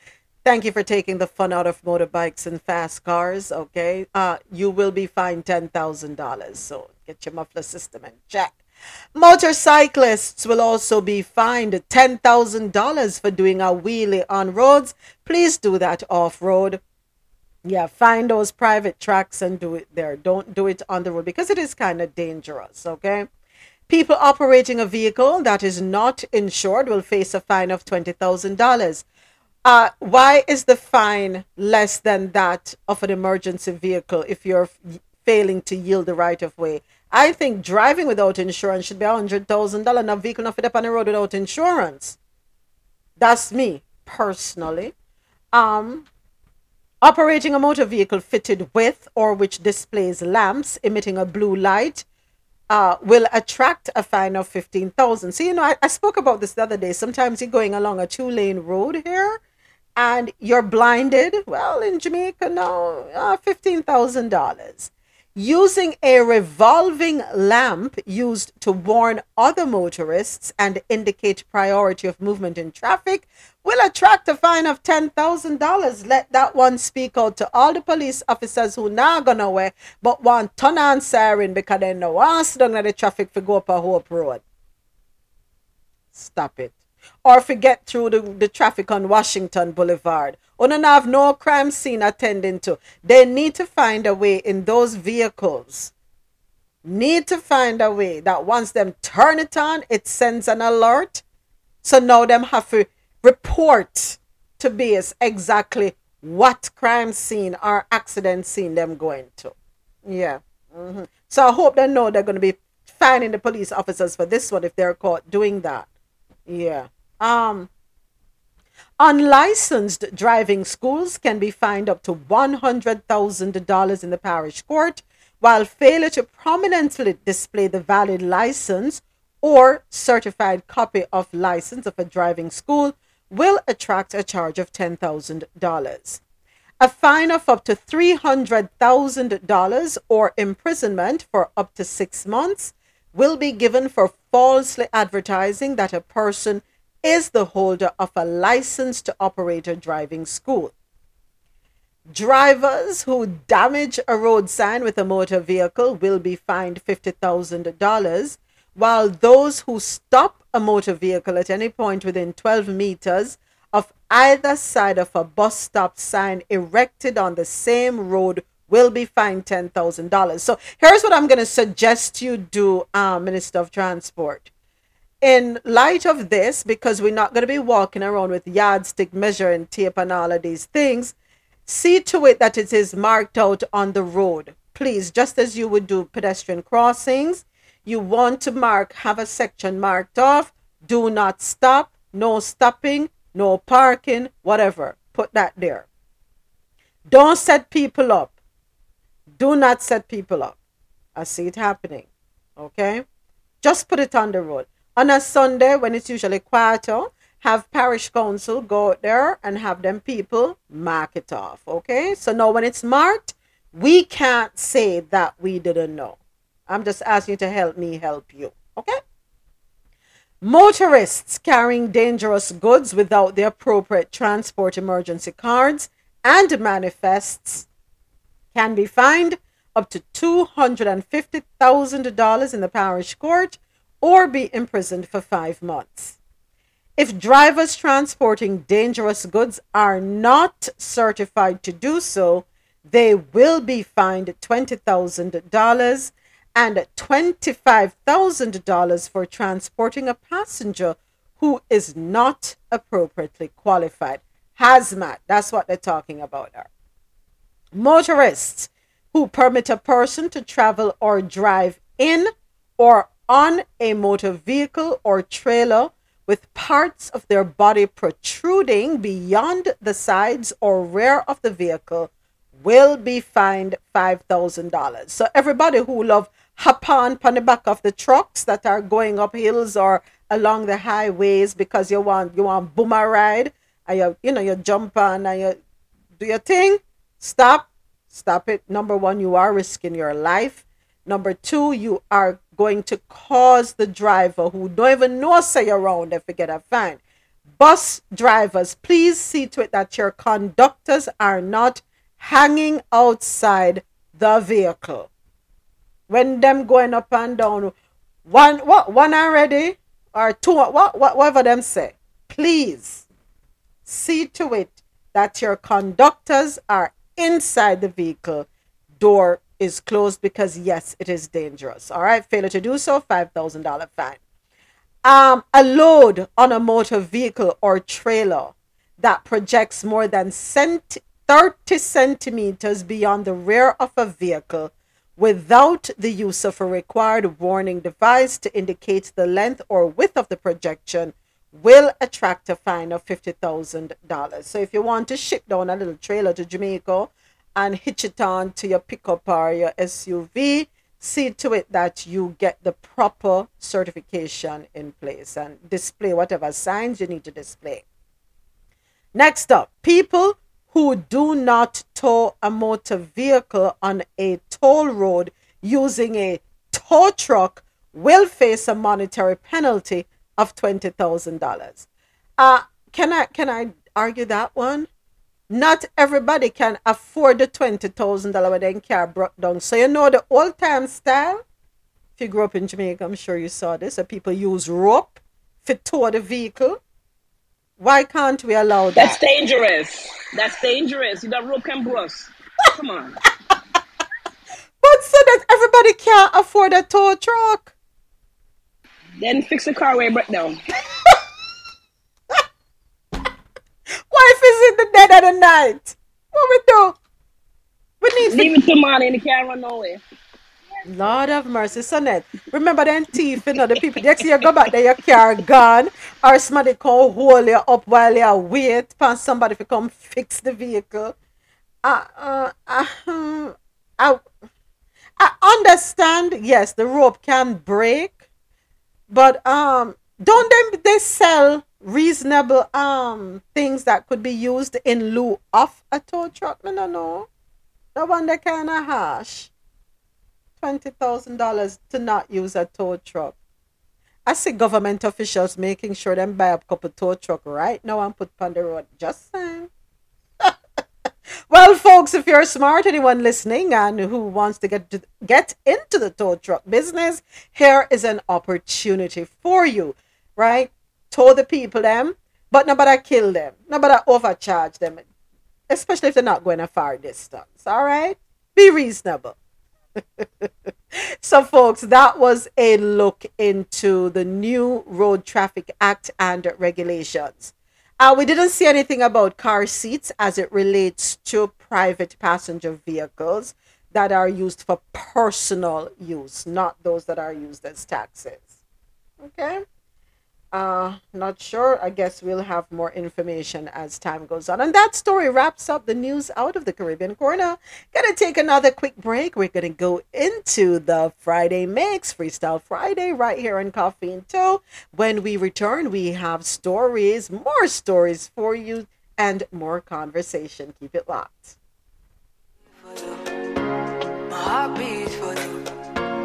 Thank you for taking the fun out of motorbikes and fast cars. Okay, uh, you will be fined ten thousand dollars. So get your muffler system in check. Motorcyclists will also be fined ten thousand dollars for doing a wheelie on roads. Please do that off road. Yeah, find those private tracks and do it there. Don't do it on the road because it is kind of dangerous. Okay. People operating a vehicle that is not insured will face a fine of $20,000. Uh, why is the fine less than that of an emergency vehicle if you're failing to yield the right of way? I think driving without insurance should be a $100,000 and a vehicle not fit up on the road without insurance. That's me personally. Um, operating a motor vehicle fitted with or which displays lamps emitting a blue light uh, will attract a fine of 15,000. So, you know, I, I spoke about this the other day. Sometimes you're going along a two lane road here and you're blinded, well, in Jamaica, no, uh, $15,000. Using a revolving lamp used to warn other motorists and indicate priority of movement in traffic will attract a fine of $10,000. Let that one speak out to all the police officers who now gonna wear but want turn on siren because they know once down the traffic for go up a Hope Road. Stop it. Or forget through the, the traffic on Washington Boulevard. Or not have no crime scene attending to. They need to find a way in those vehicles. Need to find a way that once them turn it on, it sends an alert. So now them have to report to base exactly what crime scene or accident scene them going to. Yeah. hmm So I hope they know they're going to be finding the police officers for this one if they're caught doing that. Yeah. Um unlicensed driving schools can be fined up to $100,000 in the parish court while failure to prominently display the valid license or certified copy of license of a driving school will attract a charge of $10,000. A fine of up to $300,000 or imprisonment for up to six months will be given for falsely advertising that a person is the holder of a license to operate a driving school. Drivers who damage a road sign with a motor vehicle will be fined $50,000, while those who stop a motor vehicle at any point within 12 meters of either side of a bus stop sign erected on the same road will be fined $10,000. So here's what I'm going to suggest you do, uh, Minister of Transport. In light of this, because we're not going to be walking around with yardstick measuring tape and all of these things, see to it that it is marked out on the road. Please, just as you would do pedestrian crossings, you want to mark, have a section marked off, do not stop, no stopping, no parking, whatever. Put that there. Don't set people up. Do not set people up. I see it happening. Okay? Just put it on the road. On a Sunday, when it's usually quieter, have parish council go out there and have them people mark it off. Okay? So now when it's marked, we can't say that we didn't know. I'm just asking you to help me help you. Okay? Motorists carrying dangerous goods without the appropriate transport emergency cards and manifests can be fined up to $250,000 in the parish court or be imprisoned for five months. If drivers transporting dangerous goods are not certified to do so, they will be fined $20,000 and $25,000 for transporting a passenger who is not appropriately qualified. Hazmat, that's what they're talking about there. Motorists who permit a person to travel or drive in or on a motor vehicle or trailer with parts of their body protruding beyond the sides or rear of the vehicle will be fined $5,000. So everybody who love hop on on the back of the trucks that are going up hills or along the highways because you want you want boomer ride and you you know you jump on and you do your thing stop stop it number one you are risking your life number two you are going to cause the driver who don't even know say around if you get a fine. Bus drivers please see to it that your conductors are not hanging outside the vehicle. When them going up and down one what one already? Or two what, what whatever them say. Please see to it that your conductors are inside the vehicle door is closed because yes it is dangerous all right failure to do so $5000 fine um a load on a motor vehicle or trailer that projects more than cent- 30 centimeters beyond the rear of a vehicle without the use of a required warning device to indicate the length or width of the projection will attract a fine of $50,000. So if you want to ship down a little trailer to Jamaica and hitch it on to your pickup or your SUV, see to it that you get the proper certification in place and display whatever signs you need to display. Next up, people who do not tow a motor vehicle on a toll road using a tow truck will face a monetary penalty of twenty thousand dollars. Uh can I can I argue that one? Not everybody can afford the twenty thousand dollar when their car broke down. So you know the old time style. If you grew up in Jamaica, I'm sure you saw this. So people use rope to tow the vehicle. Why can't we allow that? That's dangerous. That's dangerous. You that rope can burst. Come on. *laughs* But so that everybody can't afford a tow truck. Then fix the car where it *laughs* break down. Why if it's in the dead of the night? What we do? We need Leave it to money and the car run nowhere. Lord of mercy, Sonette. Remember them thief, you know, the people. Next you go back there, your car gone, or somebody come hold you up while you wait for somebody to come fix the vehicle. Uh, uh, uh, hmm, I, I understand, yes, the rope can break, but um, don't them they sell reasonable um things that could be used in lieu of a tow truck? I don't know. The one that kind of harsh. Twenty thousand dollars to not use a tow truck. I see government officials making sure them buy a couple tow truck right now and put on the road. Just saying. *laughs* Well, folks, if you're smart, anyone listening and who wants to get to, get into the tow truck business, here is an opportunity for you, right? Tow the people them, but nobody kill them, nobody overcharge them, especially if they're not going a far distance. All right, be reasonable. *laughs* so, folks, that was a look into the new Road Traffic Act and regulations. Uh, we didn't see anything about car seats as it relates to private passenger vehicles that are used for personal use, not those that are used as taxis. Okay. Uh, not sure. I guess we'll have more information as time goes on. And that story wraps up the news out of the Caribbean corner. Gonna take another quick break. We're gonna go into the Friday mix, Freestyle Friday, right here on Coffee In Toe. When we return, we have stories, more stories for you, and more conversation. Keep it locked.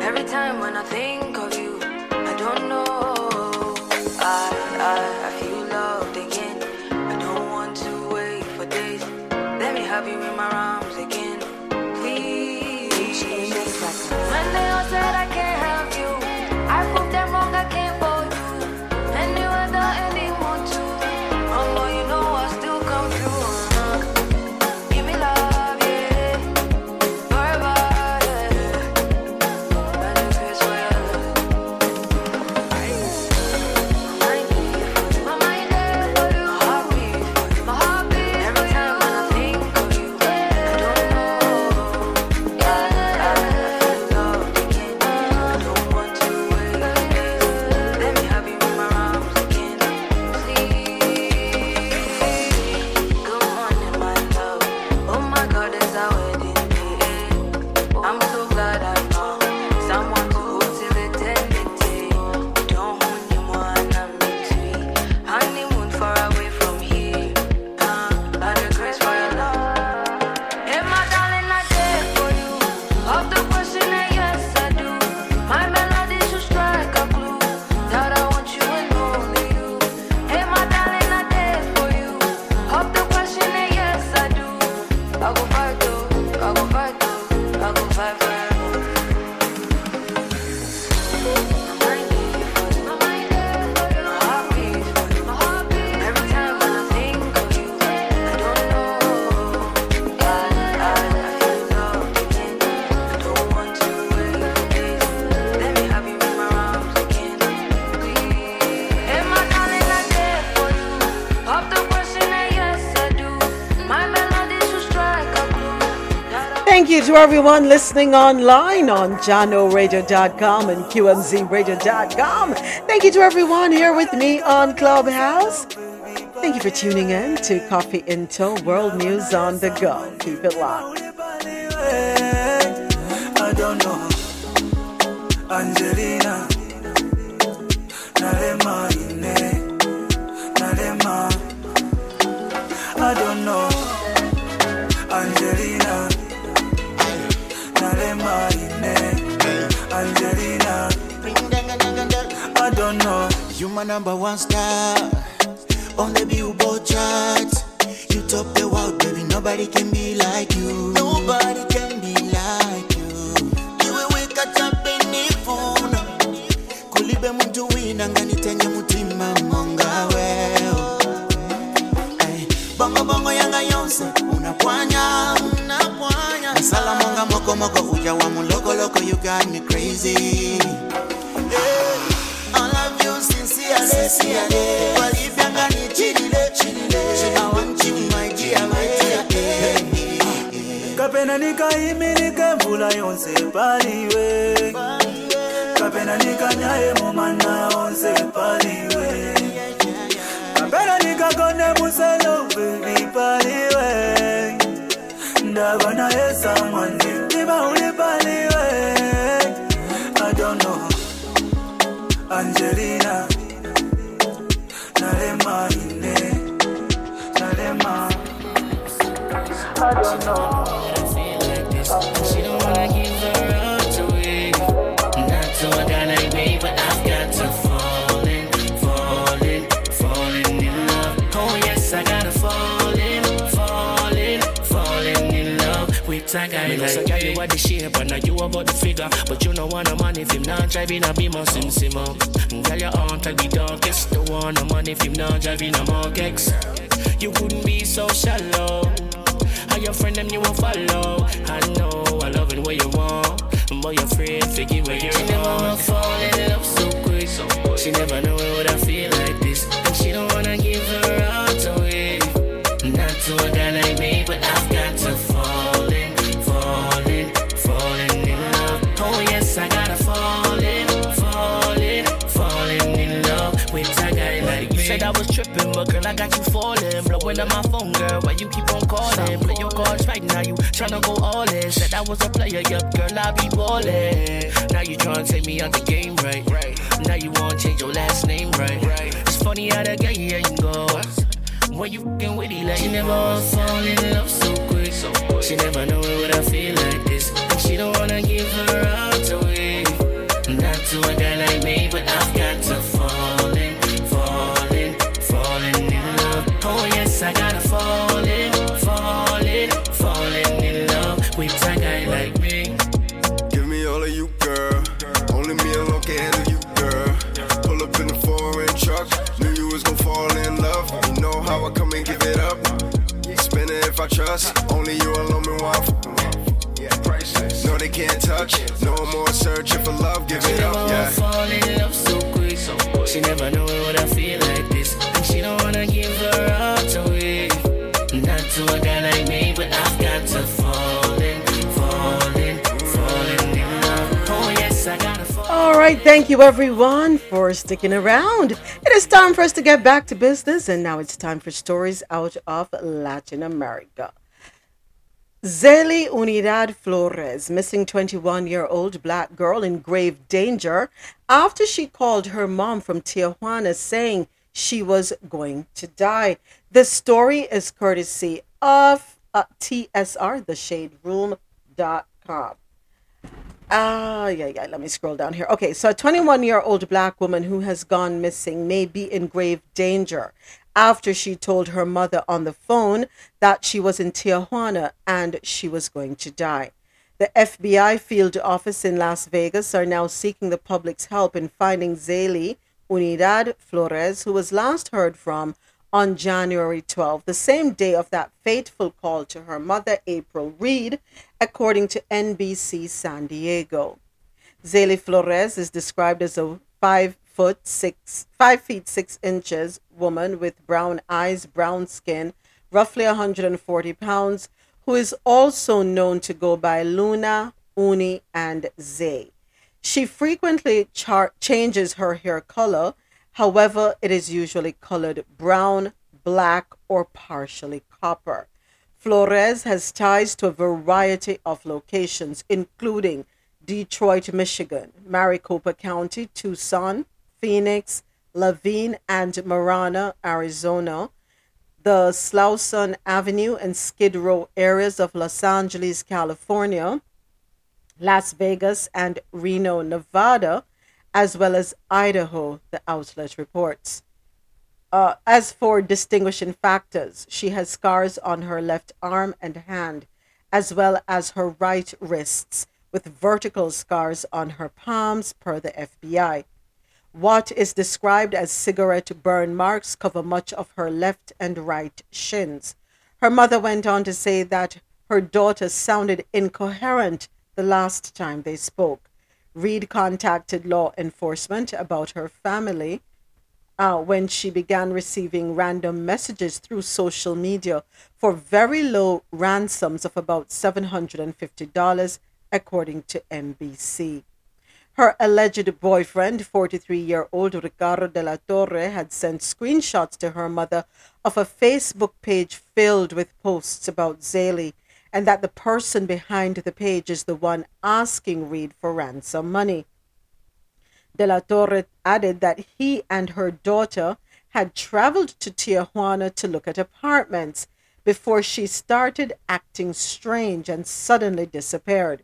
Every time when I think of you, I don't know. I, I, I feel loved again. I don't want to wait for days. Let me have you in my arms again. Please. Everyone listening online on JanoRadio.com and QMZRadio.com. Thank you to everyone here with me on Clubhouse. Thank you for tuning in to Coffee In Toe World News on the Go. Keep it locked. I don't know. Angelina. for sticking around. It is time for us to get back to business, and now it's time for stories out of Latin America. Zaylee Unidad Flores, missing 21 year old black girl in grave danger after she called her mom from Tijuana saying she was going to die. This story is courtesy of uh, TSR, theshaderoom.com. Ah, uh, yeah, yeah. Let me scroll down here. Okay, so a 21 year old black woman who has gone missing may be in grave danger after she told her mother on the phone that she was in Tijuana and she was going to die. The FBI field office in Las Vegas are now seeking the public's help in finding Zaylee Unidad Flores, who was last heard from on January 12, the same day of that fateful call to her mother, April Reed, according to NBC San Diego. Zaylee Flores is described as a five foot six, five feet six inches woman with brown eyes, brown skin, roughly 140 pounds, who is also known to go by Luna, Uni, and Zay. She frequently char- changes her hair color, however, it is usually colored brown, black, or partially copper. Flores has ties to a variety of locations, including Detroit, Michigan, Maricopa County, Tucson, Phoenix, Laveen, and Marana, Arizona, the Slauson Avenue and Skid Row areas of Los Angeles, California, Las Vegas, and Reno, Nevada, as well as Idaho, the outlet reports. Uh, as for distinguishing factors, she has scars on her left arm and hand, as well as her right wrists, with vertical scars on her palms, per the FBI. What is described as cigarette burn marks cover much of her left and right shins. Her mother went on to say that her daughter sounded incoherent the last time they spoke. Reed contacted law enforcement about her family uh, when she began receiving random messages through social media for very low ransoms of about $750, according to NBC. Her alleged boyfriend, 43 year old Ricardo de la Torre, had sent screenshots to her mother of a Facebook page filled with posts about Zaylee, and that the person behind the page is the one asking Reed for ransom money. De la Torre added that he and her daughter had traveled to Tijuana to look at apartments before she started acting strange and suddenly disappeared.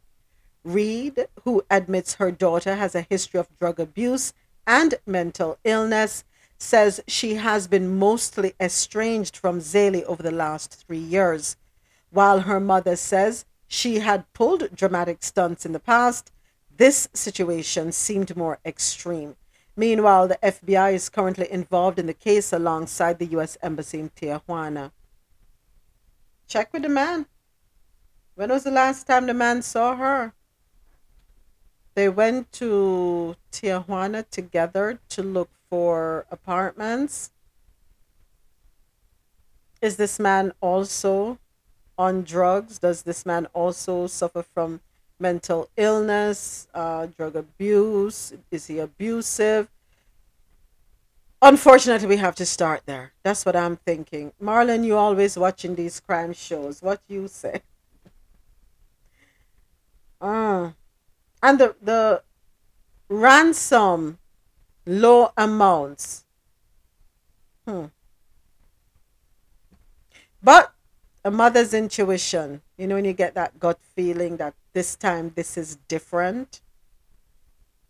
Reed, who admits her daughter has a history of drug abuse and mental illness, says she has been mostly estranged from Zaylee over the last three years. While her mother says she had pulled dramatic stunts in the past, this situation seemed more extreme. Meanwhile, the FBI is currently involved in the case alongside the U.S. Embassy in Tijuana. Check with the man. When was the last time the man saw her? They went to Tijuana together to look for apartments. Is this man also on drugs? Does this man also suffer from mental illness, uh, drug abuse? Is he abusive? Unfortunately, we have to start there. That's what I'm thinking. Marlon, you always watching these crime shows. What you say? Uh, *laughs* and the the ransom low amounts. Hmm. But a mother's intuition, you know, when you get that gut feeling that this time this is different.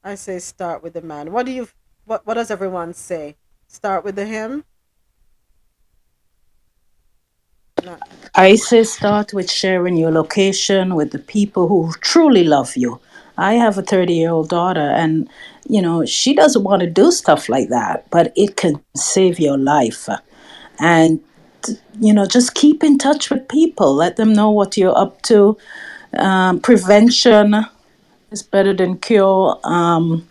I say start with the man. What do you what what does everyone say? Start with the him? No. I say start with sharing your location with the people who truly love you. I have a 30 year old daughter, and you know, she doesn't want to do stuff like that, but it can save your life. And you know, just keep in touch with people, let them know what you're up to. Um, prevention is better than cure. Um,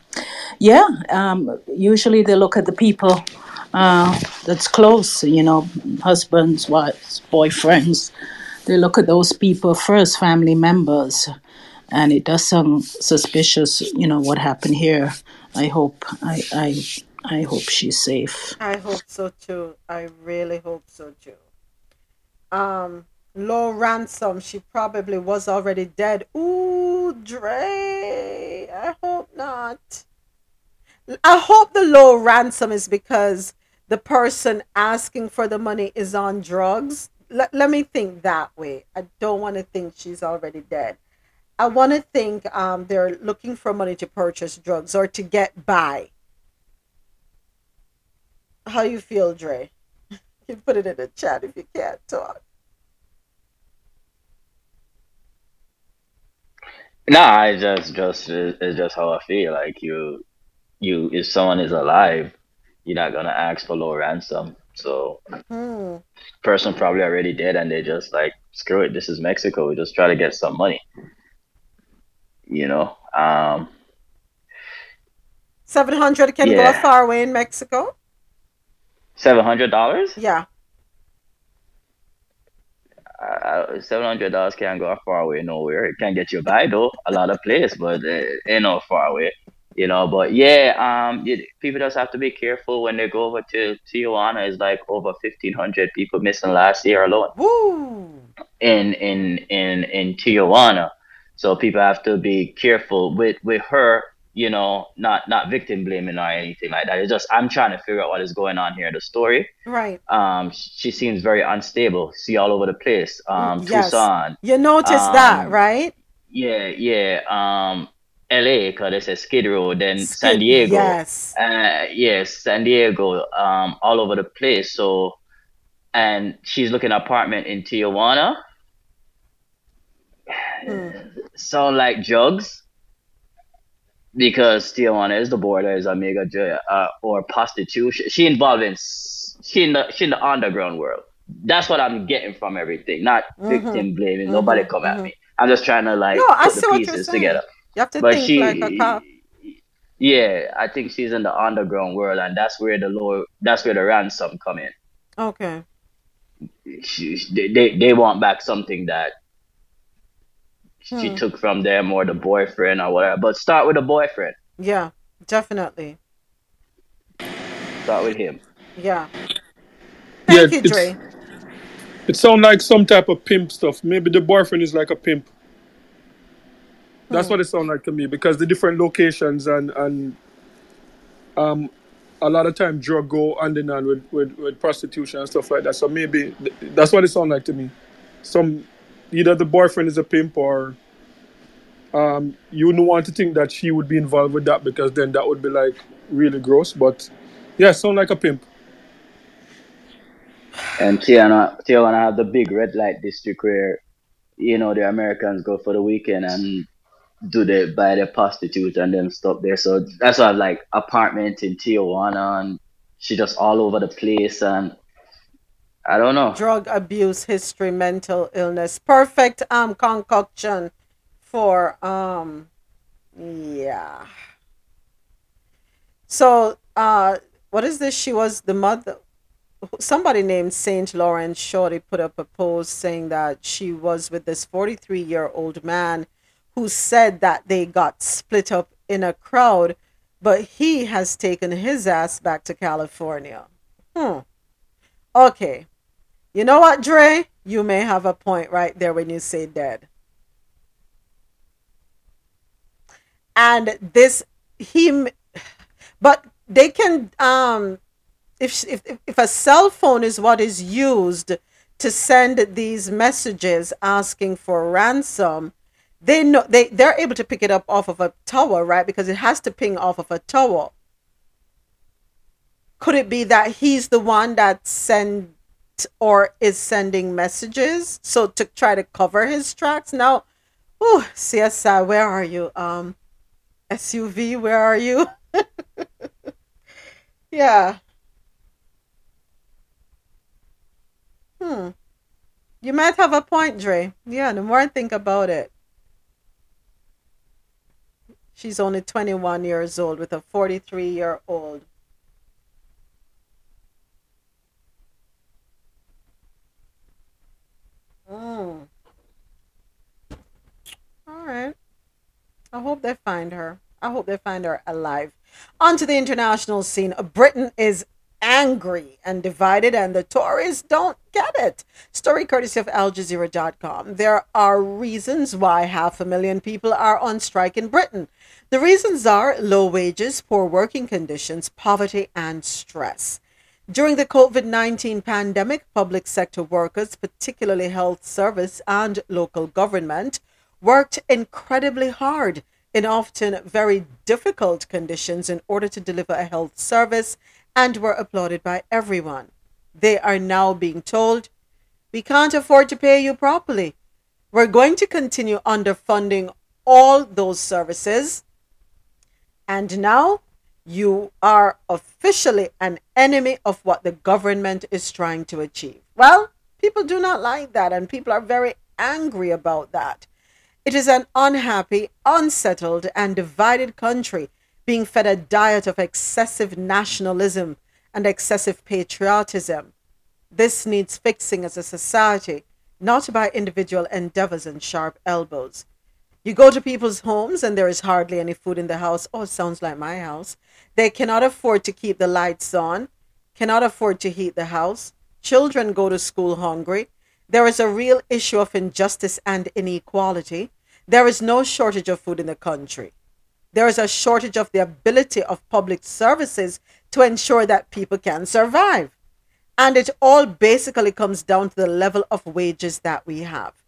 yeah, um, usually they look at the people uh, that's close, you know, husbands, wives, boyfriends. They look at those people first, family members. And it does sound suspicious, you know, what happened here. I hope, I, I, I hope she's safe. I hope so too. I really hope so too. Um, low ransom. She probably was already dead. Ooh, Dre. I hope not. I hope the low ransom is because the person asking for the money is on drugs. Let, let me think that way. I don't want to think she's already dead. I want to think um, they're looking for money to purchase drugs or to get by. How you feel, Dre? *laughs* You put it in the chat if you can't talk. Nah, I just just it's just how I feel. Like you, you if someone is alive, you're not gonna ask for low ransom. So Hmm. person probably already dead, and they just like screw it. This is Mexico. We just try to get some money. You know. Um. 700 can go a far away in Mexico. Seven hundred dollars. Yeah. Uh, Seven hundred dollars can't go far away nowhere. It can get you by though, a lot of place, but uh, ain't no far away. You know, but yeah, um, you, people just have to be careful when they go over to Tijuana. It's like over fifteen hundred people missing last year alone Woo! in in in in Tijuana. So people have to be careful with with her. You know, not not victim blaming or anything like that. It's just I'm trying to figure out what is going on here. The story. Right. Um, she seems very unstable. See all over the place. Um, Yes. Tucson. You noticed that, Um, right? yeah, yeah. Um, LA because it's a Skid Row, then San Diego. yes. Uh, yes, San Diego, um, all over the place. So, and she's looking at apartment in Tijuana. *sighs* Sound like drugs because Tijuana is the border is a mega uh, or prostitution. She involved in she in the she in the underground world. That's what I'm getting from everything. Not Mhm. victim blaming. Mhm. Nobody come at me. I'm just trying to like No, I put the pieces together. You have to But think she, like a cop. yeah, I think she's in the underground world, and that's where the low, that's where the ransom come in. Okay. She, they, they, they want back something that she Hmm. took from them or the boyfriend or whatever. But start with the boyfriend. Yeah, definitely. Start with him. Yeah. Yeah, Thank you, Dre. It sounds like some type of pimp stuff. Maybe the boyfriend is like a pimp. That's Hmm. what it sounds like to me because the different locations and and um a lot of time drug go hand in hand with, with, with prostitution and stuff like that. So maybe th- that's what it sounds like to me. Some either the boyfriend is a pimp or um you wouldn't want to think that she would be involved with that because then that would be like really gross. But yeah, sound like a pimp. And Tijuana, Tijuana have the big red light district where, you know, the Americans go for the weekend and do the buy their prostitute and then stop there. So that's why I have like apartment in Tijuana and she just all over the place and I don't know. Drug abuse history, mental illness. Perfect um concoction for um yeah. So uh what is this? She was the mother somebody named Saint Lawrence Shorty put up a post saying that she was with this 43 year old man who said that they got split up in a crowd, but he has taken his ass back to California. Hmm. Okay. You know what, Dre? You may have a point right there when you say dead. And this he but they can um if, if if a cell phone is what is used to send these messages asking for ransom they know they they're able to pick it up off of a tower right because it has to ping off of a tower could it be that he's the one that sent or is sending messages so to try to cover his tracks now oh csi where are you um suv where are you *laughs* yeah Hmm. You might have a point, Dre. Yeah, the more I think about it. She's only 21 years old with a 43 year old. Mm. All right. I hope they find her. I hope they find her alive. On to the international scene. Britain is angry and divided, and the Tories don't get it. Story courtesy of AlJazeera.com. There are reasons why half a million people are on strike in Britain. The reasons are low wages, poor working conditions, poverty, and stress. During the COVID 19 pandemic, public sector workers, particularly health service and local government, worked incredibly hard in often very difficult conditions in order to deliver a health service and were applauded by everyone. They are now being told, we can't afford to pay you properly. We're going to continue underfunding all those services. And now you are officially an enemy of what the government is trying to achieve. Well, people do not like that, and people are very angry about that. It is an unhappy, unsettled, and divided country being fed a diet of excessive nationalism and excessive patriotism. This needs fixing as a society, not by individual endeavors and sharp elbows. You go to people's homes and there is hardly any food in the house. Oh, sounds like my house. They cannot afford to keep the lights on, cannot afford to heat the house. Children go to school hungry. There is a real issue of injustice and inequality. There is no shortage of food in the country. There is a shortage of the ability of public services to ensure that people can survive. And it all basically comes down to the level of wages that we have.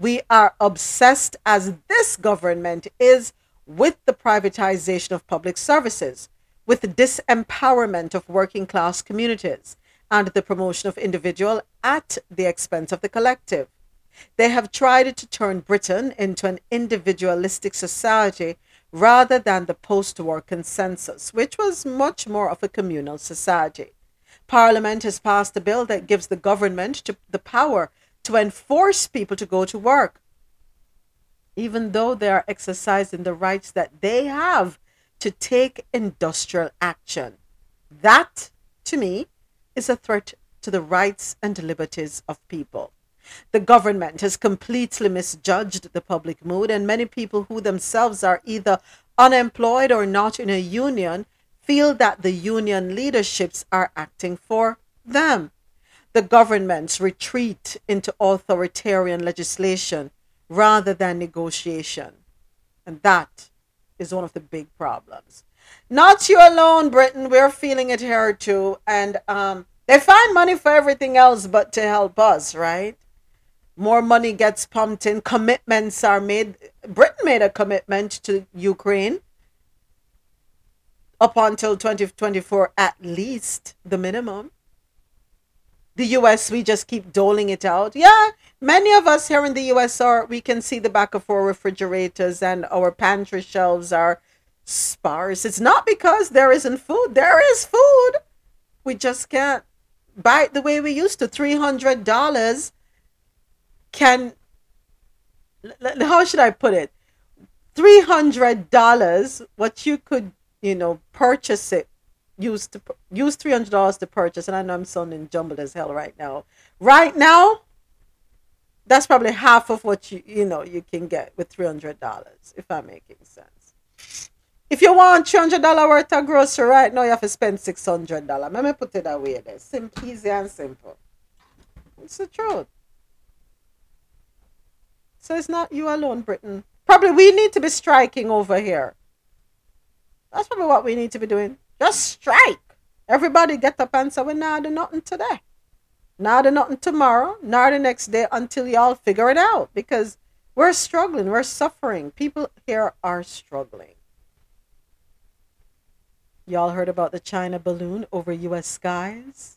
We are obsessed, as this government is, with the privatization of public services, with the disempowerment of working class communities, and the promotion of individual at the expense of the collective. They have tried to turn Britain into an individualistic society rather than the post war consensus, which was much more of a communal society. Parliament has passed a bill that gives the government the power to enforce people to go to work, even though they are exercising the rights that they have to take industrial action. That, to me, is a threat to the rights and liberties of people. The government has completely misjudged the public mood, and many people who themselves are either unemployed or not in a union feel that the union leaderships are acting for them. The government's retreat into authoritarian legislation rather than negotiation. And that is one of the big problems. Not you alone, Britain. We're feeling it here too. And um, they find money for everything else but to help us, right? More money gets pumped in. Commitments are made. Britain made a commitment to Ukraine up until 2024, at least the minimum. The US, we just keep doling it out. Yeah, many of us here in the US are, we can see the back of our refrigerators and our pantry shelves are sparse. It's not because there isn't food, there is food. We just can't buy it the way we used to. $300 can, how should I put it? $300, what you could, you know, purchase it use to use three hundred dollars to purchase, and I know I'm sounding jumbled as hell right now. Right now, that's probably half of what you you know you can get with three hundred dollars, if I'm making sense. If you want three hundred dollar worth of grocery right now, you have to spend six hundred dollar. Let me put it that way. There, simple, easy, and simple. It's the truth. So it's not you alone, Britain. Probably we need to be striking over here. That's probably what we need to be doing. Just strike. Everybody get up and say, we're not doing nothing today. Not doing nothing tomorrow, nor the next day until y'all figure it out. Because we're struggling, we're suffering. People here are struggling. Y'all heard about the China balloon over US skies?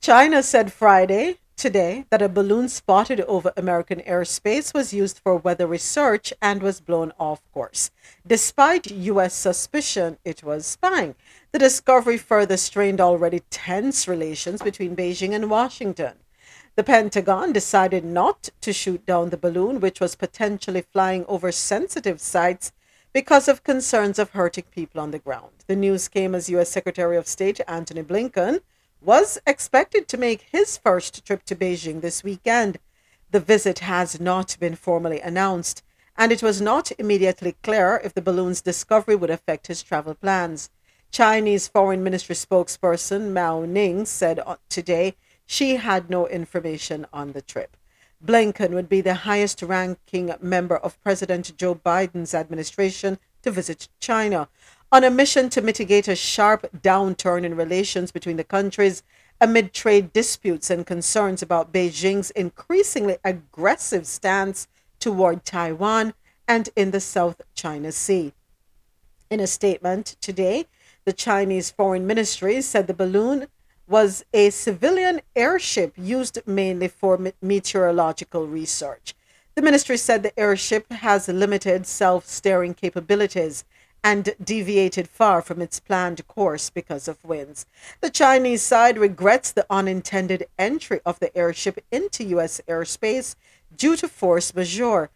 China said Friday, today, that a balloon spotted over American airspace was used for weather research and was blown off course. Despite U.S. suspicion it was spying, the discovery further strained already tense relations between Beijing and Washington. The Pentagon decided not to shoot down the balloon, which was potentially flying over sensitive sites because of concerns of hurting people on the ground. The news came as U.S. Secretary of State Antony Blinken was expected to make his first trip to Beijing this weekend. The visit has not been formally announced, and it was not immediately clear if the balloon's discovery would affect his travel plans. Chinese Foreign Ministry spokesperson Mao Ning said today she had no information on the trip. Blinken would be the highest ranking member of President Joe Biden's administration to visit China on a mission to mitigate a sharp downturn in relations between the countries amid trade disputes and concerns about Beijing's increasingly aggressive stance toward Taiwan and in the South China Sea. In a statement today, the Chinese Foreign Ministry said the balloon was a civilian airship used mainly for meteorological research. The ministry said the airship has limited self steering capabilities and deviated far from its planned course because of winds. The Chinese side regrets the unintended entry of the airship into U.S. airspace due to force majeure,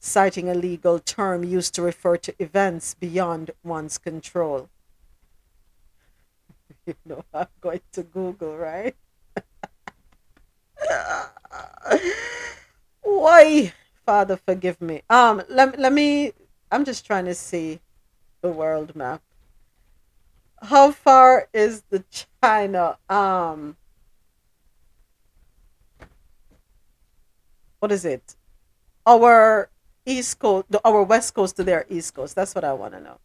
citing a legal term used to refer to events beyond one's control. *laughs* You know, I'm going to Google, right? *laughs* Why, Father, forgive me. Um, let, let me, I'm just trying to see the world map. How far is the China? Um, what is it? Our east coast, our west coast to their east coast. That's what I want to know.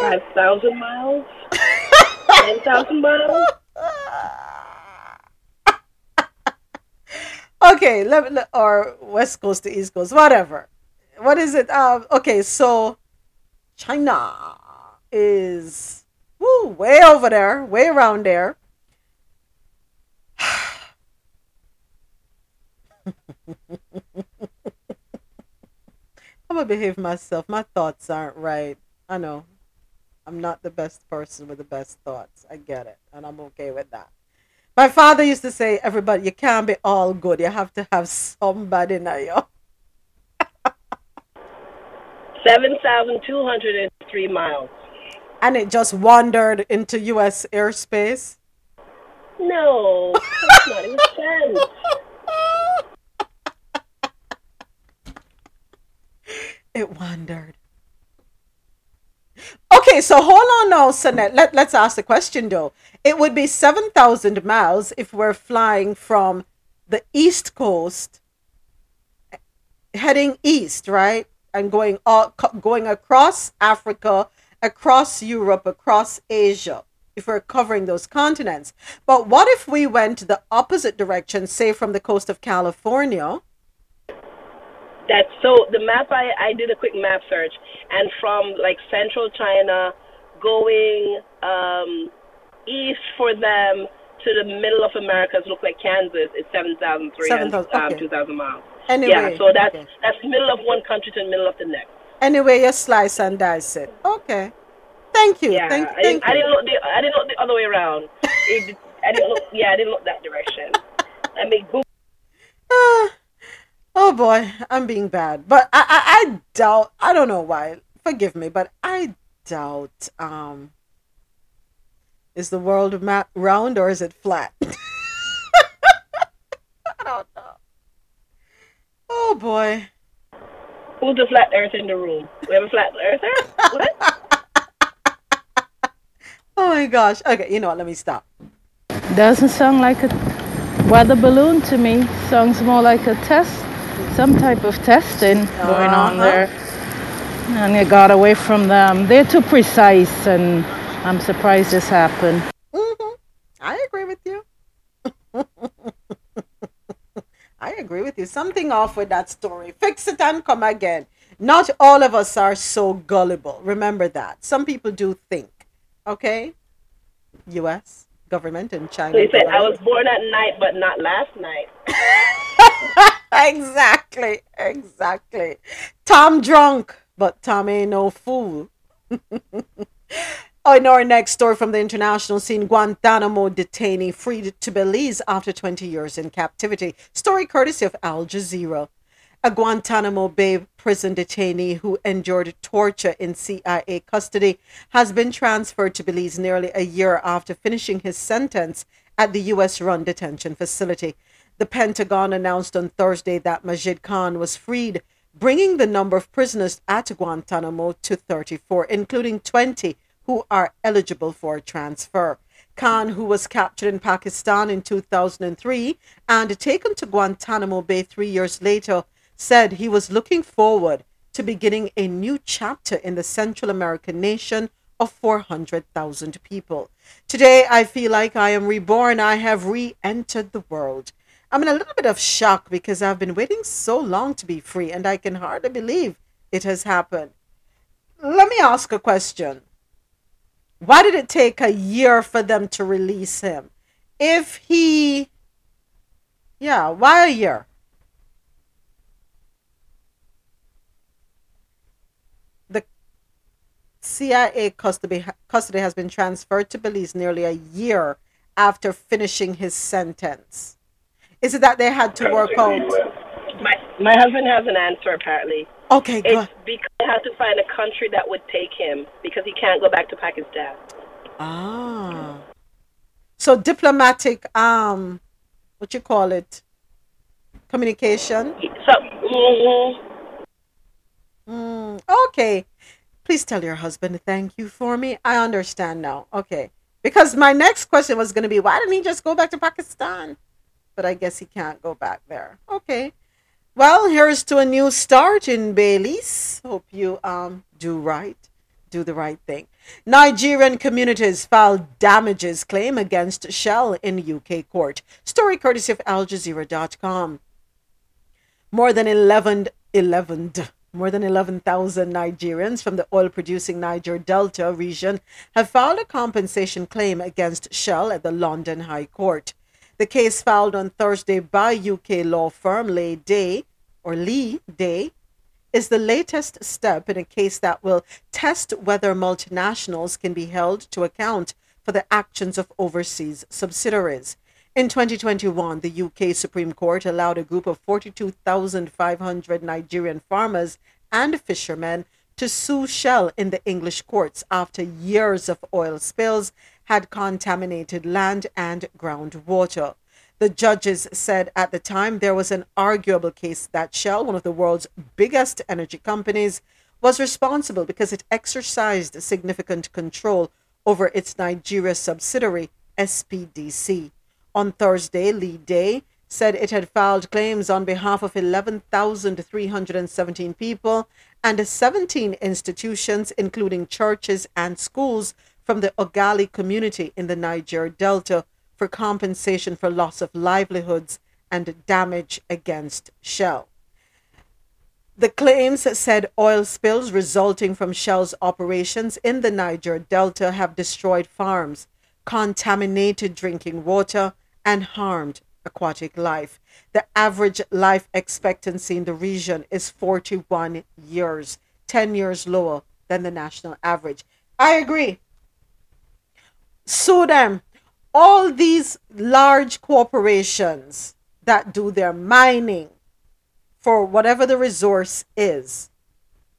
Five thousand miles. *laughs* Ten thousand miles. *laughs* okay, let, or West Coast to East Coast, whatever. What is it? Um, okay, so China is woo, way over there, way around there. *sighs* I'm gonna behave myself. My thoughts aren't right. I know. I'm not the best person with the best thoughts. I get it, and I'm okay with that. My father used to say, "Everybody, you can't be all good. You have to have somebody now, you." *laughs* 7,203 miles. And it just wandered into U.S. airspace. No, *laughs* that's not even sense. It wandered. Okay, so hold on now, Sonette. Let, let's ask the question though. It would be 7,000 miles if we're flying from the East Coast, heading east, right? And going all, going across Africa, across Europe, across Asia, if we're covering those continents. But what if we went the opposite direction, say from the coast of California? That's so. The map I I did a quick map search, and from like central China, going um, east for them to the middle of Americas, look like Kansas, is seven thousand three hundred 7,000, um, okay. two thousand miles. Anyway, yeah, so that's okay. that's middle of one country to the middle of the next. Anyway, you slice and dice it. Okay. Thank you. Yeah, thank, I, thank didn't, I didn't look the I didn't look the other way around. *laughs* It, I didn't look. Yeah, I didn't look that direction. I mean, boom. Ah, oh boy, I'm being bad. But I, I, I doubt, I don't know why. Forgive me, but I doubt, um, is the world ma- round or is it flat? *laughs* I don't know. Oh boy. Who's the flat earth in the room? We have a flat earther? What? *laughs* Oh my gosh. Okay, you know what? Let me stop. Doesn't sound like a weather balloon to me. Sounds more like a test, some type of testing going on Uh-huh. there. And you got away from them. They're too precise, and I'm surprised this happened. hmm I agree with you. *laughs* I agree with you. Something off with that story. Fix it and come again. Not all of us are so gullible. Remember that. Some people do think. Okay? US government and China. So said, I was born at night, but not last night. *laughs* exactly. Exactly. Tom drunk, but Tom ain't no fool. Oh, *laughs* in our next story from the international scene, Guantanamo detainee freed to Belize after 20 years in captivity. Story courtesy of Al Jazeera. A Guantanamo Bay prison detainee who endured torture in CIA custody has been transferred to Belize nearly a year after finishing his sentence at the U.S. run detention facility. The Pentagon announced on Thursday that Majid Khan was freed, bringing the number of prisoners at Guantanamo to 34, including 20 who are eligible for transfer. Khan, who was captured in Pakistan in 2003 and taken to Guantanamo Bay three years later, said he was looking forward to beginning a new chapter in the Central American nation of 400,000 people. Today, I feel like I am reborn. I have re entered the world. I'm in a little bit of shock because I've been waiting so long to be free and I can hardly believe it has happened. Let me ask a question. Why did it take a year for them to release him? If he. Yeah, why a year? The CIA custody, custody has been transferred to Belize nearly a year after finishing his sentence. Is it that they had to work out? My, my husband has an answer, apparently. Okay, good. It's because they have to find a country that would take him because he can't go back to Pakistan. Ah. So diplomatic, um, what you call it? Communication. So, mhm. Mm, okay. Please tell your husband thank you for me. I understand now. Okay. Because my next question was going to be why didn't he just go back to Pakistan? But I guess he can't go back there. Okay. Well, here's to a new start in Belize. Hope you um do right, do the right thing. Nigerian communities filed damages claim against Shell in UK court. Story courtesy of AlJazeera.com. More than 11, 11 more than 11,000 Nigerians from the oil producing Niger Delta region have filed a compensation claim against Shell at the London High Court. The case filed on Thursday by UK law firm Lay Day or Leigh Day is the latest step in a case that will test whether multinationals can be held to account for the actions of overseas subsidiaries. In 2021, the UK Supreme Court allowed a group of 42,500 Nigerian farmers and fishermen to sue Shell in the English courts after years of oil spills had contaminated land and groundwater. The judges said at the time there was an arguable case that Shell, one of the world's biggest energy companies, was responsible because it exercised significant control over its Nigeria subsidiary, SPDC. On Thursday, Leigh Day said it had filed claims on behalf of 11,317 people and 17 institutions, including churches and schools from the Ogale community in the Niger Delta for compensation for loss of livelihoods and damage against Shell. The claims said oil spills resulting from Shell's operations in the Niger Delta have destroyed farms, contaminated drinking water, and harmed aquatic life. The average life expectancy in the region is 41 years, 10 years lower than the national average. I agree. Sue them. All these large corporations that do their mining for whatever the resource is,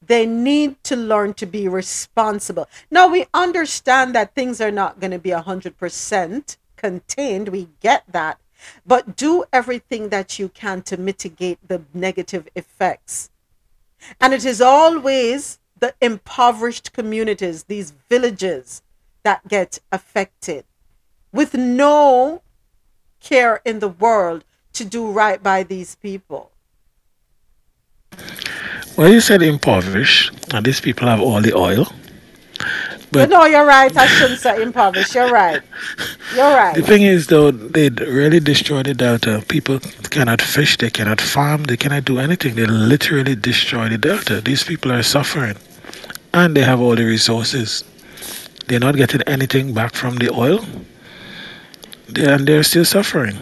they need to learn to be responsible. Now, we understand that things are not going to be 100% contained. We get that. But do everything that you can to mitigate the negative effects. And it is always the impoverished communities, these villages, that get affected with no care in the world to do right by these people. Well, you said impoverished, and these people have all the oil. But no, you're right. I shouldn't say impoverished. You're right. You're right. The thing is, though, they really destroyed the delta. People cannot fish, they cannot farm, they cannot do anything. They literally destroy the delta. These people are suffering, and they have all the resources. They're not getting anything back from the oil, they, and they're still suffering.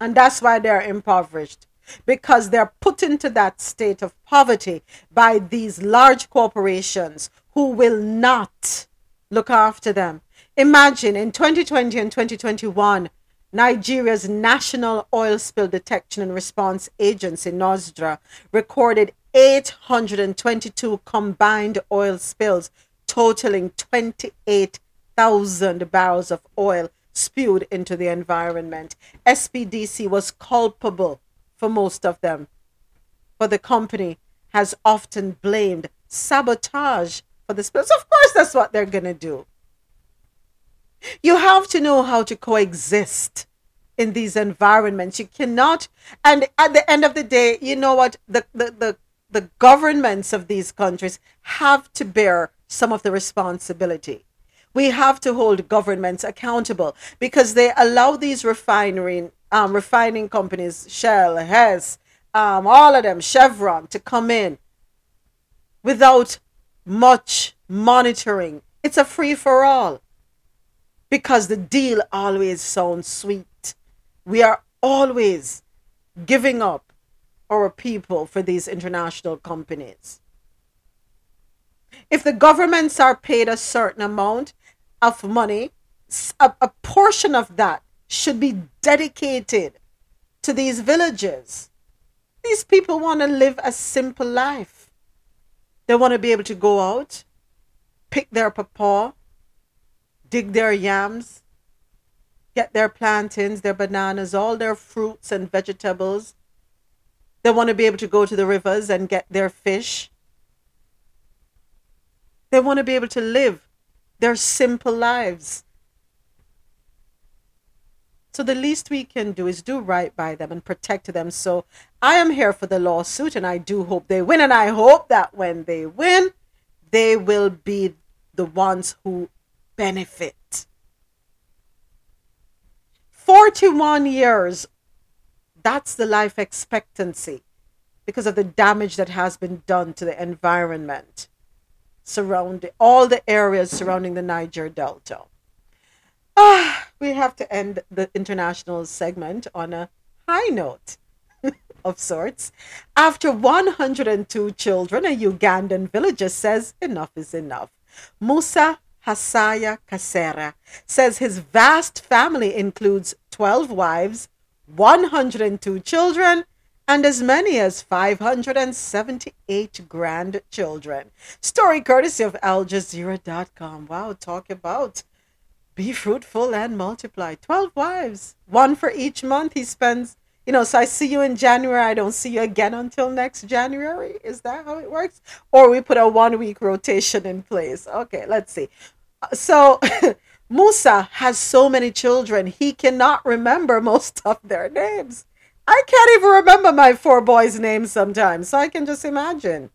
And that's why they're impoverished because they're put into that state of poverty by these large corporations who will not look after them. Imagine in 2020 and 2021, Nigeria's National Oil Spill Detection and Response Agency, NOSDRA, recorded 822 combined oil spills, totaling 28,000 barrels of oil spewed into the environment. SPDC was culpable for most of them, but the company has often blamed sabotage for the spills. Of course, that's what they're going to do. You have to know how to coexist in these environments. You cannot, and at the end of the day, you know what? The, the, the, the governments of these countries have to bear some of the responsibility. We have to hold governments accountable because they allow these refinery um, refining companies, Shell, Hess, um, all of them, Chevron, to come in without much monitoring. It's a free for all because the deal always sounds sweet. We are always giving up our people for these international companies. If the governments are paid a certain amount of money, a, a portion of that should be dedicated to these villages. These people want to live a simple life. They want to be able to go out, pick their papaw, dig their yams, get their plantains, their bananas, all their fruits and vegetables. They want to be able to go to the rivers and get their fish. They want to be able to live their simple lives. So the least we can do is do right by them and protect them. So I am here for the lawsuit and I do hope they win. And I hope that when they win, they will be the ones who benefit. 41 years That's the life expectancy because of the damage that has been done to the environment surrounding all the areas surrounding the Niger Delta. Ah, *sighs* we have to end the international segment on a high note *laughs* of sorts. After 102 children, a Ugandan villager says enough is enough. Musa Hasahya Kasera says his vast family includes 12 wives, 102 children, and as many as 578 grandchildren. Story courtesy of AlJazeera.com. Wow, talk about be fruitful and multiply. 12 wives, one for each month he spends. You know, so I see you in January, I don't see you again until next January. Is that how it works? Or we put a one week rotation in place. Okay, let's see. Uh, So, *laughs* Musa has so many children, he cannot remember most of their names. I can't even remember my four boys' names sometimes, so I can just imagine.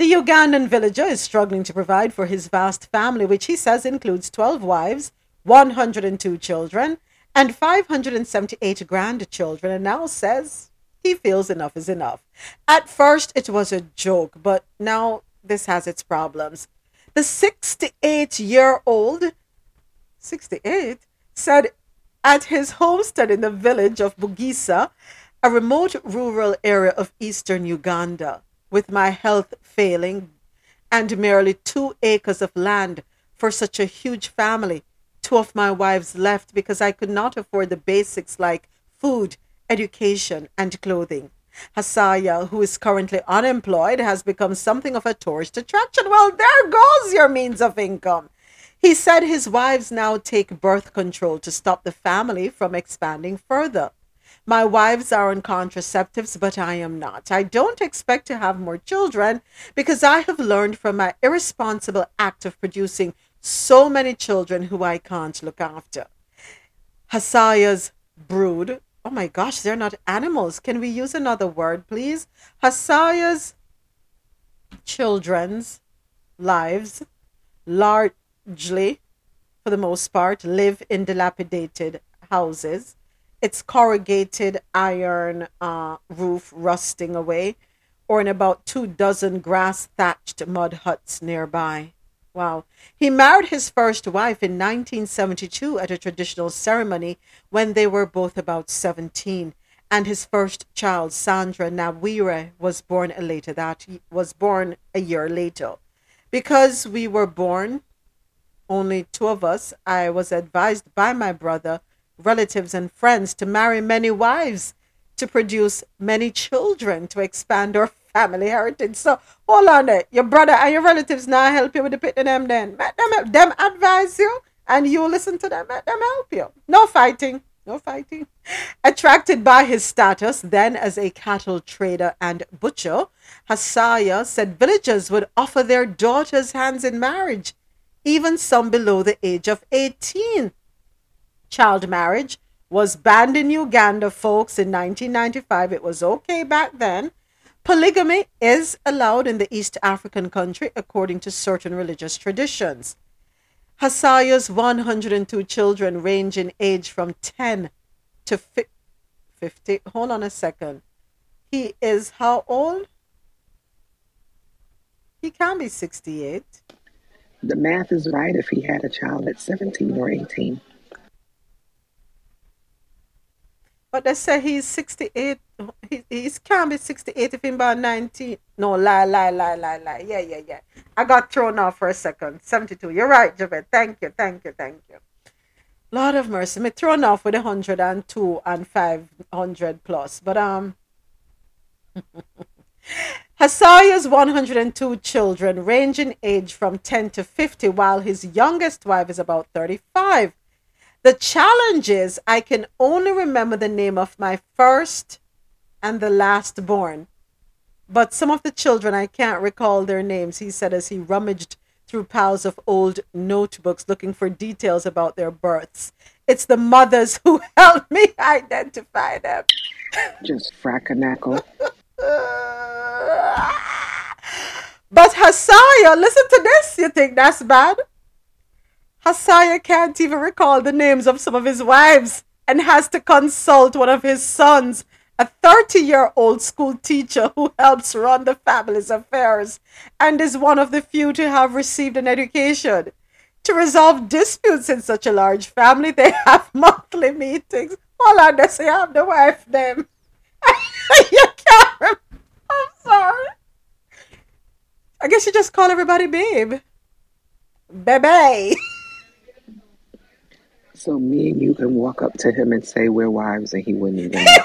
The Ugandan villager is struggling to provide for his vast family, which he says includes 12 wives, 102 children, and 578 grandchildren, and now says he feels enough is enough. At first, it was a joke, but now this has its problems. The 68 year old, 68, said at his homestead in the village of Bugisa, a remote rural area of eastern Uganda, with my health failing and merely two acres of land for such a huge family. Two of my wives left because I could not afford the basics like food, education, and clothing. Hasahya, who is currently unemployed, has become something of a tourist attraction. Well, there goes your means of income. He said his wives now take birth control to stop the family from expanding further. My wives are on contraceptives, but I am not. I don't expect to have more children because I have learned from my irresponsible act of producing so many children who I can't look after. Hasahya's brood. Oh my gosh, they're not animals. Can we use another word, please? Hasahya's children's lives largely, for the most part, live in dilapidated houses. Its corrugated iron uh, roof rusting away, or in about two dozen grass thatched mud huts nearby. Wow. He married his first wife in 1972 at a traditional ceremony when they were both about 17 and his first child Sandra Nabwire was born a later that was born a year later. Because we were born only two of us, I was advised by my brother, relatives and friends to marry many wives to produce many children to expand our family heritage. So hold on there. Your brother and your relatives now help you with the picking them then. Let them help them advise you and you listen to them, let them help you. No fighting. No fighting. Attracted by his status then as a cattle trader and butcher, Hasahya said villagers would offer their daughters hands in marriage, even some below the age of 18. Child marriage was banned in Uganda, folks, in 1995. It was okay back then. Polygamy is allowed in the East African country according to certain religious traditions. Hasahya's 102 children range in age from 10 to fi- 50. Hold on a second. He is how old? He can be 68. The math is right if he had a child at 17 or 18. But they say he's 68. He, he can't be 68 if he's about 19. No, lie, lie, lie, lie, lie. Yeah, yeah, yeah. I got thrown off for a second. 72. You're right, Javed. Thank you, thank you, thank you. Lord of mercy. Me thrown off with 102 and 500 plus. But, um, *laughs* Hasahya's 102 children range in age from 10 to 50, while his youngest wife is about 35. The challenge is I can only remember the name of my first and the last born. But some of the children I can't recall their names, he said as he rummaged through piles of old notebooks looking for details about their births. It's the mothers who *laughs* helped me identify them. Just frackanackle. *laughs* But Hasahya, listen to this. You think that's bad? Hasahya can't even recall the names of some of his wives. and has to consult one of his sons, a 30 year old school teacher who helps run the family's affairs and is one of the few to have received an education. To resolve disputes in such a large family, they *laughs* have monthly meetings. Hold on, they say have the wife them. *laughs* you can't. I'm sorry. I guess you just call everybody babe. Baby. *laughs* So me and you can walk up to him and say we're wives, and he wouldn't even. *laughs* know.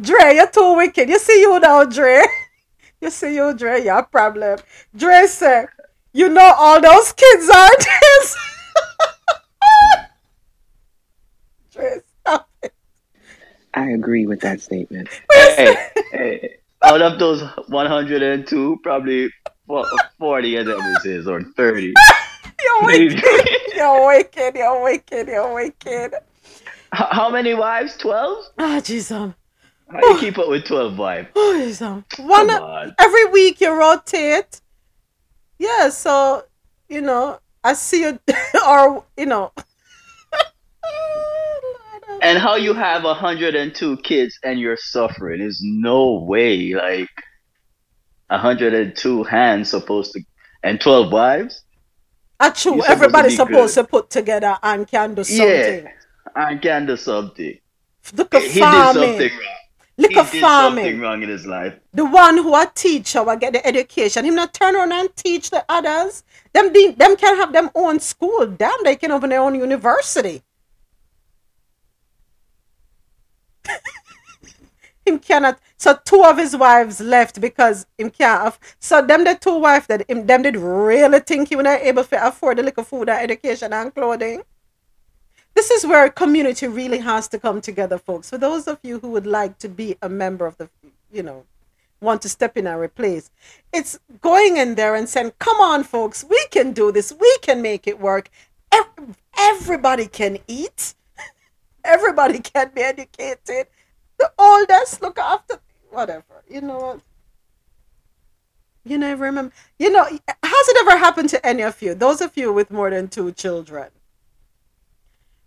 Dre, you're too wicked. You see you now, Dre. *laughs* You see you, Dre, you have a problem. Dre said, you know all those kids aren't *laughs* his. Dre, stop it. I agree with that statement. hey, hey, out of those 102, probably fo- 40 of them is his, or 30. *laughs* *laughs* You're wicked. You're wicked. You're wicked. You're wicked. How many wives? 12? Ah, Jesus. How do you keep up with 12 wives? Oh, Jesus. One Come on. every week you rotate. Yeah, so you know, I see you *laughs* or you know, And how you have 102 kids and you're suffering is no way. Like, 102 hands supposed to, and 12 wives? True. You're supposed to supposed to put together and can do something. Yeah, I can do something. Look at He did farming. something wrong. Look at did farming. something wrong in his life. The one who a teacher will get the education. Him not turn around and teach the others. Them be, them can have them own school. Damn, they can open their own university. *laughs* him cannot. So two of his wives left because him can't. Have, so them the two wives that him them did really think he was not able to afford the little food and education and clothing. This is where community really has to come together, folks. For those of you who would like to be a member of the, you know, want to step in and replace, it's going in there and saying, "Come on, folks, we can do this. We can make it work. Ev- Everybody can eat. *laughs* Everybody can be educated. The oldest look after whatever. You know what? You never remember. You know, has it ever happened to any of you? Those of you with more than two children,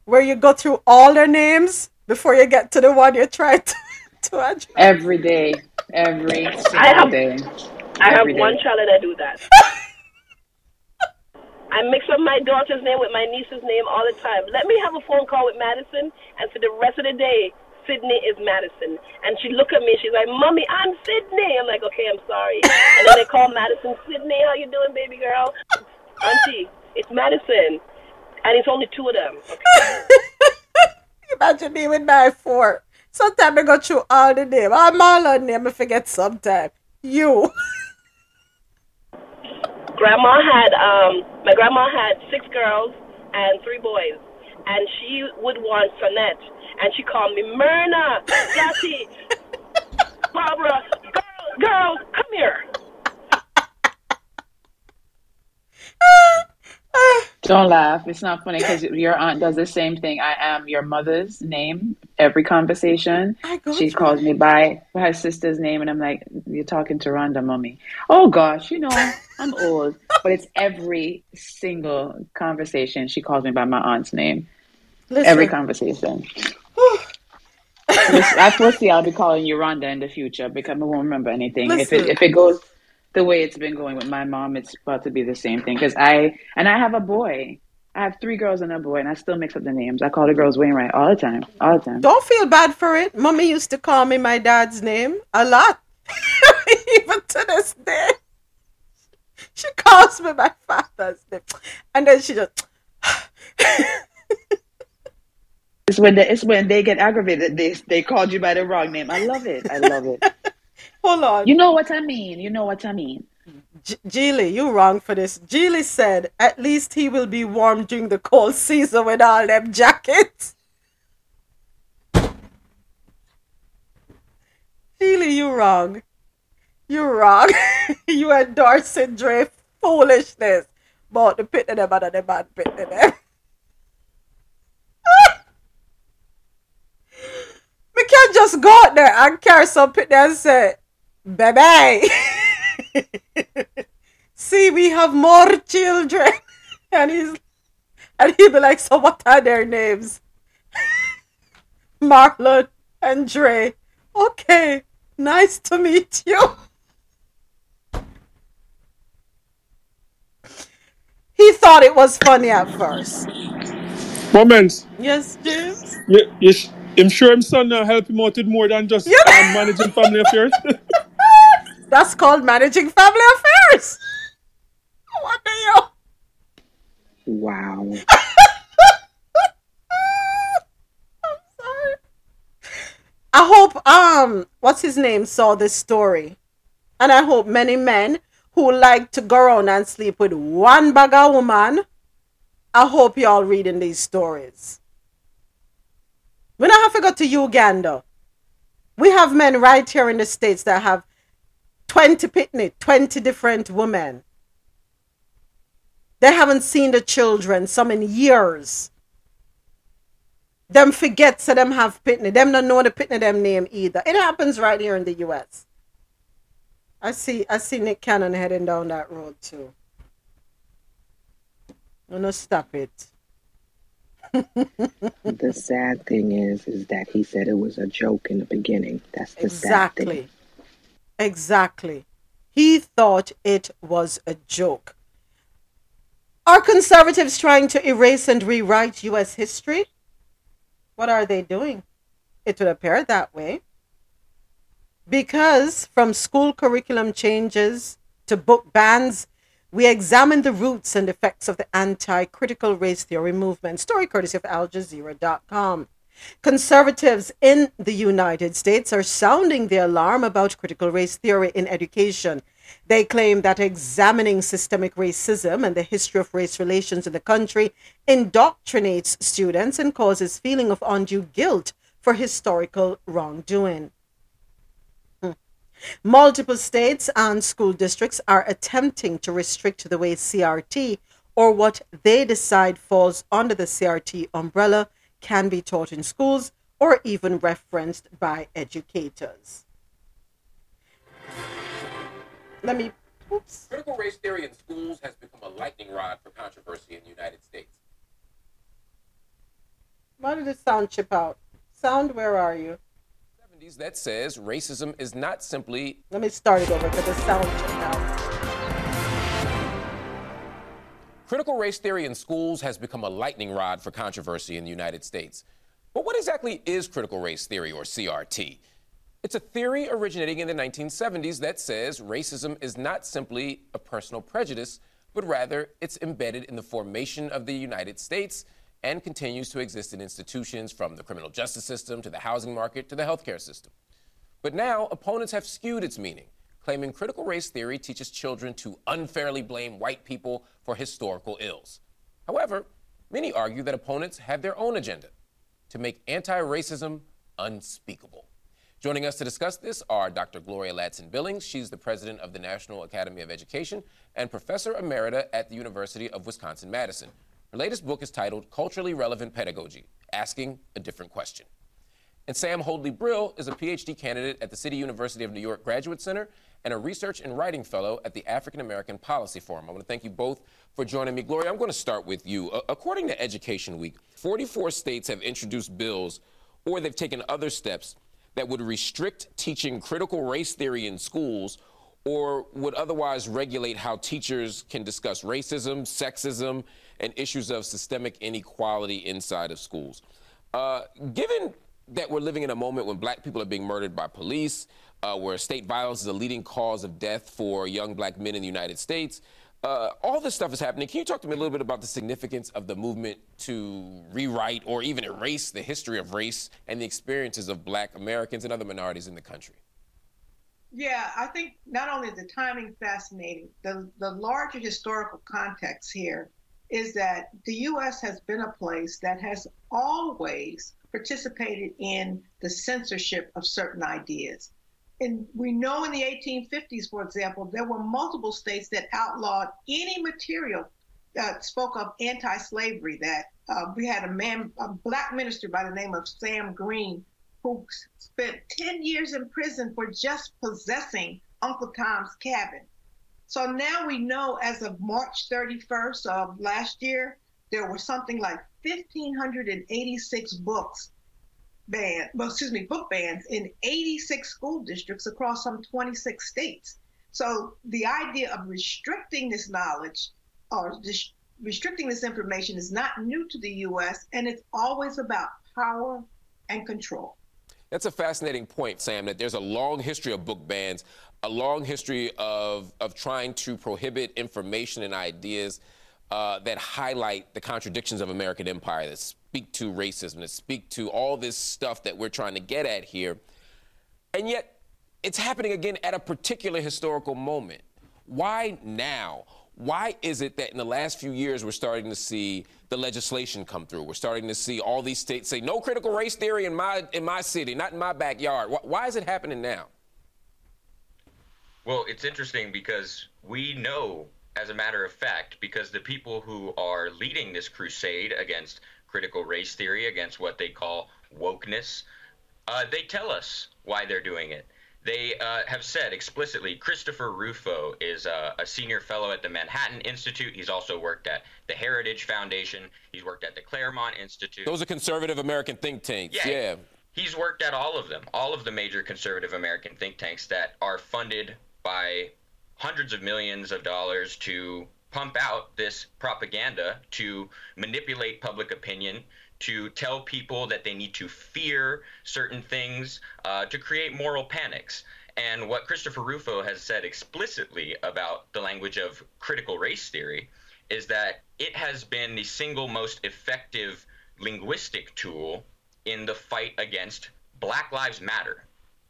where you go through all their names before you get to the one you're trying *laughs* to, to address. Every day, every single I have- day. I have Every day. one child and I do that. *laughs* I mix up my daughter's name with my niece's name all the time. Let me have a phone call with Madison, and for the rest of the day, Sydney is Madison. And she look at me, she's like, "Mommy, I'm Sydney." I'm like, "Okay, I'm sorry." And then they call Madison, "Sydney, how you doing, baby girl?" Auntie, it's Madison, and it's only two of them. *laughs* Imagine me with my four. Sometimes I go through all the name. I'm all on name, I forget sometimes. You. *laughs* grandma had um my grandma had six girls and three boys and she would want sonette and she called me myrna Jackie, *laughs* barbara girls girls come here Don't laugh. It's not funny because your aunt does the same thing. I am your mother's name every conversation. She calls me by her sister's name, and I'm like, "You're talking to Rhonda, mommy." Oh gosh, you know I'm old, but it's every single conversation she calls me by my aunt's name. Every conversation. Listen, I foresee I'll be calling you Rhonda in the future because I won't remember anything. If it if it goes the way it's been going with my mom, it's about to be the same thing. Because I and I have a boy. I have three girls and a boy, and I still mix up the names. I call the girls Wainwright all the time, all the time. Don't feel bad for it. Mommy used to call me my dad's name a lot. *laughs* Even to this day. She calls me my father's name. And then she just *sighs* *laughs* It's when they, it's when they get aggravated. They they called you by the wrong name. I love it. I love it. *laughs* hold on. You know what I mean. You know what I mean. G- Geely, you wrong for this. Geely said, at least he will be warm during the cold season with all them jackets. *laughs* Geely, you wrong. You wrong. *laughs* you endorsing Dre foolishness. But the pit of them and the bad pit of them. We can't just go out there and carry some pit there and say, baby. *laughs* See, we have more children. *laughs* And he's and he'll be like, So what are their names? *laughs* Marlon and Dre. Okay, nice to meet you. He thought it was funny at first. Moments. Yes, James. You, you sh- I'm sure him son uh, help him out with more than just um, managing family affairs. *laughs* That's called managing family affairs. What the hell? Wow. *laughs* I hope um what's his name saw this story. And I hope many men who like to go around and sleep with one bag of woman. I hope y'all reading these stories. We don't have to go to Uganda. We have men right here in the States that have 20 pitney, 20 different women. They haven't seen the children some in years. Them forget so them have pitney. Them don't know the pitney them name either. It happens right here in the US. I see I see Nick Cannon heading down that road too. No, no, stop it. The sad thing is, is that he said it was a joke in the beginning. That's the sad thing. Exactly. Exactly. He thought it was a joke. Are conservatives trying to erase and rewrite US history? What are they doing? It would appear that way. Because from school curriculum changes to book bans, we examine the roots and effects of the anti critical race theory movement. Story courtesy of AlJazeera.com. Conservatives in the United States are sounding the alarm about critical race theory in education. They claim that examining systemic racism and the history of race relations in the country indoctrinates students and causes feeling of undue guilt for historical wrongdoing. Multiple states and school districts are attempting to restrict the way CRT or what they decide falls under the CRT umbrella can be taught in schools or even referenced by educators. Let me. Oops. Critical race theory in schools has become a lightning rod for controversy in the United States. Why did the sound chip out? Sound, where are you? 70s that says racism is not simply Let me start it over because the sound chipped out. Critical race theory in schools has become a lightning rod for controversy in the United States. But what exactly is critical race theory or CRT? It's a theory originating in the 1970s that says racism is not simply a personal prejudice, but rather it's embedded in the formation of the United States and continues to exist in institutions from the criminal justice system to the housing market to the healthcare system. But now opponents have skewed its meaning, claiming critical race theory teaches children to unfairly blame white people for historical ills. However, many argue that opponents have their own agenda to make anti racism unspeakable. Joining us to discuss this are Dr. Gloria Ladson Billings. She's the president of the National Academy of Education and professor emerita at the University of Wisconsin Madison. Her latest book is titled Culturally Relevant Pedagogy Asking a Different Question. And Sam Hoadley Brill is a PhD candidate at the City University of New York Graduate Center and a research and writing fellow at the African American Policy Forum. I want to thank you both for joining me. Gloria, I'm going to start with you. According to Education Week, 44 states have introduced bills or they've taken other steps that would restrict teaching critical race theory in schools or would otherwise regulate how teachers can discuss racism, sexism, and issues of systemic inequality inside of schools. Uh, given that we're living in a moment when black people are being murdered by police, uh, where state violence is a leading cause of death for young black men in the United States, uh, all this stuff is happening. Can you talk to me a little bit about the significance of the movement to rewrite or even erase the history of race and the experiences of black Americans and other minorities in the country? Yeah, I think not only is the timing fascinating, the, the larger historical context here is that the U.S. has been a place that has always participated in the censorship of certain ideas. And we know in the 1850s, for example, there were multiple states that outlawed any material that spoke of anti-slavery. That uh, we had a man, a black minister by the name of Sam Green, who spent 10 years in prison for just possessing Uncle Tom's Cabin. So now we know as of March 31st of last year, there were something like 1,586 books banned, well, excuse me, book bans in 86 school districts across some 26 states. So the idea of restricting this knowledge or dis- restricting this information is not new to the U.S., and it's always about power and control. That's a fascinating point, Sam, that there's a long history of book bans, a long history of, of trying to prohibit information and ideas uh, that highlight the contradictions of American empire, that speak to racism, that speak to all this stuff that we're trying to get at here. And yet, it's happening again at a particular historical moment. Why now? Why is it that in the last few years we're starting to see the legislation come through? We're starting to see all these states say no critical race theory in my in my city, not in my backyard. Why, why is it happening now? Well, it's interesting because we know, as a matter of fact, because the people who are leading this crusade against critical race theory, against what they call wokeness, uh, they tell us why they're doing it. They uh, have said explicitly Christopher Rufo is uh, a senior fellow at the Manhattan Institute. He's also worked at the Heritage Foundation. He's worked at the Claremont Institute. Those are conservative American think tanks. Yeah. yeah. He's worked at all of them, all of the major conservative American think tanks that are funded by hundreds of millions of dollars to pump out this propaganda to manipulate public opinion, to tell people that they need to fear certain things, uh, to create moral panics. And what Christopher Rufo has said explicitly about the language of critical race theory is that it has been the single most effective linguistic tool in the fight against Black Lives Matter,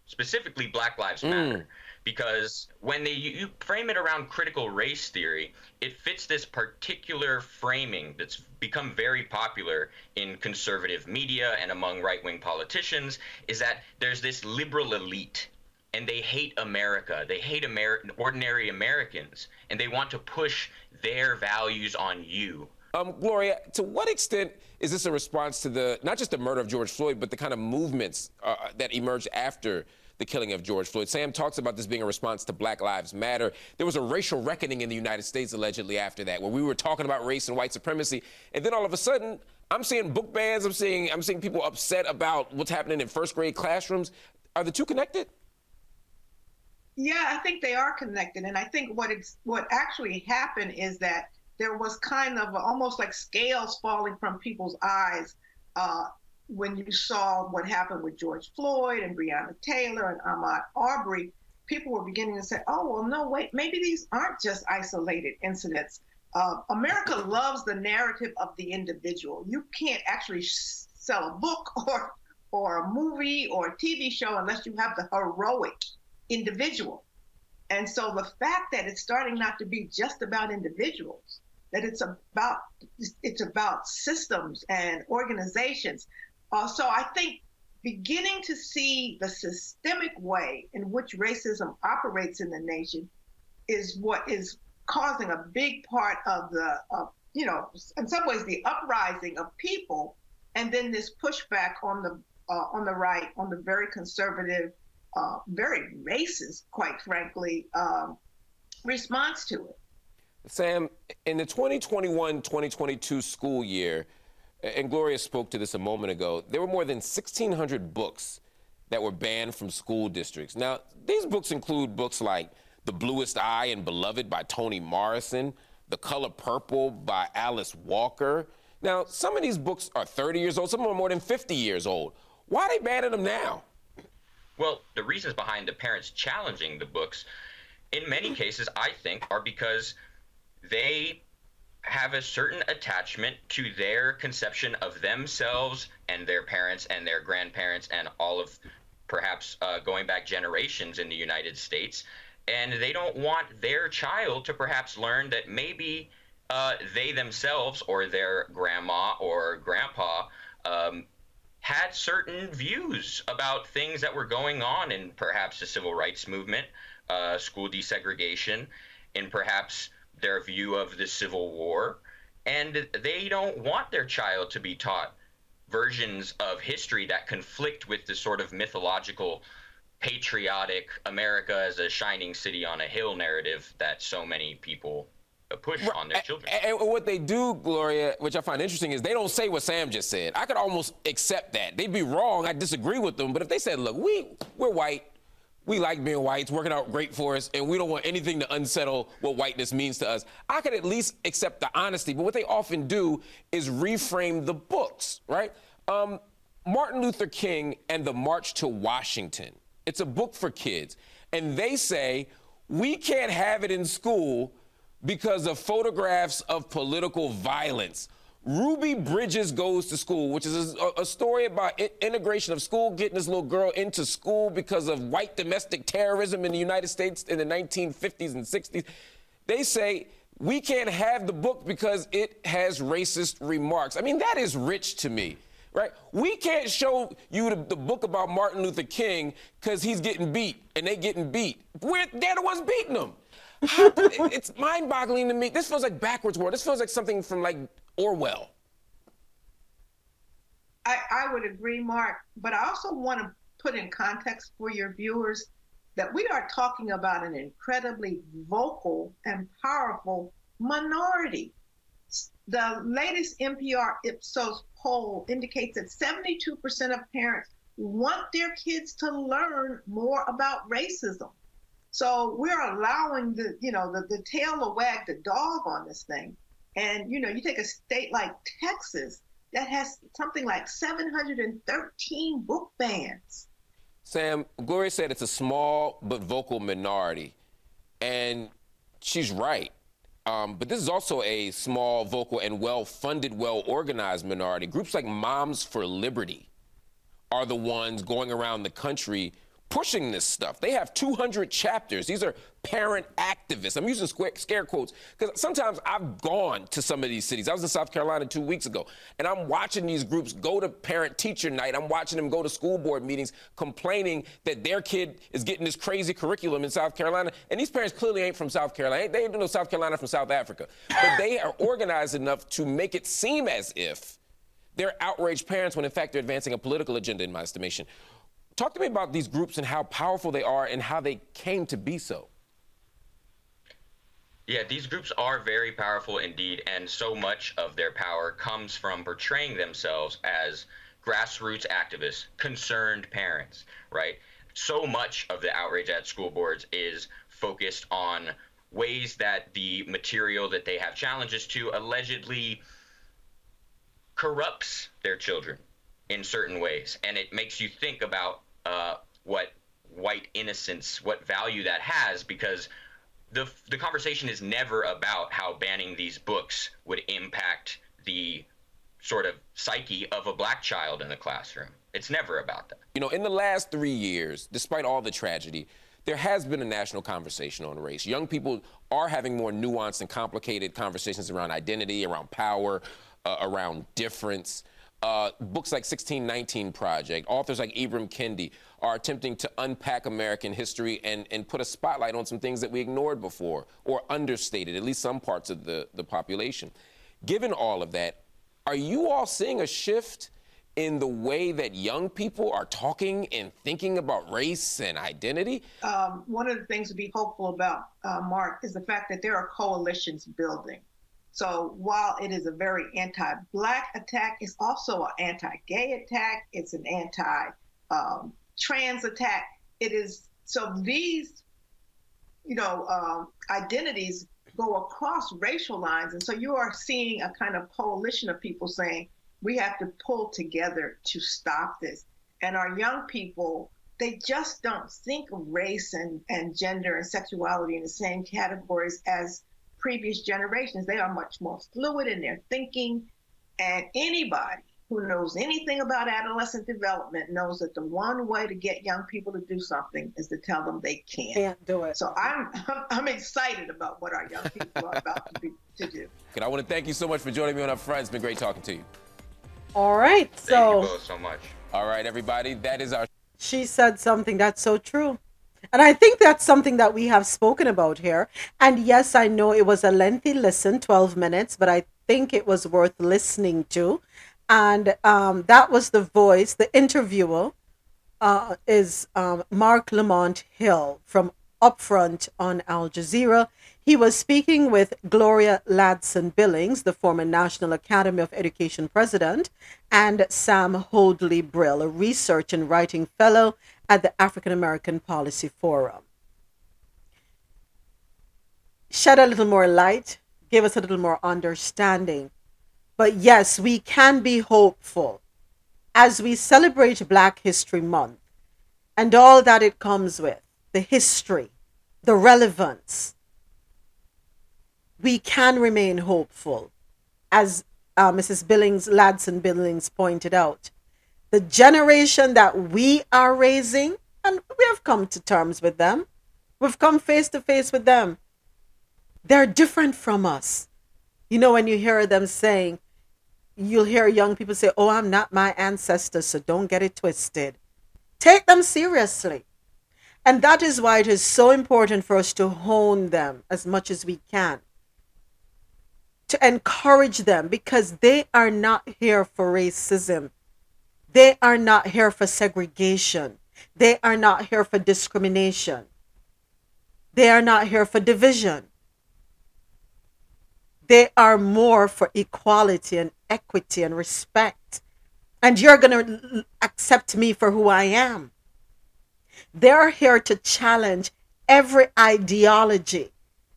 specifically Black Lives Matter because when they you frame it around critical race theory, it fits this particular framing that's become very popular in conservative media and among right-wing politicians is that there's this liberal elite and they hate America. They hate Amer- ordinary Americans and they want to push their values on you. Um, Gloria, to what extent is this a response to the not just the murder of George Floyd, but the kind of movements uh, that emerged after the killing of George Floyd? Sam talks about this being a response to Black Lives Matter. There was a racial reckoning in the United States allegedly after that, where we were talking about race and white supremacy, and then all of a sudden, I'm seeing book bans. I'm seeing I'm seeing people upset about what's happening in first grade classrooms. Are the two connected? Yeah, I think they are connected, and I think what it's what actually happened is that there was kind of almost like scales falling from people's eyes uh, when you saw what happened with George Floyd and Breonna Taylor and Ahmaud Arbery. People were beginning to say, "Oh, well, no, wait, maybe these aren't just isolated incidents." Uh, America loves the narrative of the individual. You can't actually sh- sell a book *laughs* or or a movie or a TV show unless you have the heroic individual. And so the fact that it's starting not to be just about individuals, that it's about it's about systems and organizations. Uh, so I think beginning to see the systemic way in which racism operates in the nation is what is causing a big part of the, you know, in some ways the uprising of people, and then this pushback on the uh, on the right, on the very conservative, uh, very racist, quite frankly, um, response to it. Sam, in the 2021 2022 school year, and Gloria spoke to this a moment ago, there were more than 1,600 books that were banned from school districts. Now, these books include books like The Bluest Eye and Beloved by Toni Morrison, The Color Purple by Alice Walker. Now, some of these books are 30 years old, some are more than 50 years old. Why are they banning them now? Well, the reasons behind the parents challenging the books, in many cases, I think, are because they have a certain attachment to their conception of themselves and their parents and their grandparents and all of perhaps uh, going back generations in the United States. And they don't want their child to perhaps learn that maybe uh, they themselves or their grandma or grandpa um, had certain views about things that were going on in perhaps the civil rights movement, uh, school desegregation, in perhaps their view of the Civil War. And they don't want their child to be taught versions of history that conflict with the sort of mythological patriotic America as a shining city on a hill narrative that so many people push on their children. And what they do, Gloria, which I find interesting, is they don't say what Sam just said. I could almost accept that. They'd be wrong. I disagree with them. But if they said, look, we, we're white, we like being white, it's working out great for us, and we don't want anything to unsettle what whiteness means to us, I could at least accept the honesty. But what they often do is reframe the books, right? Um, Martin Luther King and the March to Washington. It's a book for kids. And they say, we can't have it in school because of photographs of political violence. Ruby Bridges goes to school, which is a, a story about i- integration of school, getting this little girl into school because of white domestic terrorism in the United States in the 1950s and 60s. They say we can't have the book because it has racist remarks. I mean, that is rich to me, right? We can't show you the, the book about Martin Luther King because he's getting beat and they getting beat. We're, they're the ones beating them. How- *laughs* it's mind-boggling to me. This feels like backwards world. This feels like something from like Orwell. I, I would agree, Marc, but I also want to put in context for your viewers that we are talking about an incredibly vocal and powerful minority. The latest NPR Ipsos poll indicates that 72% of parents want their kids to learn more about racism. So we're allowing the, you know, the, the tail to wag the dog on this thing. And, you know, you take a state like Texas that has something like 713 book bans. Sam, Gloria said it's a small but vocal minority, and she's right. Um, but this is also a small, vocal, and well-funded, well-organized minority. Groups like Moms for Liberty are the ones going around the country pushing this stuff. They have 200 chapters. These are parent activists. I'm using square, scare quotes because sometimes I've gone to some of these cities. I was in South Carolina two weeks ago, and I'm watching these groups go to parent teacher night. I'm watching them go to school board meetings complaining that their kid is getting this crazy curriculum in South Carolina. And these parents clearly ain't from South Carolina. They don't know South Carolina from South Africa. But they are organized enough to make it seem as if they're outraged parents when in fact they're advancing a political agenda in my estimation. Talk to me about these groups and how powerful they are and how they came to be so. Yeah, these groups are very powerful indeed, and so much of their power comes from portraying themselves as grassroots activists, concerned parents, right? So much of the outrage at school boards is focused on ways that the material that they have challenges to allegedly corrupts their children in certain ways. And it makes you think about uh, what white innocence, what value that has, because the the conversation is never about how banning these books would impact the sort of psyche of a black child in the classroom. It's never about that. You know, in the last three years, despite all the tragedy, there has been a national conversation on race. Young people are having more nuanced and complicated conversations around identity, around power, uh, around difference. Uh, books like 1619 Project, authors like Ibram Kendi are attempting to unpack American history and, and put a spotlight on some things that we ignored before or understated, at least some parts of the, the population. Given all of that, are you all seeing a shift in the way that young people are talking and thinking about race and identity? um, one of the things to be hopeful about, uh, Marc, is the fact that there are coalitions building. So while it is a very anti-black attack, it's also an anti-gay attack. It's an anti-trans attack. It is so these, you know, um, identities go across racial lines, and so you are seeing a kind of coalition of people saying we have to pull together to stop this. And our young people, they just don't think of race and, and gender and sexuality in the same categories as previous generations. They are much more fluid in their thinking. And anybody who knows anything about adolescent development knows that the one way to get young people to do something is to tell them they can't. Can't do it. So I'm *laughs* I'm excited about what our young people are about to, be, to do. And I want to thank you so much for joining me on UpFront. It's been great talking to you. All right. So Thank you both so much. All right, everybody. That is our. she said something that's so true. And I think that's something that we have spoken about here. And yes, I know it was a lengthy listen, 12 minutes, but I think it was worth listening to. And um, that was the voice, the interviewer, uh, is um, Marc Lamont Hill from Upfront on Al Jazeera. He was speaking with Gloria Ladson Billings, the former National Academy of Education president, and Sam Hoadley Brill, a research and writing fellow at the African American Policy Forum. Shed a little more light, give us a little more understanding. But yes, we can be hopeful as we celebrate Black History Month and all that it comes with the history, the relevance, we can remain hopeful. As uh, Mrs. Billings, Ladson Billings pointed out, the generation that we are raising, and we have come to terms with them, we've come face to face with them, they're different from us. You know, when you hear them saying, you'll hear young people say, Oh, I'm not my ancestors, so don't get it twisted. Take them seriously. And that is why it is so important for us to hone them as much as we can, to encourage them because they are not here for racism. They are not here for segregation. They are not here for discrimination. They are not here for division. They are more for equality and equity and respect. And you're going to accept me for who I am. They're here to challenge every ideology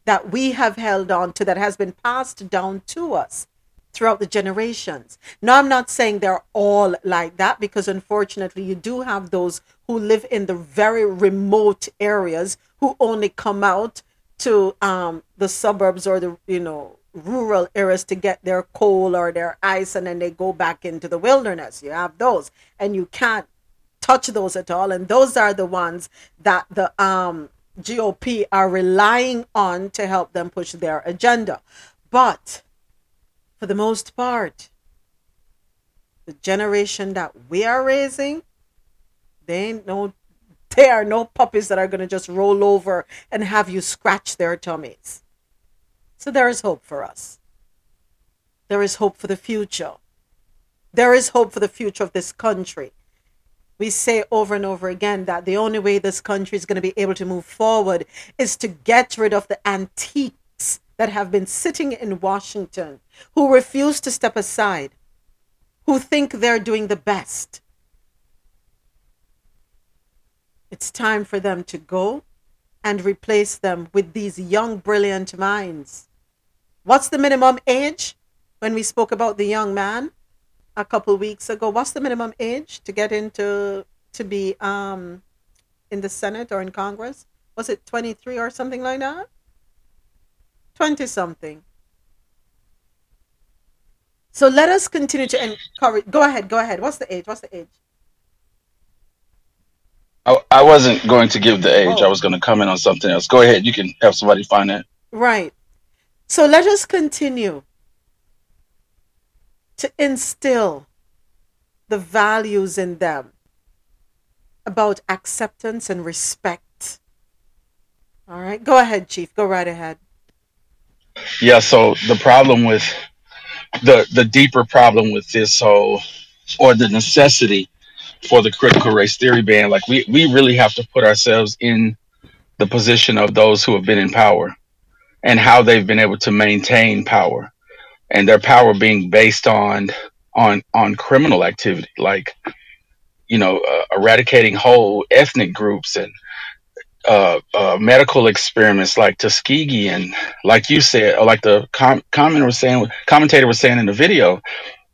that we have held on to that has been passed down to us throughout the generations. Now, I'm not saying they're all like that because unfortunately, you do have those who live in the very remote areas who only come out to um, the suburbs or the, you know, rural areas to get their coal or their ice and then they go back into the wilderness. You have those and you can't touch those at all. And those are the ones that the um, GOP are relying on to help them push their agenda. But for the most part, the generation that we are raising, they ain't no *laughs* they are no puppies that are going to just roll over and have you scratch their tummies. So there is hope for us. There is hope for the future. There is hope for the future of this country. We say over and over again that the only way this country is going to be able to move forward is to get rid of the antiques that have been sitting in Washington, who refuse to step aside, who think they're doing the best. It's time for them to go and replace them with these young, brilliant minds. What's the minimum age? When we spoke about the young man a couple weeks ago, what's the minimum age to get into to be um in the Senate or in Congress? Was it 23 or something like that? 20 something. So let us continue to encourage. Go ahead, go ahead. What's the age? What's the age? I, I wasn't going to give the age. Oh. I Oh, was going to comment on something else. Go ahead. You can have somebody find that. right. So let us continue to instill the values in them about acceptance and respect. All right, go ahead, Chief. Go right ahead. Yeah. So the problem with the the deeper problem with this whole or the necessity for the critical race theory ban, like we we really have to put ourselves in the position of those who have been in power and how they've been able to maintain power and their power being based on on on criminal activity like you know uh, eradicating whole ethnic groups and uh, uh, medical experiments like Tuskegee and like you said, or like the com- commentator was saying, commentator was saying in the video,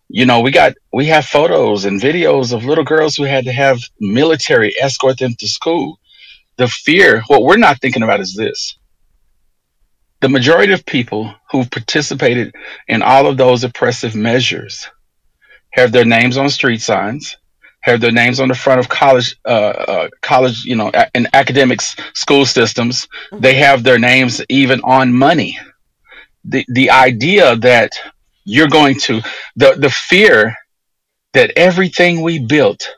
you know, we got we have photos and videos of little girls who had to have military escort them to school. The fear, what we're not thinking about is this: the majority of people who've participated in all of those oppressive measures have their names on street signs, have their names on the front of college, uh, uh, college, you know, a- in academics, school systems. They have their names even on money. The the idea that you're going to the the fear that everything we built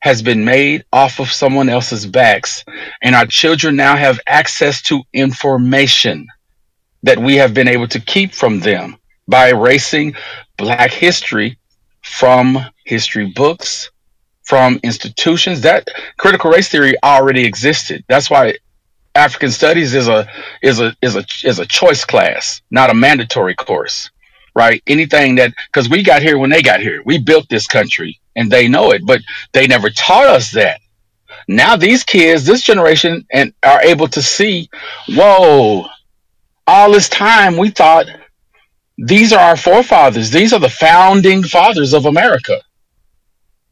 has been made off of someone else's backs, and our children now have access to information that we have been able to keep from them by erasing Black history from history books, from institutions. That critical race theory already existed. That's why African studies is a is a is a is a choice class, not a mandatory course. Right? Anything that because we got here when they got here. We built this country and they know it, but they never taught us that. Now these kids, this generation, and are able to see, whoa, all this time we thought these are our forefathers. These are the founding fathers of America.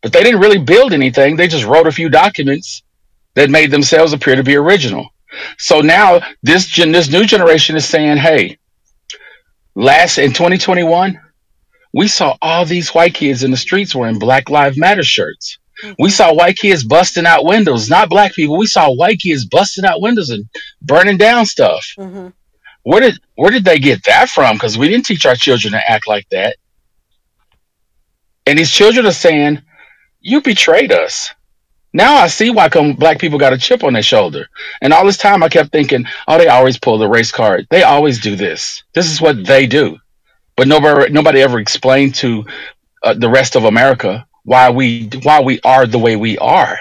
But they didn't really build anything. They just wrote a few documents that made themselves appear to be original. So now this gen, this new generation is saying, "Hey, last in 2021, we saw all these white kids in the streets wearing Black Lives Matter shirts. We saw white kids busting out windows, not black people. We saw white kids busting out windows and burning down stuff. Mm-hmm. Where did where did they get that from? Because we didn't teach our children to act like that. And these children are saying, "You betrayed us." Now I see why come black people got a chip on their shoulder. And all this time I kept thinking, "Oh, they always pull the race card. They always do this. This is what they do." But nobody nobody ever explained to uh, the rest of America why we why we are the way we are.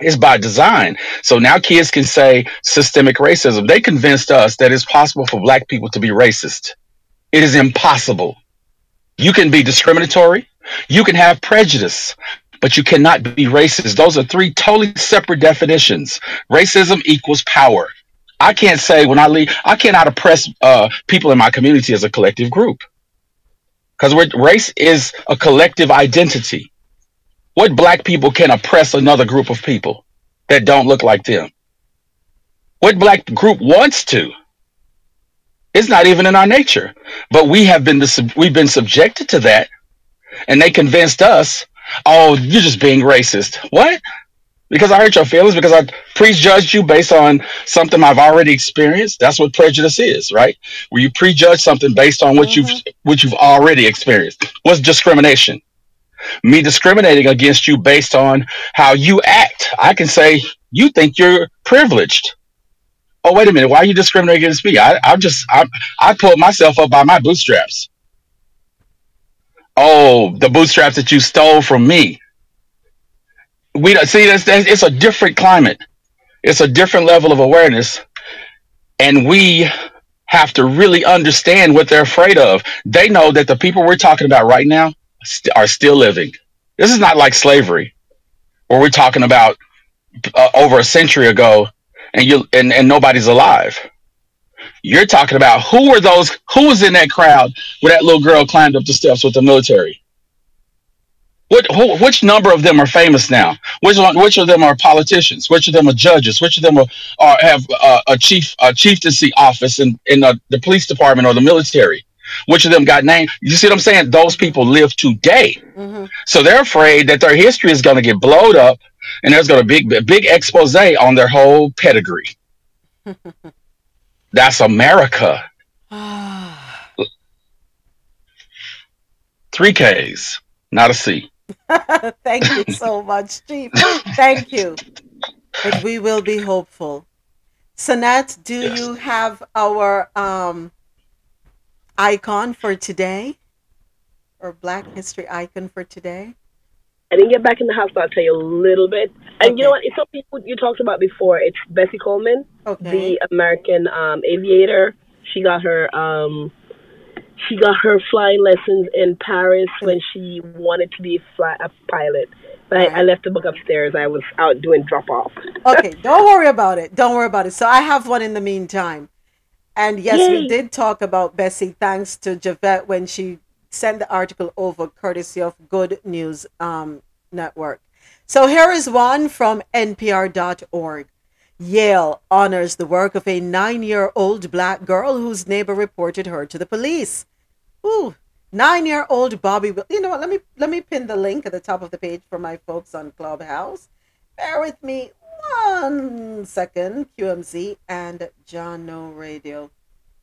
It's by design. So now kids can say systemic racism. They convinced us that it's possible for black people to be racist. It is impossible. You can be discriminatory, you can have prejudice, but you cannot be racist. Those are three totally separate definitions. Racism equals power. I can't say when I leave, I cannot oppress uh, people in my community as a collective group because race is a collective identity. What black people can oppress another group of people that don't look like them? What black group wants to? It's not even in our nature. But we have been we've been subjected to that, and they convinced us, "Oh, you're just being racist." What? Because I hurt your feelings? Because I prejudged you based on something I've already experienced? That's what prejudice is, right? Where you prejudge something based on what you've mm-hmm. what you've already experienced. What's discrimination? Me discriminating against you based on how you act. I can say you think you're privileged. Oh, wait a minute. Why are you discriminating against me? I, I'm just I I pulled myself up by my bootstraps. Oh, the bootstraps that you stole from me. We don't see that's, that's it's a different climate. It's a different level of awareness, and we have to really understand what they're afraid of. They know that the people we're talking about right now st- are still living. This is not like slavery, where we're talking about uh, over a century ago, and you and, and nobody's alive. You're talking about who were those? Who was in that crowd where that little girl climbed up the steps with the military? What, who, which number of them are famous now? Which one, which of them are politicians? Which of them are judges? Which of them are, are have uh, a chief a chieftaincy office in in uh, the police department or the military? Which of them got named? You see what I'm saying? Those people live today, so they're afraid that their history is going to get blowed up, and there's going to be a big expose on their whole pedigree. *laughs* That's America. Three Ks, not a C. *laughs* Thank you so much, Chief. Thank you. But we will be hopeful. Sonette, do Yes. you have our um, icon for today? Or Black History icon for today? I didn't get back in the house, but I'll tell you a little bit. And you know what? It's something you talked about before. It's Bessie Coleman, the American um, aviator. She got her um, she got her flying lessons in Paris when she wanted to be a, fly, a pilot. But I, I left the book upstairs. I was out doing drop off. Okay, don't worry about it. Don't worry about it. So I have one in the meantime. And yes, we did talk about Bessie thanks to Javette when she sent the article over courtesy of Good News um, Network. So here is one from NPR.org. Yale honors the work of a nine year old black girl whose neighbor reported her to the police. Ooh, nine year old Bobby. Wil- You know what? Let me let me pin the link at the top of the page for my folks on Clubhouse. Bear with me one second. QMZ and John No Radio.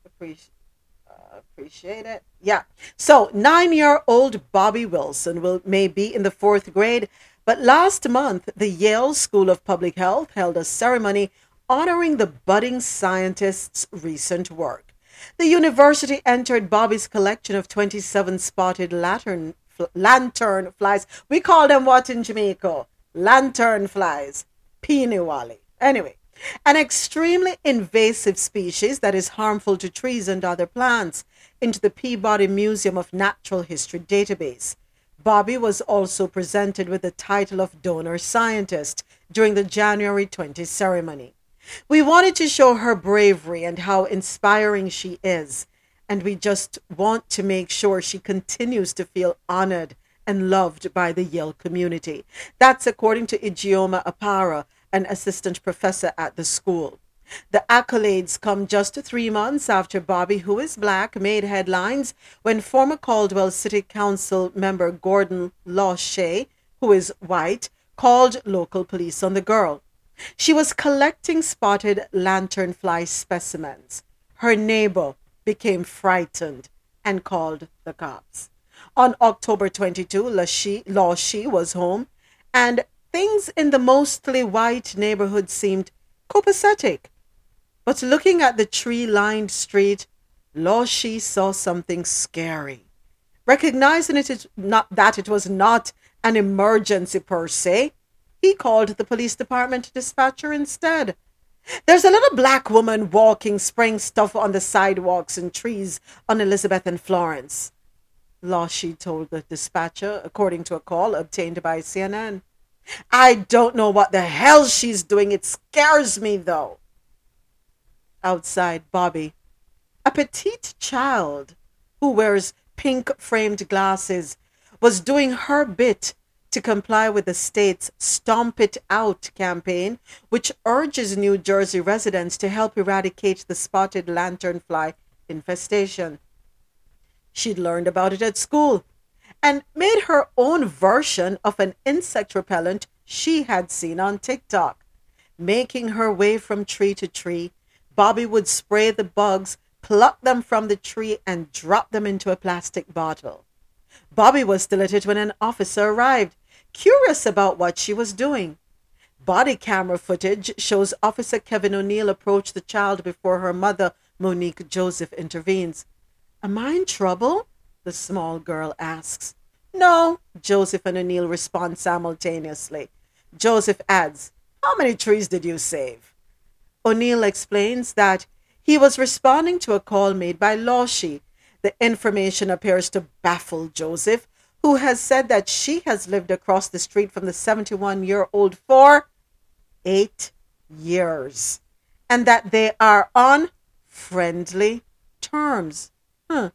Appreciate uh, appreciate it. Yeah. So nine year old Bobby Wilson will may be in the fourth grade, but last month the Yale School of Public Health held a ceremony honoring the budding scientist's recent work. The university entered Bobby's collection of 27 spotted lantern fl- lantern flies. We call them what in Jamaica? Lantern flies. Peenie Wallie. Anyway, an extremely invasive species that is harmful to trees and other plants into the Peabody Museum of Natural History database. Bobby was also presented with the title of donor scientist during the January 20 ceremony. We wanted to show her bravery and how inspiring she is, and we just want to make sure she continues to feel honored and loved by the Yale community. That's according to Ijeoma Opara, an assistant professor at the school. The accolades come just three months after Bobby, who is black, made headlines when former Caldwell City Council member Gordon Lawshe, who is white, called local police on the girl. She was collecting spotted lanternfly specimens. Her neighbor became frightened and called the cops. On October 22, Lawshe Lawshe was home, and things in the mostly white neighborhood seemed copacetic. But looking at the tree lined street, Lawshe saw something scary. Recognizing it is not that it was not an emergency per se, he called the police department dispatcher instead. There's a little black woman walking, spraying stuff on the sidewalks and trees on Elizabeth and Florence. Lawshe told the dispatcher, according to a call obtained by CNN. I don't know what the hell she's doing. It scares me, though. Outside, Bobby, a petite child who wears pink framed glasses, was doing her bit to comply with the state's Stomp It Out campaign, which urges New Jersey residents to help eradicate the spotted lanternfly infestation. She'd learned about it at school and made her own version of an insect repellent she had seen on TikTok. Making her way from tree to tree, Bobby would spray the bugs, pluck them from the tree, and drop them into a plastic bottle. Bobby was still at it when an officer arrived, curious about what she was doing. Body camera footage shows Officer Kevin O'Neill approach the child before her mother, Monique Joseph, intervenes. Am I in trouble? The small girl asks. No, Joseph and O'Neill respond simultaneously. Joseph adds, How many trees did you save? O'Neill explains that he was responding to a call made by Lawshe. The information appears to baffle Joseph, who has said that she has lived across the street from the 71 year old for eight years and that they are on friendly terms. Huh.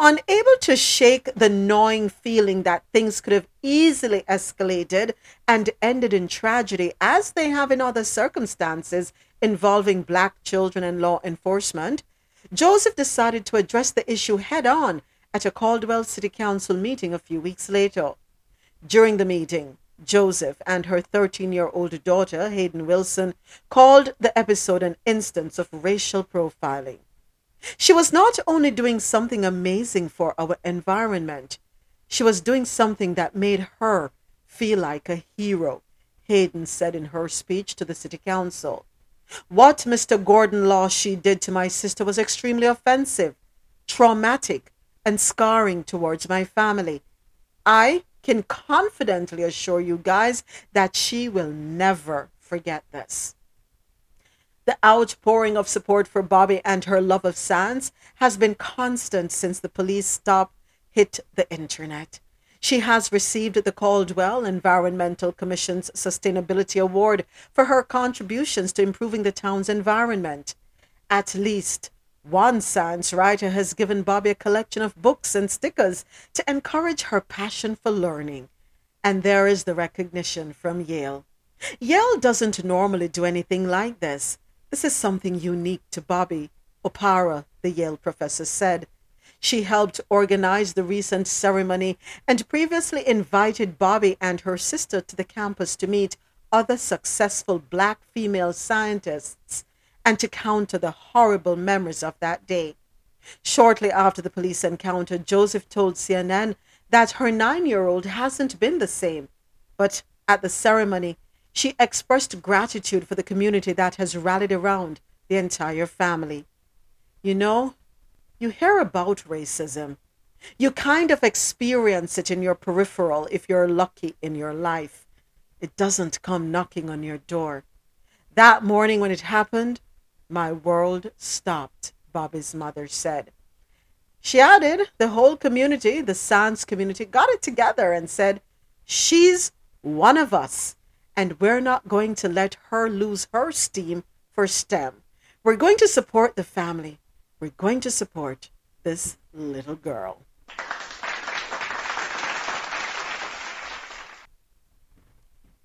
Unable to shake the gnawing feeling that things could have easily escalated and ended in tragedy, as they have in other circumstances involving black children and law enforcement, Joseph decided to address the issue head on at a Caldwell City Council meeting a few weeks later. During the meeting, Joseph and her 13 year old daughter, Hayden Wilson, called the episode an instance of racial profiling. She was not only doing something amazing for our environment, she was doing something that made her feel like a hero, Hayden said in her speech to the City Council. What Mr. Gordon Lawshe did to my sister was extremely offensive, traumatic, and scarring towards my family. I can confidently assure you guys that she will never forget this. The outpouring of support for Bobby and her love of science has been constant since the police stop hit the internet. She has received the Caldwell Environmental Commission's Sustainability Award for her contributions to improving the town's environment. At least one science writer has given Bobby a collection of books and stickers to encourage her passion for learning. And there is the recognition from Yale. Yale doesn't normally do anything like this. This is something unique to Bobby, Opara, the Yale professor said. She helped organize the recent ceremony and previously invited Bobby and her sister to the campus to meet other successful black female scientists and to counter the horrible memories of that day. Shortly after the police encounter, Joseph told CNN that her nine year old hasn't been the same, but at the ceremony, she expressed gratitude for the community that has rallied around the entire family. You know, you hear about racism, You kind of experience it in your peripheral if you're lucky in your life. It doesn't come knocking on your door. That morning when it happened, my world stopped, Bobby's mother said. She added, the whole community, the Sands community, got it together and said, She's one of us, and we're not going to let her lose her steam for STEM. We're going to support the family. We're going to support this little girl.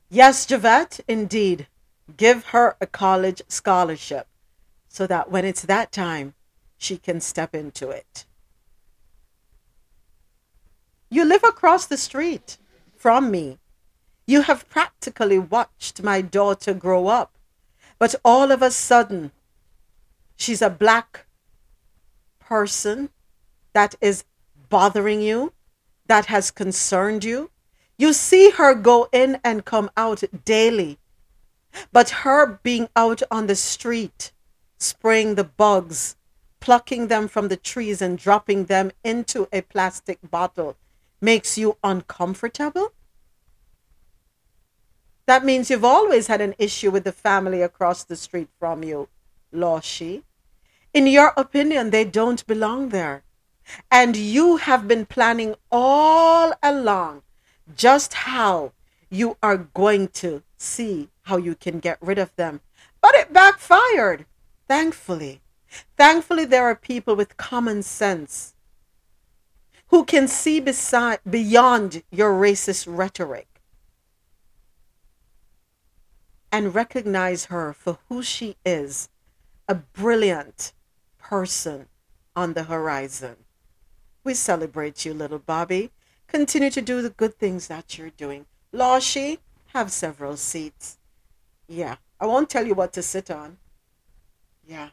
Yes, Javette, indeed. Give her a college scholarship so that when it's that time, she can step into it. You live across the street from me. You have practically watched my daughter grow up, but all of a sudden, she's a black person that is bothering you, that has concerned you. You see her go in and come out daily, but her being out on the street, spraying the bugs, plucking them from the trees and dropping them into a plastic bottle makes you uncomfortable? That means you've always had an issue with the family across the street from you, Lawshe. In your opinion, they don't belong there. And you have been planning all along just how you are going to see how you can get rid of them. But it backfired, thankfully. Thankfully, there are people with common sense who can see beside, beyond your racist rhetoric and recognize her for who she is a brilliant person on the horizon. We celebrate you, little Bobby. Continue to do the good things that you're doing. Lawshe, have several seats. Yeah, I won't tell you what to sit on. Yeah.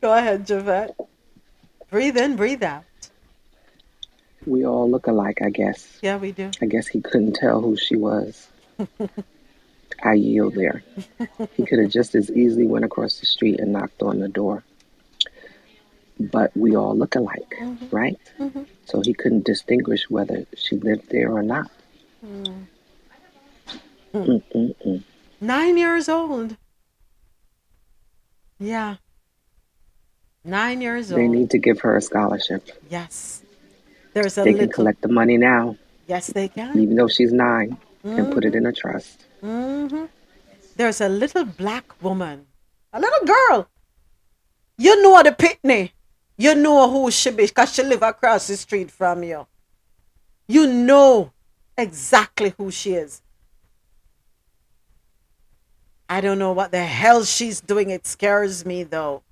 Go ahead, Javette. Breathe in, breathe out. We all look alike, I guess. Yeah, we do. I guess he couldn't tell who she was. *laughs* I yield there. He could have just as easily went across the street and knocked on the door. But we all look alike, Mhm. right? Mhm. So he couldn't distinguish whether she lived there or not. Mm. Mm-mm-mm. Nine years old. Yeah. Nine years They old. They need to give her a scholarship. Yes. There's a They can collect the money now, Yes, they can. even though she's nine, and put it in a trust. Hmm There's a little black woman, a little girl. You know the pitney. You know who she be because she live across the street from you. You know exactly who she is. I don't know what the hell she's doing. It scares me though.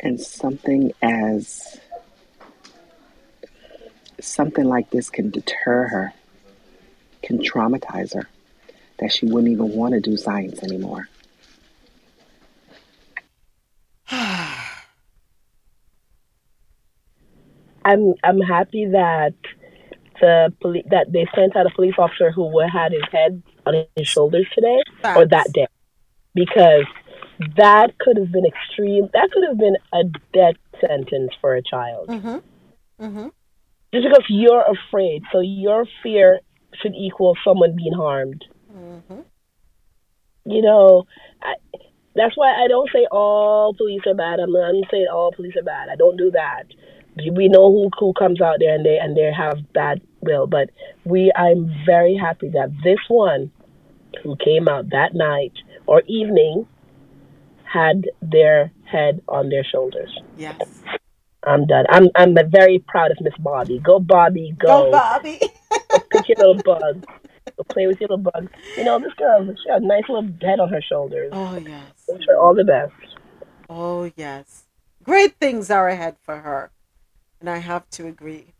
And something as something like this can deter her, can traumatize her, that she wouldn't even want to do science anymore. *sighs* I'm I'm happy that the poli- that they sent out a police officer who had his head on his shoulders today or that day, because that could have been extreme. That could have been a death sentence for a child. Mm-hmm. Mm-hmm. Just because you're afraid, so your fear should equal someone being harmed. Mm-hmm. You know, I, that's why I don't say all police are bad. I'm not saying all police are bad. I don't do that. We know who who comes out there and they and they have bad will, but we I'm very happy that this one who came out that night or evening had their head on their shoulders. Yes. I'm done. I'm I'm very proud of Miss Bobby. Go Bobby, go. Go, Bobby. *laughs* Go pick your little bug. Go play with your little bug. You know, this girl, she got a nice little head on her shoulders. Oh yes. Wish her all the best. Oh, yes. Great things are ahead for her. And I have to agree.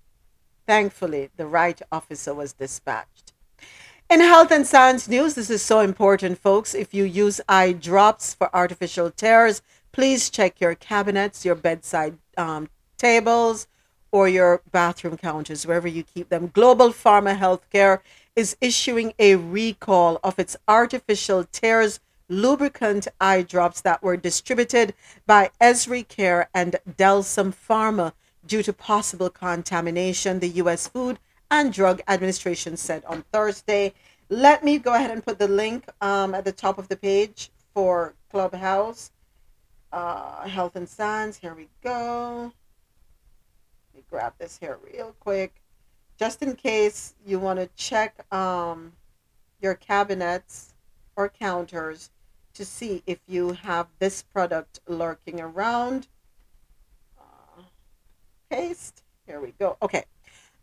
Thankfully, the right officer was dispatched. In health and science news, this is so important, folks. If you use eye drops for artificial tears, please check your cabinets, your bedside um, tables, or your bathroom counters, wherever you keep them. Global Pharma Healthcare is issuing a recall of its artificial tears lubricant eye drops that were distributed by EzriCare and Delsam Pharma due to possible contamination, the U.S. Food and Drug Administration said on Thursday. Let me go ahead and put the link um, at the top of the page for Clubhouse uh, Health and Science. Here we go. Let me grab this here real quick, just in case you want to check um, your cabinets or counters to see if you have this product lurking around. Uh, paste. Here we go. Okay.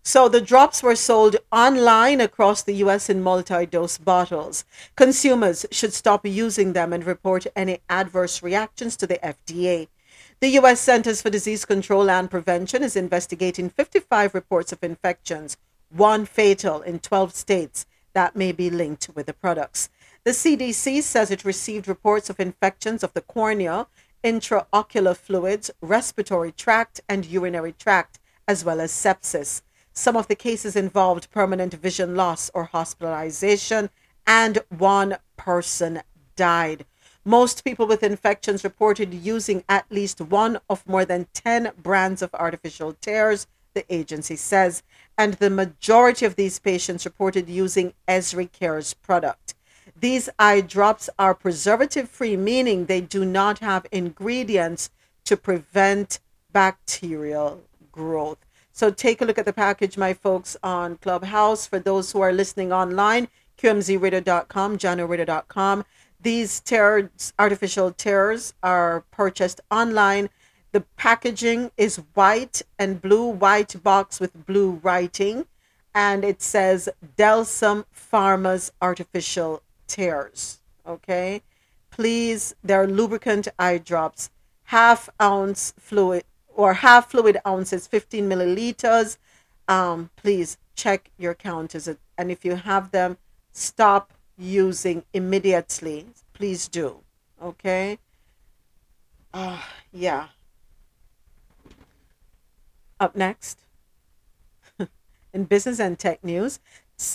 So the drops were sold online across the US in multi dose bottles. Consumers should stop using them and report any adverse reactions to the FDA. The U.S. Centers for Disease Control and Prevention is investigating 55 reports of infections, one fatal in 12 states that may be linked with the products. The CDC says it received reports of infections of the cornea, intraocular fluids, respiratory tract, and urinary tract, as well as sepsis. Some of the cases involved permanent vision loss or hospitalization, and one person died. Most people with infections reported using at least one of more than 10 brands of artificial tears, the agency says, and the majority of these patients reported using EzriCare's product. These eye drops are preservative free, meaning they do not have ingredients to prevent bacterial growth. So take a look at the package, my folks, on Clubhouse. For those who are listening online, qmzradio.com, janoradio.com. These tears, artificial tears, are purchased online. The packaging is white and blue, white box with blue writing, and it says Delsam Pharma's artificial tears. Okay, please, they're lubricant eye drops, half ounce fluid or half fluid ounces, 15 milliliters. Um, please check your counters, and if you have them, stop using immediately. Please do. Okay. Uh, yeah. Up next, *laughs* in business and tech news,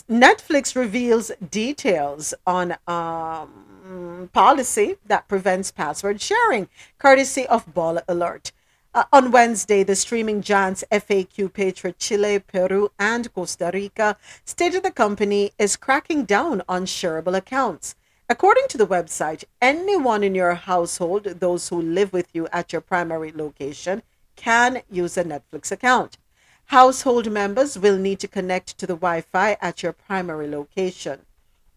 Netflix reveals details on um, policy that prevents password sharing, courtesy of Baller Alert. Uh, on Wednesday, the streaming giants FAQ Petra Chile, Peru, and Costa Rica stated the company is cracking down on shareable accounts. According to the website, anyone in your household, those who live with you at your primary location, can use a Netflix account. Household members will need to connect to the Wi Fi at your primary location.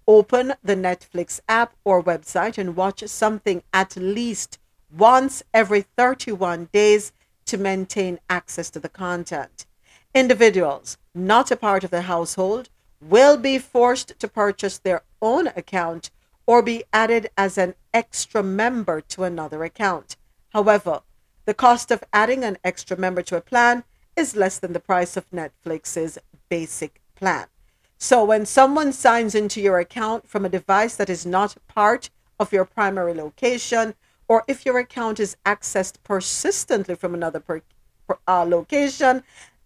Open the Netflix app or website and watch something at least once every 31 days to maintain access to the content. Individuals not a part of the household will be forced to purchase their own account or be added as an extra member to another account. However, the cost of adding an extra member to a plan is less than the price of Netflix's basic plan. So when someone signs into your account from a device that is not part of your primary location, or if your account is accessed persistently from another per, per, uh, location,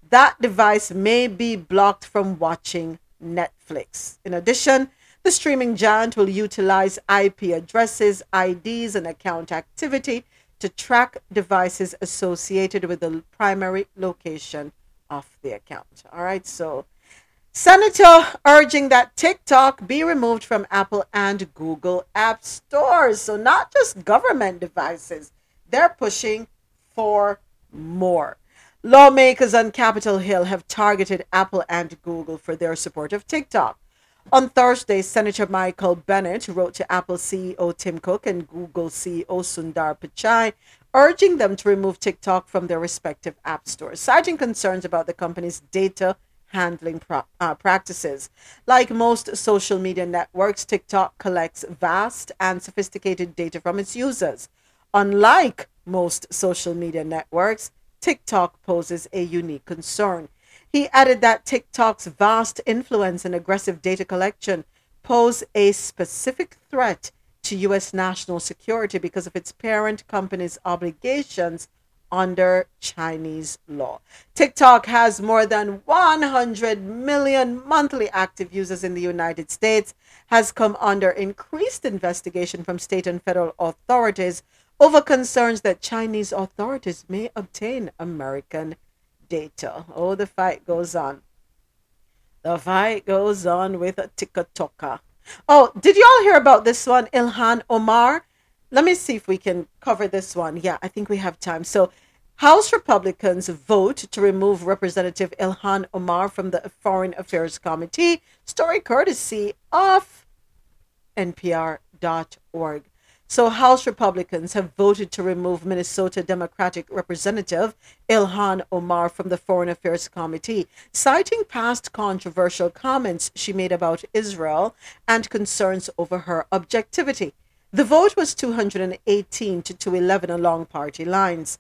that device may be blocked from watching Netflix. In addition, the streaming giant will utilize IP addresses, IDs, and account activity to track devices associated with the primary location of the account. All right, so Senator urging that TikTok be removed from Apple and Google app stores. So, not just government devices, they're pushing for more. Lawmakers on Capitol Hill have targeted Apple and Google for their support of TikTok. On Thursday, Senator Michael Bennet wrote to Apple CEO Tim Cook and Google CEO Sundar Pichai, urging them to remove TikTok from their respective app stores, citing concerns about the company's data handling pro- uh, practices. Like most social media networks, TikTok collects vast and sophisticated data from its users. Unlike most social media networks, TikTok poses a unique concern. He added that TikTok's vast influence and aggressive data collection pose a specific threat to U.S. national security because of its parent company's obligations under Chinese law. TikTok has more than 100 million monthly active users in the United States, has come under increased investigation from state and federal authorities over concerns that Chinese authorities may obtain American data. Oh, the fight goes on. The fight goes on with a TikToker. Oh, did y'all hear about this one, Ilhan Omar? Let me see if we can cover this one. Yeah, I think we have time. So, House Republicans vote to remove Representative Ilhan Omar from the Foreign Affairs Committee. Story courtesy of NPR.org. So, House Republicans have voted to remove Minnesota Democratic Representative Ilhan Omar from the Foreign Affairs Committee, citing past controversial comments she made about Israel and concerns over her objectivity. The vote was 218 to 211 along party lines.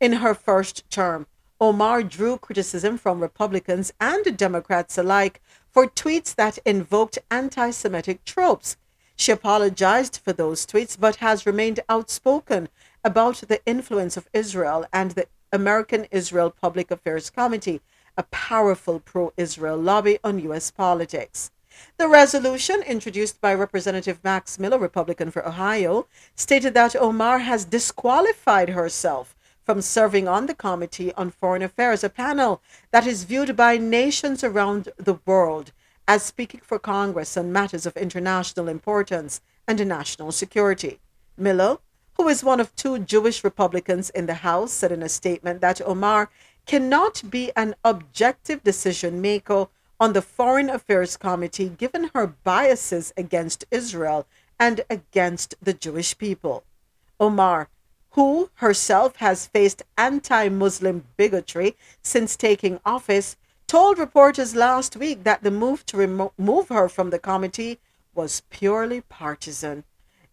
In her first term, Omar drew criticism from Republicans and Democrats alike for tweets that invoked anti Semitic tropes. She apologized for those tweets, but has remained outspoken about the influence of Israel and the American Israel Public Affairs Committee, a powerful pro Israel lobby on U.S. politics. The resolution, introduced by Representative Max Miller, Republican for Ohio, stated that Omar has disqualified herself from serving on the Committee on Foreign Affairs, a panel that is viewed by nations around the world as speaking for Congress on matters of international importance and national security. Miller, who is one of two Jewish Republicans in the House, said in a statement that Omar cannot be an objective decision maker on the Foreign Affairs Committee given her biases against Israel and against the Jewish people. Omar, who herself has faced anti Muslim bigotry since taking office, told reporters last week that the move to remove her from the committee was purely partisan.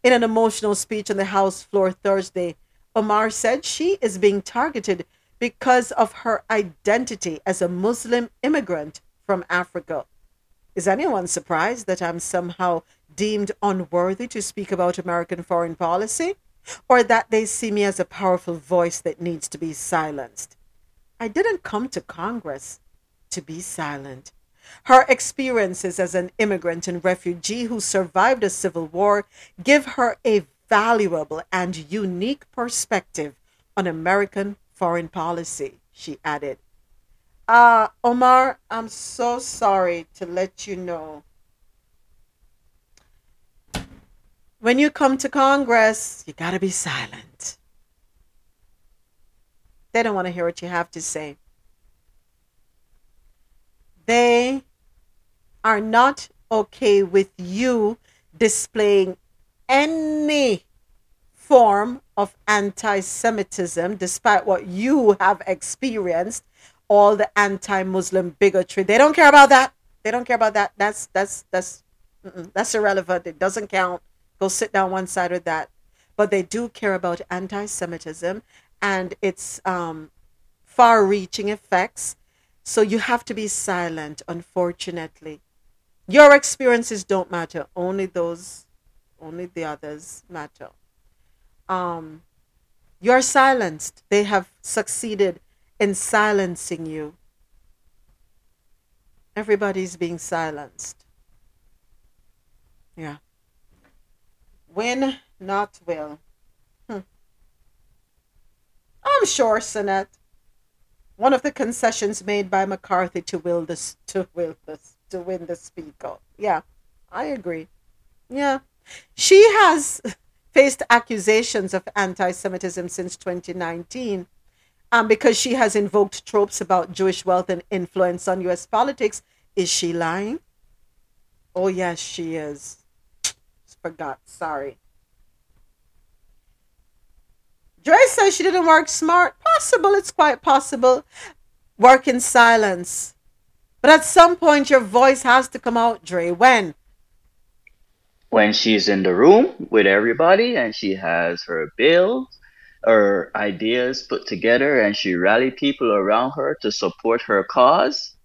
In an emotional speech on the House floor Thursday, Omar said she is being targeted because of her identity as a Muslim immigrant from Africa. Is anyone surprised that I'm somehow deemed unworthy to speak about American foreign policy? Or that they see me as a powerful voice that needs to be silenced? I didn't come to Congress to be silent. Her experiences as an immigrant and refugee who survived a civil war give her a valuable and unique perspective on American foreign policy, she added. Uh, Omar, I'm so sorry to let you know. When you come to Congress, you got to be silent. They don't want to hear what you have to say. They are not okay with you displaying any form of anti Semitism, despite what you have experienced, all the anti Muslim bigotry. They don't care about that. They don't care about that. That's that's that's that's irrelevant. It doesn't count. Go sit down one side with that. But they do care about anti Semitism and its um, far reaching effects. So you have to be silent, unfortunately. Your experiences don't matter. Only those, only the others matter. Um, you're silenced. They have succeeded in silencing you. Everybody's being silenced. Yeah. When not will. Hmm. I'm sure, Sonette. One of the concessions made by McCarthy to will this to will this to win the speaker. Yeah, I agree. Yeah. She has *laughs* faced accusations of anti Semitism since 2019 um, because she has invoked tropes about Jewish wealth and influence on U.S. politics. Is she lying? Oh, yes, she is. Forgot. Sorry. Dre says she didn't work smart. Possible. It's quite possible. Work in silence. But at some point, your voice has to come out, Dre. When? When she's in the room with everybody and she has her bills, her ideas put together, and she rallied people around her to support her cause,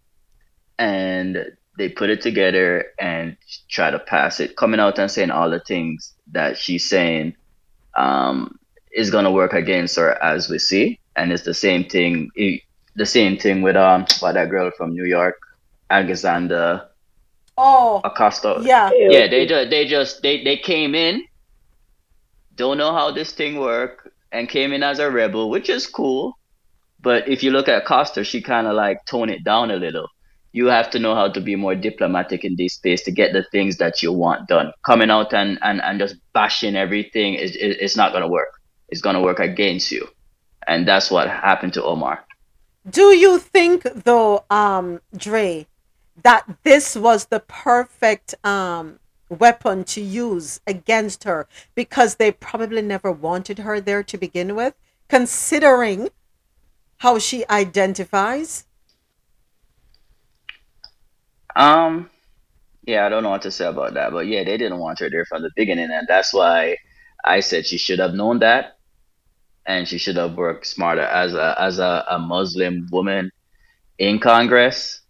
and they put it together and try to pass it, coming out and saying all the things that she's saying um, is going to work against her, as we see. and it's the same thing. The same thing with um, what that girl from New York, Alexander Oh, Acosta. yeah. Yeah, they just they just they they came in, don't know how this thing work, and came in as a rebel, which is cool. But if you look at Costa, she kind of like tone it down a little. You have to know how to be more diplomatic in this space to get the things that you want done. Coming out and, and, and just bashing everything is, is it's not gonna work. It's gonna work against you, and that's what happened to Omar. Do you think though, um, Dre, that this was the perfect um weapon to use against her because they probably never wanted her there to begin with, considering how she identifies? Um, yeah, I don't know what to say about that, but yeah, they didn't want her there from the beginning, and that's why I said she should have known that, and she should have worked smarter as a as a, a Muslim woman in Congress.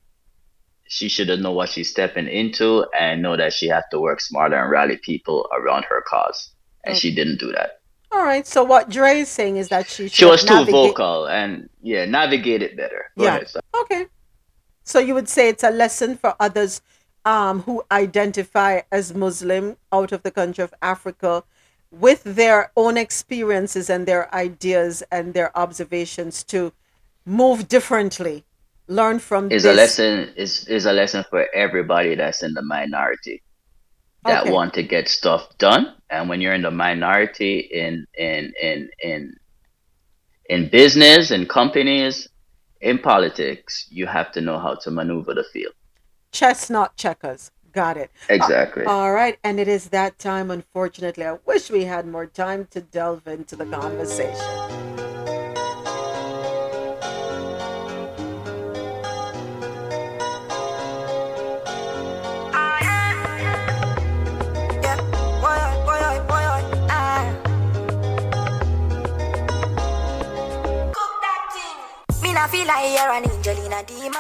She should have known what she's stepping into and know that she has to work smarter and rally people around her cause, and she didn't do that. All right. So what Dre is saying is that she should She was too navigate- vocal and yeah, navigate it better. Go Yeah. ahead. Okay. So you would say it's a lesson for others um, who identify as Muslim out of the country of Africa with their own experiences and their ideas and their observations to move differently, learn from is this. a lesson is is a lesson for everybody that's in the minority that Okay. want to get stuff done and when you're in the minority in in in in in business in companies in politics you have to know how to maneuver the field Chestnut checkers. Got it. Exactly. Uh, all right. And it is that time, unfortunately. I wish we had more time to delve into the conversation.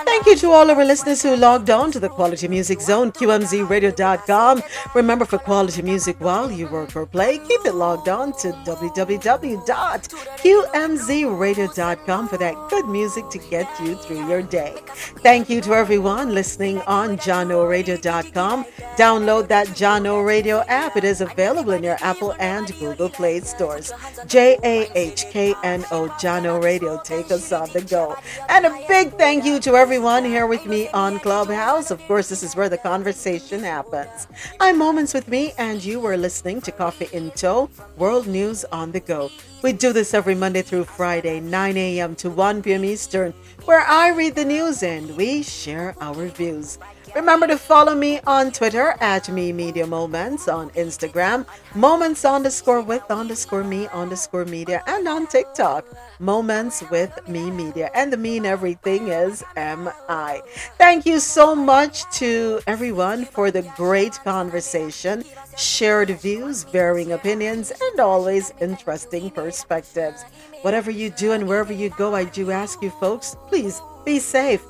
Thank you to all of our listeners who logged on to the Quality Music Zone, QMZRadio.com. Remember, for quality music while you work or play, keep it logged on to www.qmzradio.com for that good music to get you through your day. Thank you to everyone listening on JohnORadio.com. Download that John O Radio app. It is available in your Apple and Google Play stores. J A H K N O, John O Radio. Take us on the go. And a big thank you to everyone here with me on Clubhouse. Of course, this is where the conversation happens. I'm Moments with Me, and you were listening to Coffee In Toe, World News on the Go. We do this every Monday through Friday, 9 a.m. to 1 p.m. Eastern, where I read the news and we share our views. Remember to follow me on Twitter at Me Media Moments, on Instagram, Moments underscore with underscore me underscore media, and on TikTok, Moments with Me Media. And the mean everything is MI. Thank you so much to everyone for the great conversation, shared views, varying opinions, and always interesting perspectives. Whatever you do and wherever you go, I do ask you folks, please be safe.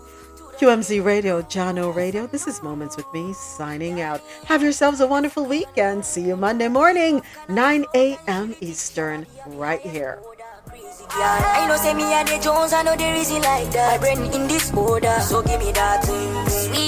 QMZ Radio, John O Radio. This is Moments with Me signing out. Have yourselves a wonderful weekend. See you Monday morning, 9 a.m. Eastern, right here. I know say me and the Jones, I know like that. My brain in disorder, so give me that